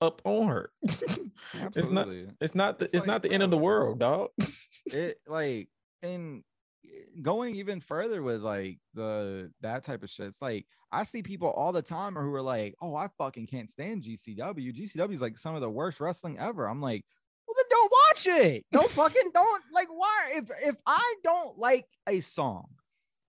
up on her. it's not it's not the, It's it's, like, not the end of the world, dog. it like and going even further with like the that type of shit it's like i see people all the time who are like oh i fucking can't stand gcw gcw is like some of the worst wrestling ever. I'm like well then don't watch it. Don't fucking don't like why if if i don't like a song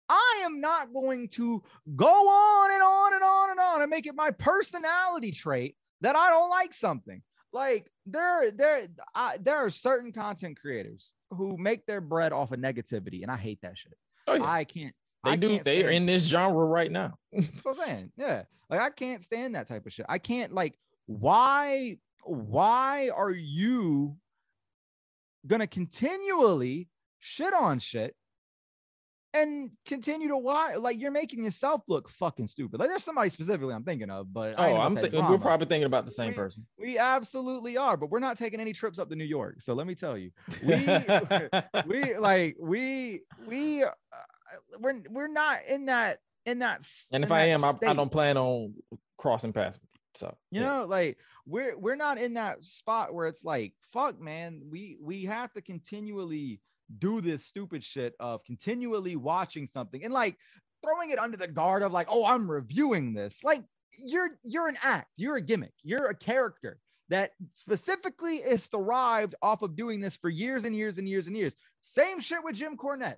I am not going to go on and on and on and on and make it my personality trait that I don't like something. Like there, there, I, there are certain content creators who make their bread off of negativity, and I hate that shit. Oh, yeah. I can't. they I do. can't They are in this genre right now. I'm saying. Yeah. Like I can't stand that type of shit. I can't like why why are you gonna continually shit on shit and continue to watch. like you're making yourself look fucking stupid. Like there's somebody specifically I'm thinking of, but Oh, I'm th- we're probably thinking about the same We- person. we absolutely are, but we're not taking any trips up to New York. So let me tell you, we we like we we uh, we're we're not in that in that and if I am, I, I don't plan on crossing paths with you. So You yeah. know, like we're we're not in that spot where it's like, fuck, man, we we have to continually do this stupid shit of continually watching something and like throwing it under the guard of like, oh, I'm reviewing this. Like you're you're an act, you're a gimmick, you're a character that specifically is derived off of doing this for years and years and years and years. Same shit with Jim Cornette.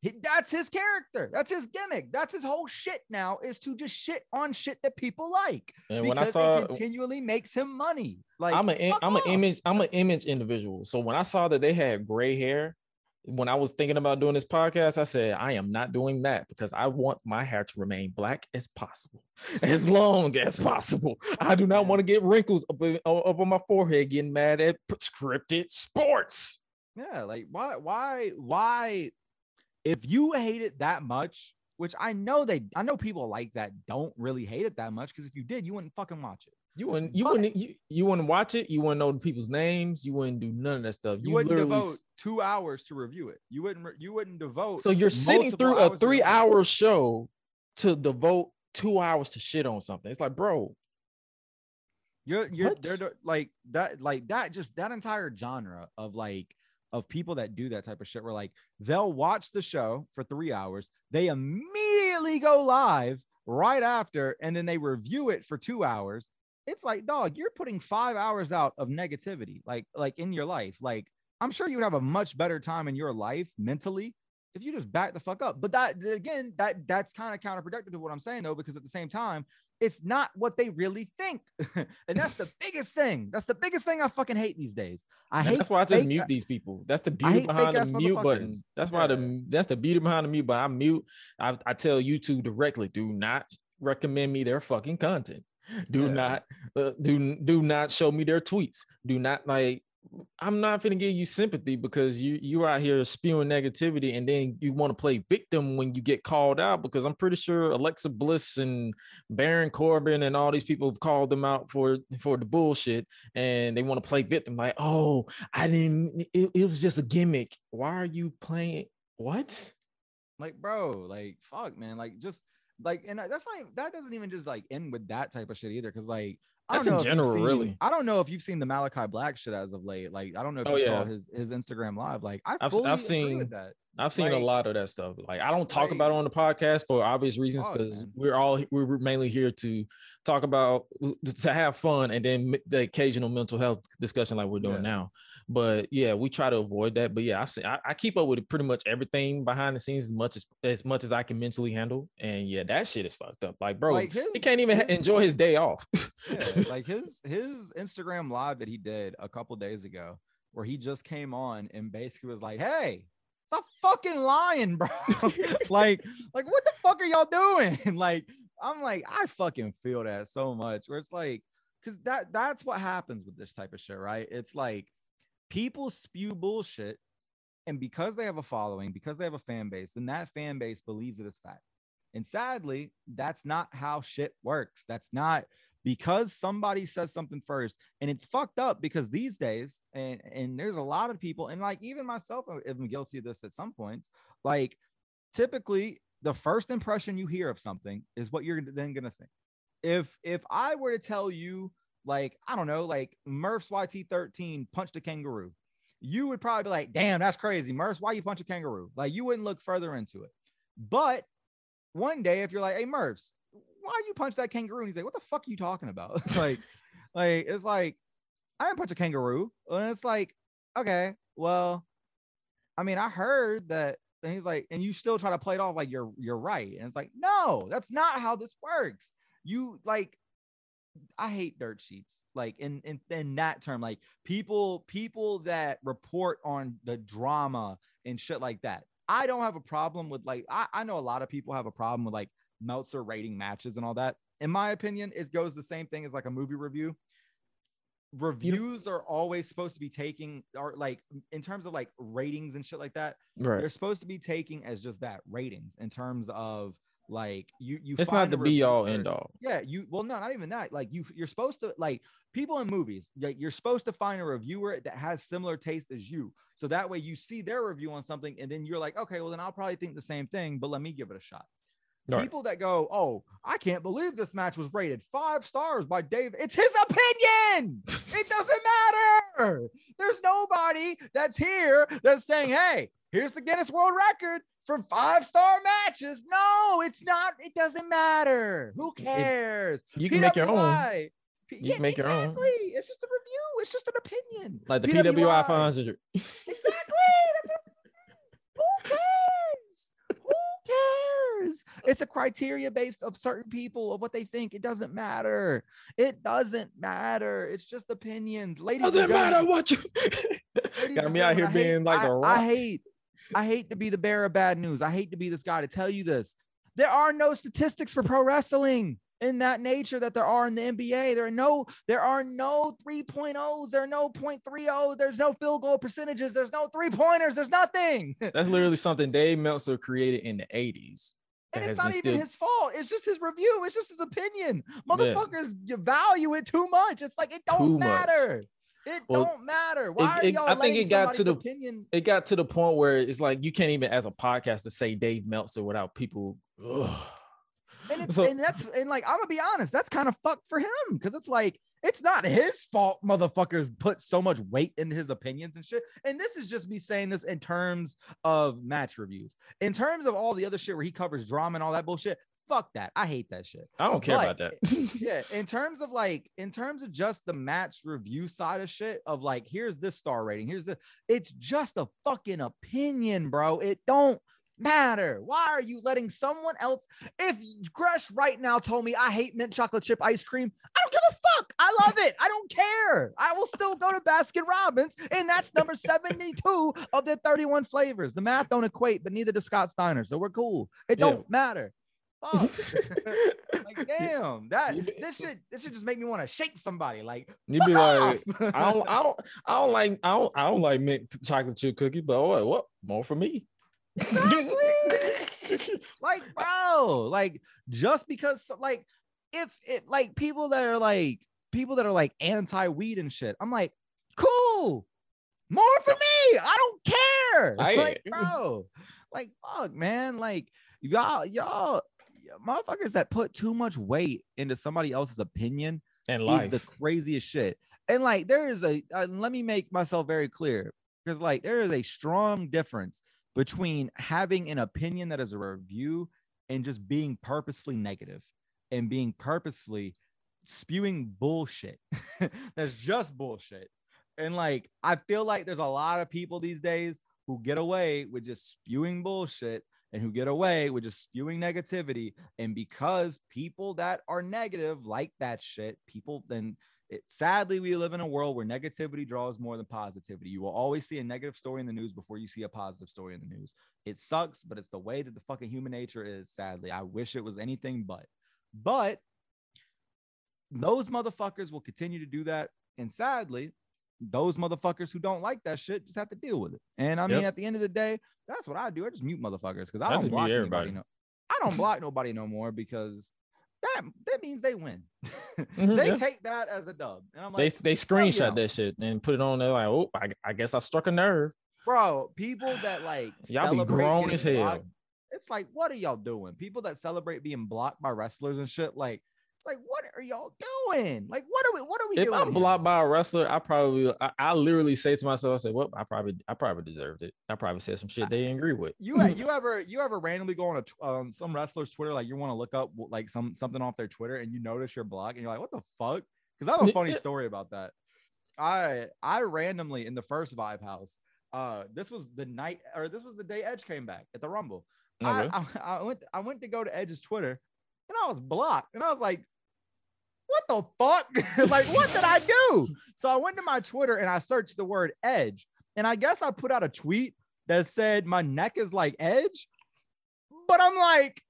He, that's his character. That's his gimmick. That's his whole shit now is to just shit on shit that people like and because when I saw, it continually makes him money. Like I'm an I'm an image I'm an image individual. So when I saw that they had gray hair, when I was thinking about doing this podcast, I said I am not doing that because I want my hair to remain black as possible, as long as possible. I do not want to get wrinkles up, up on my forehead getting mad at scripted sports. Yeah, like why, why, why? If you hate it that much, which I know they, I know people like that don't really hate it that much because if you did, you wouldn't fucking watch it. You wouldn't you wouldn't you, you wouldn't watch it, you wouldn't know the people's names, you wouldn't do none of that stuff. You, You, wouldn't devote s- two hours to review it. You wouldn't. You wouldn't devote. so you're sitting through a three-hour show to devote two hours to shit on something. It's like, bro, You're you're What? they're like that like that just that entire genre of like of people that do that type of shit where like they'll watch the show for three hours, they immediately go live right after, and then they review it for two hours. It's like, dog, you're putting five hours out of negativity, like like in your life. Like, I'm sure you would have a much better time in your life mentally if you just back the fuck up. But that again, that that's kind of counterproductive to what I'm saying though, because at the same time, it's not what they really think. and that's the biggest thing. That's the biggest thing I fucking hate these days. I And hate that's why I just mute these people. That's the beauty behind the mute button. That's why the that's the beauty behind the mute button. I mute. I, I tell YouTube directly, do not recommend me their fucking content. Do Yeah. not uh, do do not show me their tweets. Do not like. I'm not gonna give you sympathy because you you are out here spewing negativity and then you want to play victim when you get called out because I'm pretty sure Alexa Bliss and Baron Corbin and all these people have called them out for for the bullshit and they want to play victim like oh I didn't it, it was just a gimmick why are you playing what like bro like fuck man like just like and that's like that doesn't even just like end with that type of shit either because like I That's in know if you've general, seen- really. I don't know if you've seen the Malachi Black shit as of late. Like, I don't know if Oh, you saw yeah. his his Instagram live. Like, I I've I've seen- that. I've seen a lot of that stuff. Like I don't talk like- about it on the podcast for obvious reasons oh, because man. we're all we're mainly here to talk about to have fun and then the occasional mental health discussion like we're doing Yeah. now. But yeah, we try to avoid that. But yeah, I've seen I, I keep up with pretty much everything behind the scenes as much as as much as I can mentally handle. And yeah, that shit is fucked up. Like, bro, Like, he can't even his- enjoy his day off. yeah, like his his Instagram live that he did a couple days ago, where he just came on and basically was like, "Hey, stop fucking lying, bro! like, like what the fuck are y'all doing? like, I'm like, I fucking feel that so much. Where it's like, because that that's what happens with this type of shit, right? It's like people spew bullshit, and because they have a following, because they have a fan base, then that fan base believes it is fact. And sadly, that's not how shit works. That's not because somebody says something first. And it's fucked up because these days, and and there's a lot of people, and like even myself, uh, I'm guilty of this at some points. Like typically, the first impression you hear of something is what you're then gonna think. If if I were to tell you, like, I don't know, like Murph's YT13 punched a kangaroo, you would probably be like, damn, that's crazy. Murph's, why you punch a kangaroo? Like you wouldn't look further into it. But one day, if you're like, hey, Murphs, why you punch that kangaroo? And he's like, what the fuck are you talking about? like, like it's like, I didn't punch a kangaroo. And it's like, okay, well, I mean, I heard that. And he's like, and you still try to play it off like you're you're right. And it's like, no, that's not how this works. You like I hate dirt sheets. Like in, in in that term, like people people that report on the drama and shit like that. I don't have a problem with like I, I know a lot of people have a problem with like Meltzer rating matches and all that. In my opinion, it goes the same thing as like a movie review. Reviews are always supposed to be taking or like in terms of like ratings and shit like that right. they're supposed to be taking as just that ratings in terms of like you you It's not the be all end all. yeah you well no not even that. Like you you're supposed to like people in movies like you're supposed to find a reviewer that has similar taste as you. So that way you see their review on something and then you're like okay well then i'll probably think the same thing but let me give it a shot. Right. people that go oh i can't believe this match was rated five stars by dave. It's his opinion! It doesn't matter! There's nobody that's here that's saying hey here's the guinness world record for five star matches no it's not it doesn't matter who cares You can make your own. P- You can make your own. exactly. It's just a review. It's just an opinion. Like the PWI 500. Exactly. That's what- Who cares? Who cares? It's a criteria based of certain people of what they think. It doesn't matter. It doesn't matter. It's just opinions. Ladies and Doesn't matter what you got me out here I hate- being like I, a I rock. hate, I hate to be the bearer of bad news. I hate to be this guy to tell you this. There are no statistics for pro wrestling. in that nature that there are in the NBA. There are no, there are no 3.0s, there are no 0.30, there's no field goal percentages, there's no three pointers, there's nothing. That's literally something Dave Meltzer created in the 80s. And it's not even still- his fault. It's just his review. It's just his opinion. Motherfuckers you value it too much. It's like it don't Too much. It Well, don't matter. Why are it- y'all I think it got to the- opinion? It got to the point where it's like you can't even, as a podcast, to say Dave Meltzer without people. Ugh. And it's So- and that's and like I'm gonna be honest, that's kind of fucked for him because it's like it's not his fault. Motherfuckers put so much weight in his opinions and shit. And this is just me saying this in terms of match reviews. In terms of all the other shit where he covers drama and all that bullshit. Fuck that. I hate that shit. I don't care But- about that. yeah in terms of like in terms of just the match review side of shit of like here's this star rating here's the it's just a fucking opinion bro it don't matter why are you letting someone else if gresh right now told me i hate mint chocolate chip ice cream i don't give a fuck i love it i don't care i will still go to baskin robbins and that's number 72 of their 31 flavors the math don't equate but neither does scott steiner so we're cool it Yeah. don't matter Fuck. Like, damn, that this shit, this should just make me want to shake somebody. Like, You'd be fuck like. I don't, I don't, I don't like, I don't, I don't like mint chocolate chip cookie, but what, what more for me? like, bro, like just because, like, if it, like, people that are like, people that are like anti-weed and shit, I'm like, cool, more for me. I don't care. I- like, bro, like, fuck, man, like, y'all, y'all, motherfuckers that put too much weight into somebody else's opinion and is the craziest shit. And like, there is a, uh, let me make myself very clear because like, there is a strong difference between having an opinion that is a review and just being purposefully negative and being purposefully spewing bullshit. That's just bullshit. And like, I feel like there's a lot of people these days who get away with just spewing bullshit and who get away with just spewing negativity. And because people that are negative like that shit, people then it, sadly we live in a world where negativity draws more than positivity. You will always see a negative story in the news before you see a positive story in the news. It sucks, but it's the way that the fucking human nature is. Sadly, I wish it was anything but. But those motherfuckers will continue to do that, and sadly, those motherfuckers who don't like that shit just have to deal with it. And I mean, Yep. at the end of the day, that's what I do. I just mute motherfuckers because I I don't block everybody. No, I don't block nobody no more because that that means they win. Mhm, they yeah. take that as a dub, and I'm they like, they they screenshot that shit and put it on there like, oh, I, I guess I struck a nerve. bro, people that like Y'all be grown as hell. blocked, It's like, what are y'all doing? People that celebrate being blocked by wrestlers and shit, like, like, what are y'all doing? Like, what are we? What are we If doing? I'm here? blocked by a wrestler, I probably, I, I literally say to myself, I say, well, I probably, I probably deserved it. I probably said some shit they didn't agree with. You you ever you ever randomly go on a um, some wrestler's Twitter like you want to look up like some something off their Twitter and you notice you're blocked and you're like what the fuck? Because I have a funny story about that. I I randomly in the first VYBE House. Uh, this was the night or this was the day Edge came back at the Rumble. I, I, I went I went to go to Edge's Twitter and I was blocked and I was like, what the fuck? like what did I do? So I went to my Twitter and I searched the word Edge and I guess I put out a tweet that said my neck is like Edge, but I'm like.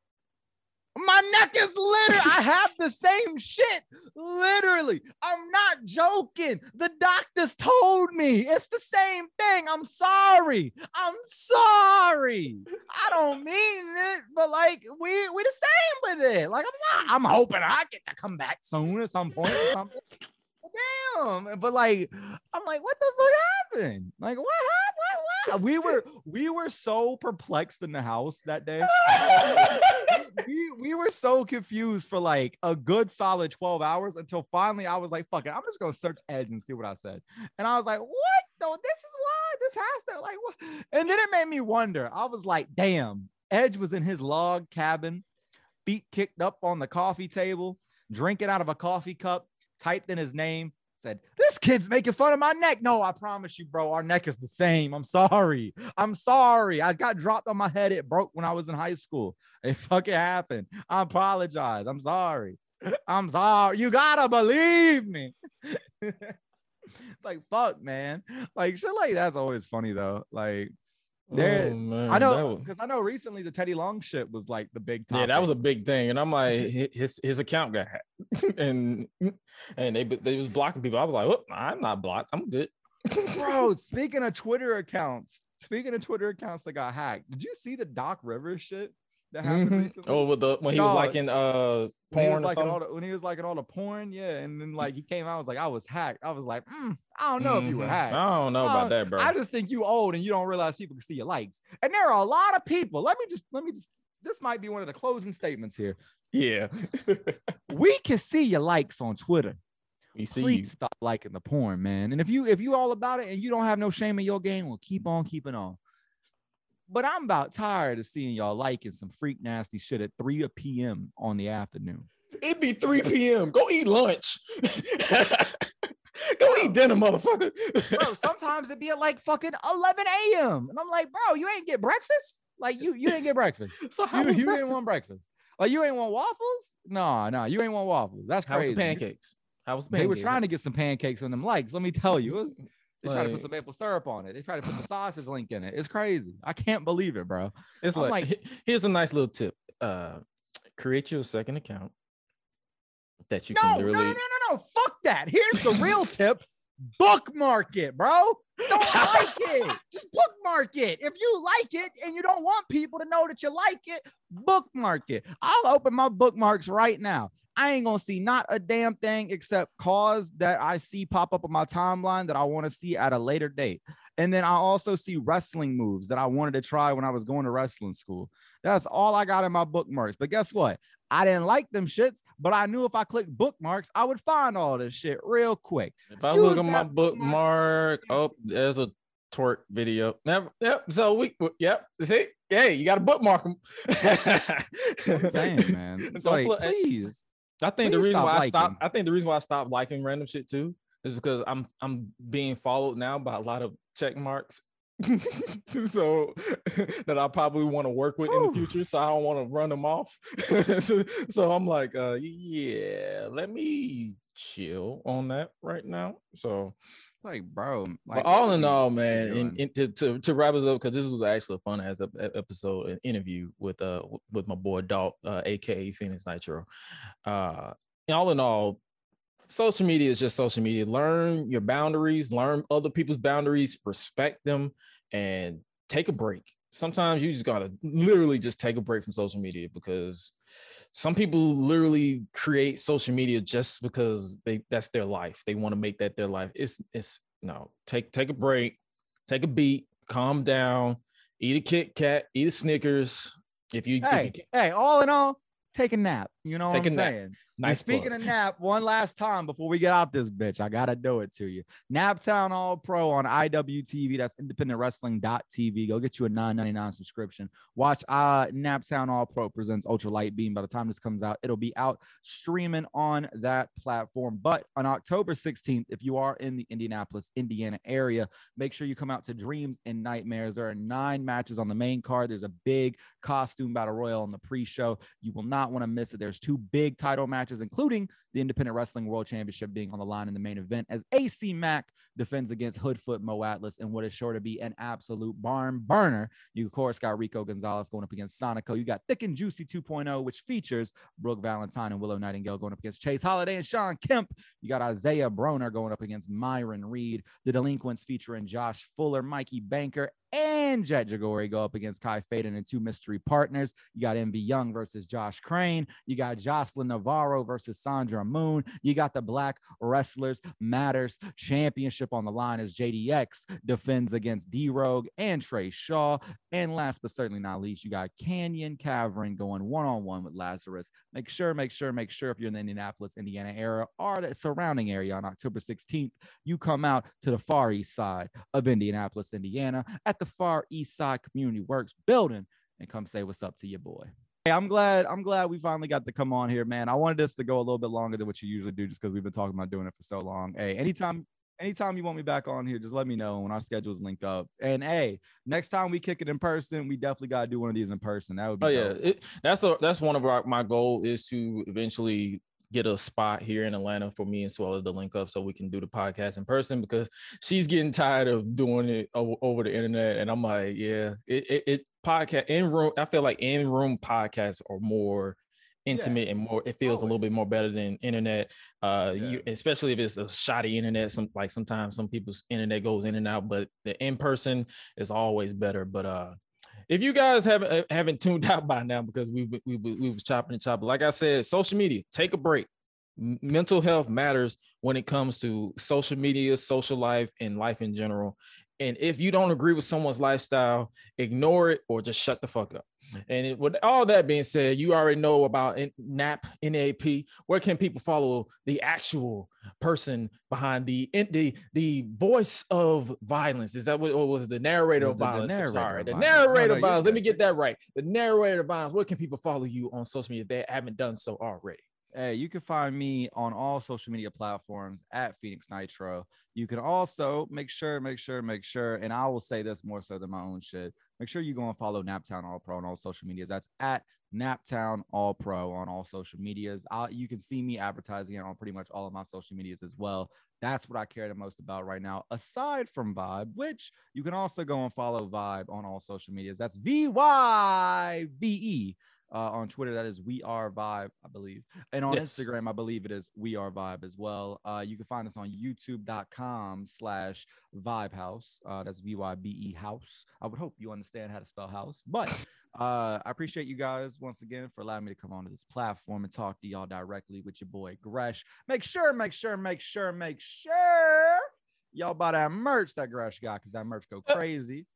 My neck is literally, I have the same shit. Literally. I'm not joking. The doctors told me it's the same thing. I'm sorry. I'm sorry. I don't mean it, but like we we the same with it. Like I'm not, I'm hoping I get to come back soon at some point or something. Damn. But like, I'm like, what the fuck happened? Like, what happened? What, what? We were we were so perplexed in the house that day we, we were so confused for like a good solid 12 hours until finally I was like, fuck it, I'm just gonna search Edge and see what I said. And I was like, what? No, this is why this has to like what? And then it made me wonder. I was like, damn, Edge was in his log cabin, feet kicked up on the coffee table, drinking out of a coffee cup, typed in his name, said, This kid's making fun of my neck. No, I promise you, bro, our neck is the same. I'm sorry. I'm sorry. I got dropped on my head. It broke when I was in high school. It fucking happened. I apologize. I'm sorry. I'm sorry. You gotta believe me. it's like fuck, man. Like shit like that's always funny though. Like There- Oh, man, I know was- because I know recently the Teddy Long shit was like the big topic. yeah, that was a big thing, and I'm like, his his account got hacked, and and they they was blocking people. I was like, oh, I'm not blocked. I'm good. bro. Speaking of Twitter accounts, speaking of Twitter accounts that got hacked, did you see the Doc Rivers shit that happened Mhm. recently? Oh, with the when he was like in uh when he was porn or like in all the, when he was like in all the porn, yeah, and then like he came out, I was like, I was hacked. I was like, mm, I don't know if you were Mhm. hacked. I don't know Uh, about that, bro. I just think you old and you don't realize people can see your likes. And there are a lot of people. Let me just let me just this might be one of the closing statements here. yeah, We can see your likes on Twitter. we see Please you. stop liking the porn, man. And if you if you all about it and you don't have no shame in your game, well, keep on keeping on. But I'm about tired of seeing y'all liking some freak nasty shit at 3 p.m. on the afternoon. It'd be 3 p.m. Go eat lunch. Go eat dinner, motherfucker. Bro, sometimes it'd be at like fucking 11 a.m. And I'm like, bro, you ain't get breakfast? Like you you ain't get breakfast. so how You, was you ain't want breakfast? breakfast. Like you ain't want waffles? No, no, you ain't want waffles. That's crazy. How was the pancakes? How was the They were trying to get some pancakes on them likes. Let me tell you, it was, they try to put some maple syrup on it. They try to put the sausage link in it. It's crazy. I can't believe it, bro. It's like, like- here's a nice little tip. Uh, create you a second account that you No, can no, no, no, no, no. Fuck that. Here's the real tip. Bookmark it, bro. Don't like it. Just bookmark it. If you like it and you don't want people to know that you like it, bookmark it. I'll open my bookmarks right now. I ain't gonna see not a damn thing except cause that I see pop up on my timeline that I want to see at a later date. And then I also see wrestling moves that I wanted to try when I was going to wrestling school. That's all I got in my bookmarks. But guess what? I didn't like them shits, but I knew if I clicked bookmarks, I would find all this shit real quick. If I Use look at my that bookmark, oh, there's a twerk video. Never, yep. So we, yep. See, hey, you got to bookmark them. I'm saying, man. It's So like, pl- eh, please. I think the reason why I liking. stopped, I think the reason why I stopped liking random shit too is because I'm I'm being followed now by a lot of check marks. so that I probably want to work with in the future. So I don't want to run them off. so, so I'm like, uh yeah, let me chill on that right now. So It's like, bro. Like, but all in all, man, doing? in, to, to to wrap us up because this was actually a fun ass ep- ep- episode, an interview with uh with my boy Dalt, uh, aka Phoenix Nitro. Uh, all in all, social media is just social media. Learn your boundaries, learn other people's boundaries, respect them, and take a break. Sometimes you just gotta literally just take a break from social media because some people literally create social media just because they that's their life. They want to make that their life. It's it's no take take a break, take a beat, calm down, eat a Kit Kat, eat a Snickers. If you, if you hey, hey, all in all, take a nap. You know Take what I'm saying? nice and speaking plug. of nap, one last time before we get out this bitch, I gotta do it to you. Naptown All Pro on IWTV. That's independentwrestling.tv. Go get you a 9.99 subscription. Watch uh Naptown All Pro presents Ultra Light Beam. By the time this comes out, it'll be out streaming on that platform. But on October 16th, if you are in the Indianapolis, Indiana area, make sure you come out to Dreams and Nightmares. There are nine matches on the main card. There's a big costume battle royal on the pre-show. You will not want to miss it. There's two big title matches, including the Independent Wrestling World Championship being on the line in the main event as AC Mack defends against Hoodfoot Mo Atlas in what is sure to be an absolute barn burner. You, of course, got Rico Gonzalez going up against Sonico. You got Thick and Juicy 2.0, which features Brooke Valentine and Willow Nightingale going up against Chase Holiday and Sean Kemp. You got Isaiah Broner going up against Myron Reed. The Delinquents featuring Josh Fuller, Mikey Banker, and Jet Jagori go up against Kai Faden and two mystery partners. You got MV Young versus Josh Crane. You got Jocelyn Navarro versus Sandra Moon. You got the Black Wrestlers Matters Championship on the line as JDX defends against D Rogue and Trey Shaw. And last but certainly not least, you got Canyon Cavern going one on one with Lazarus. Make sure, make sure, make sure if you're in the Indianapolis, Indiana area or the surrounding area on October 16th, you come out to the far east side of Indianapolis, Indiana at the far east side community works building and come say what's up to your boy. Hey, I'm glad. I'm glad we finally got to come on here, man. I wanted this to go a little bit longer than what you usually do, just because we've been talking about doing it for so long. Hey, anytime, anytime you want me back on here, just let me know when our schedules link up. And hey, next time we kick it in person, we definitely got to do one of these in person. That would be. Oh yeah, it, that's a that's one of our my goal is to eventually get a spot here in Atlanta for me and Suela to link up so we can do the podcast in person because she's getting tired of doing it over the internet. And I'm like, yeah, it, it, it podcast in room. I feel like in room podcasts are more intimate yeah. and more it feels Always. a little bit more better than internet uh yeah. you, especially if it's a shoddy internet some like sometimes some people's internet goes in and out but the in person is always better but uh if you guys haven't uh, haven't tuned out by now because we we we, we was chopping and chopping, like I said, social media, take a break. Mental health matters when it comes to social media, social life, and life in general. And if you don't agree with someone's lifestyle, ignore it or just shut the fuck up. And it, with all that being said, you already know about NAP, NAP. Where can people follow the actual person behind the the the voice of violence? Is that what was the narrator the, of violence? The narrator sorry, the narrator of violence. Let me get that right. The narrator of violence. Where can people follow you on social media if they haven't done so already? Hey, you can find me on all social media platforms at Phoenix Nitro. You can also make sure, make sure, make sure, and I will say this more so than my own shit. Make sure you go and follow Naptown All Pro on all social medias. That's at Naptown All Pro on all social medias. I'll, you can see me advertising it on pretty much all of my social medias as well. That's what I care the most about right now, aside from VYBE, which you can also go and follow VYBE on all social medias. That's V Y V E uh, on Twitter, that is We Are VYBE, I believe. And on yes. Instagram, I believe it is We Are VYBE as well. Uh, you can find us on youtube.com slash VYBE House. Uh, that's V Y B E House. I would hope you understand how to spell house. But uh, I appreciate you guys once again for allowing me to come onto this platform and talk to y'all directly with your boy Gresh. Make sure, make sure, make sure, make sure y'all buy that merch that Gresh got because that merch go crazy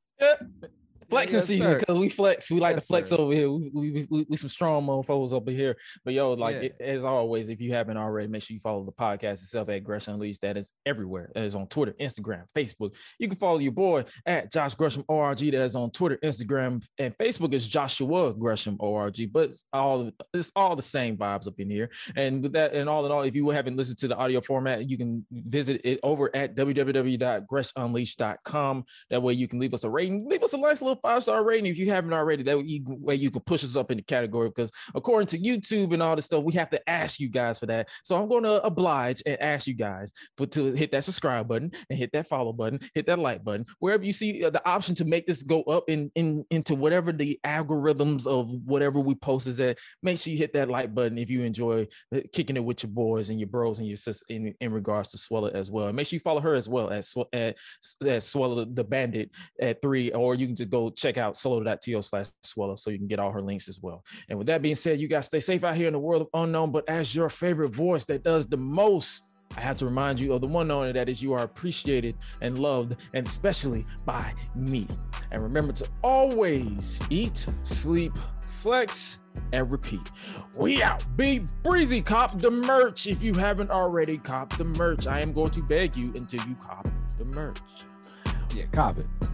flexing yes, season because we flex. We like yes, to flex sir. over here. We, we, we, we, some strong mofos over here. But yo, like yeah. it, as always, if you haven't already, make sure you follow the podcast itself at Gresh Unleashed. That is everywhere. That is on Twitter, Instagram, Facebook. You can follow your boy at Josh Gresham ORG. That is on Twitter, Instagram, and Facebook is Joshua Gresham ORG. But it's all it's all the same vibes up in here. And with that, and all in all, if you haven't listened to the audio format, you can visit it over at www.greshunleashed.com. That way you can leave us a rating, leave us a nice little five star rating if you haven't already. That way you can push us up in the category because according to YouTube and all this stuff, we have to ask you guys for that. So I'm going to oblige and ask you guys for to hit that subscribe button and hit that follow button, hit that like button, wherever you see uh, the option to make this go up in, in into whatever the algorithms of whatever we post is at. Make sure you hit that like button if you enjoy uh, kicking it with your boys and your bros and your sis in, in regards to Suela as well. And make sure you follow her as well as at, at Suela the Bandit at three, or you can just go check out solo.to slash suela so you can get all her links as well. And with that being said, you guys stay safe out here in the world of unknown. But as your favorite voice that does the most, I have to remind you of the one owner that is you are appreciated and loved, and especially by me. And remember to always eat, sleep, flex, and repeat. We out. Be breezy. Cop the merch if you haven't already cop the merch. I am going to beg you until you cop the merch. Yeah, cop it.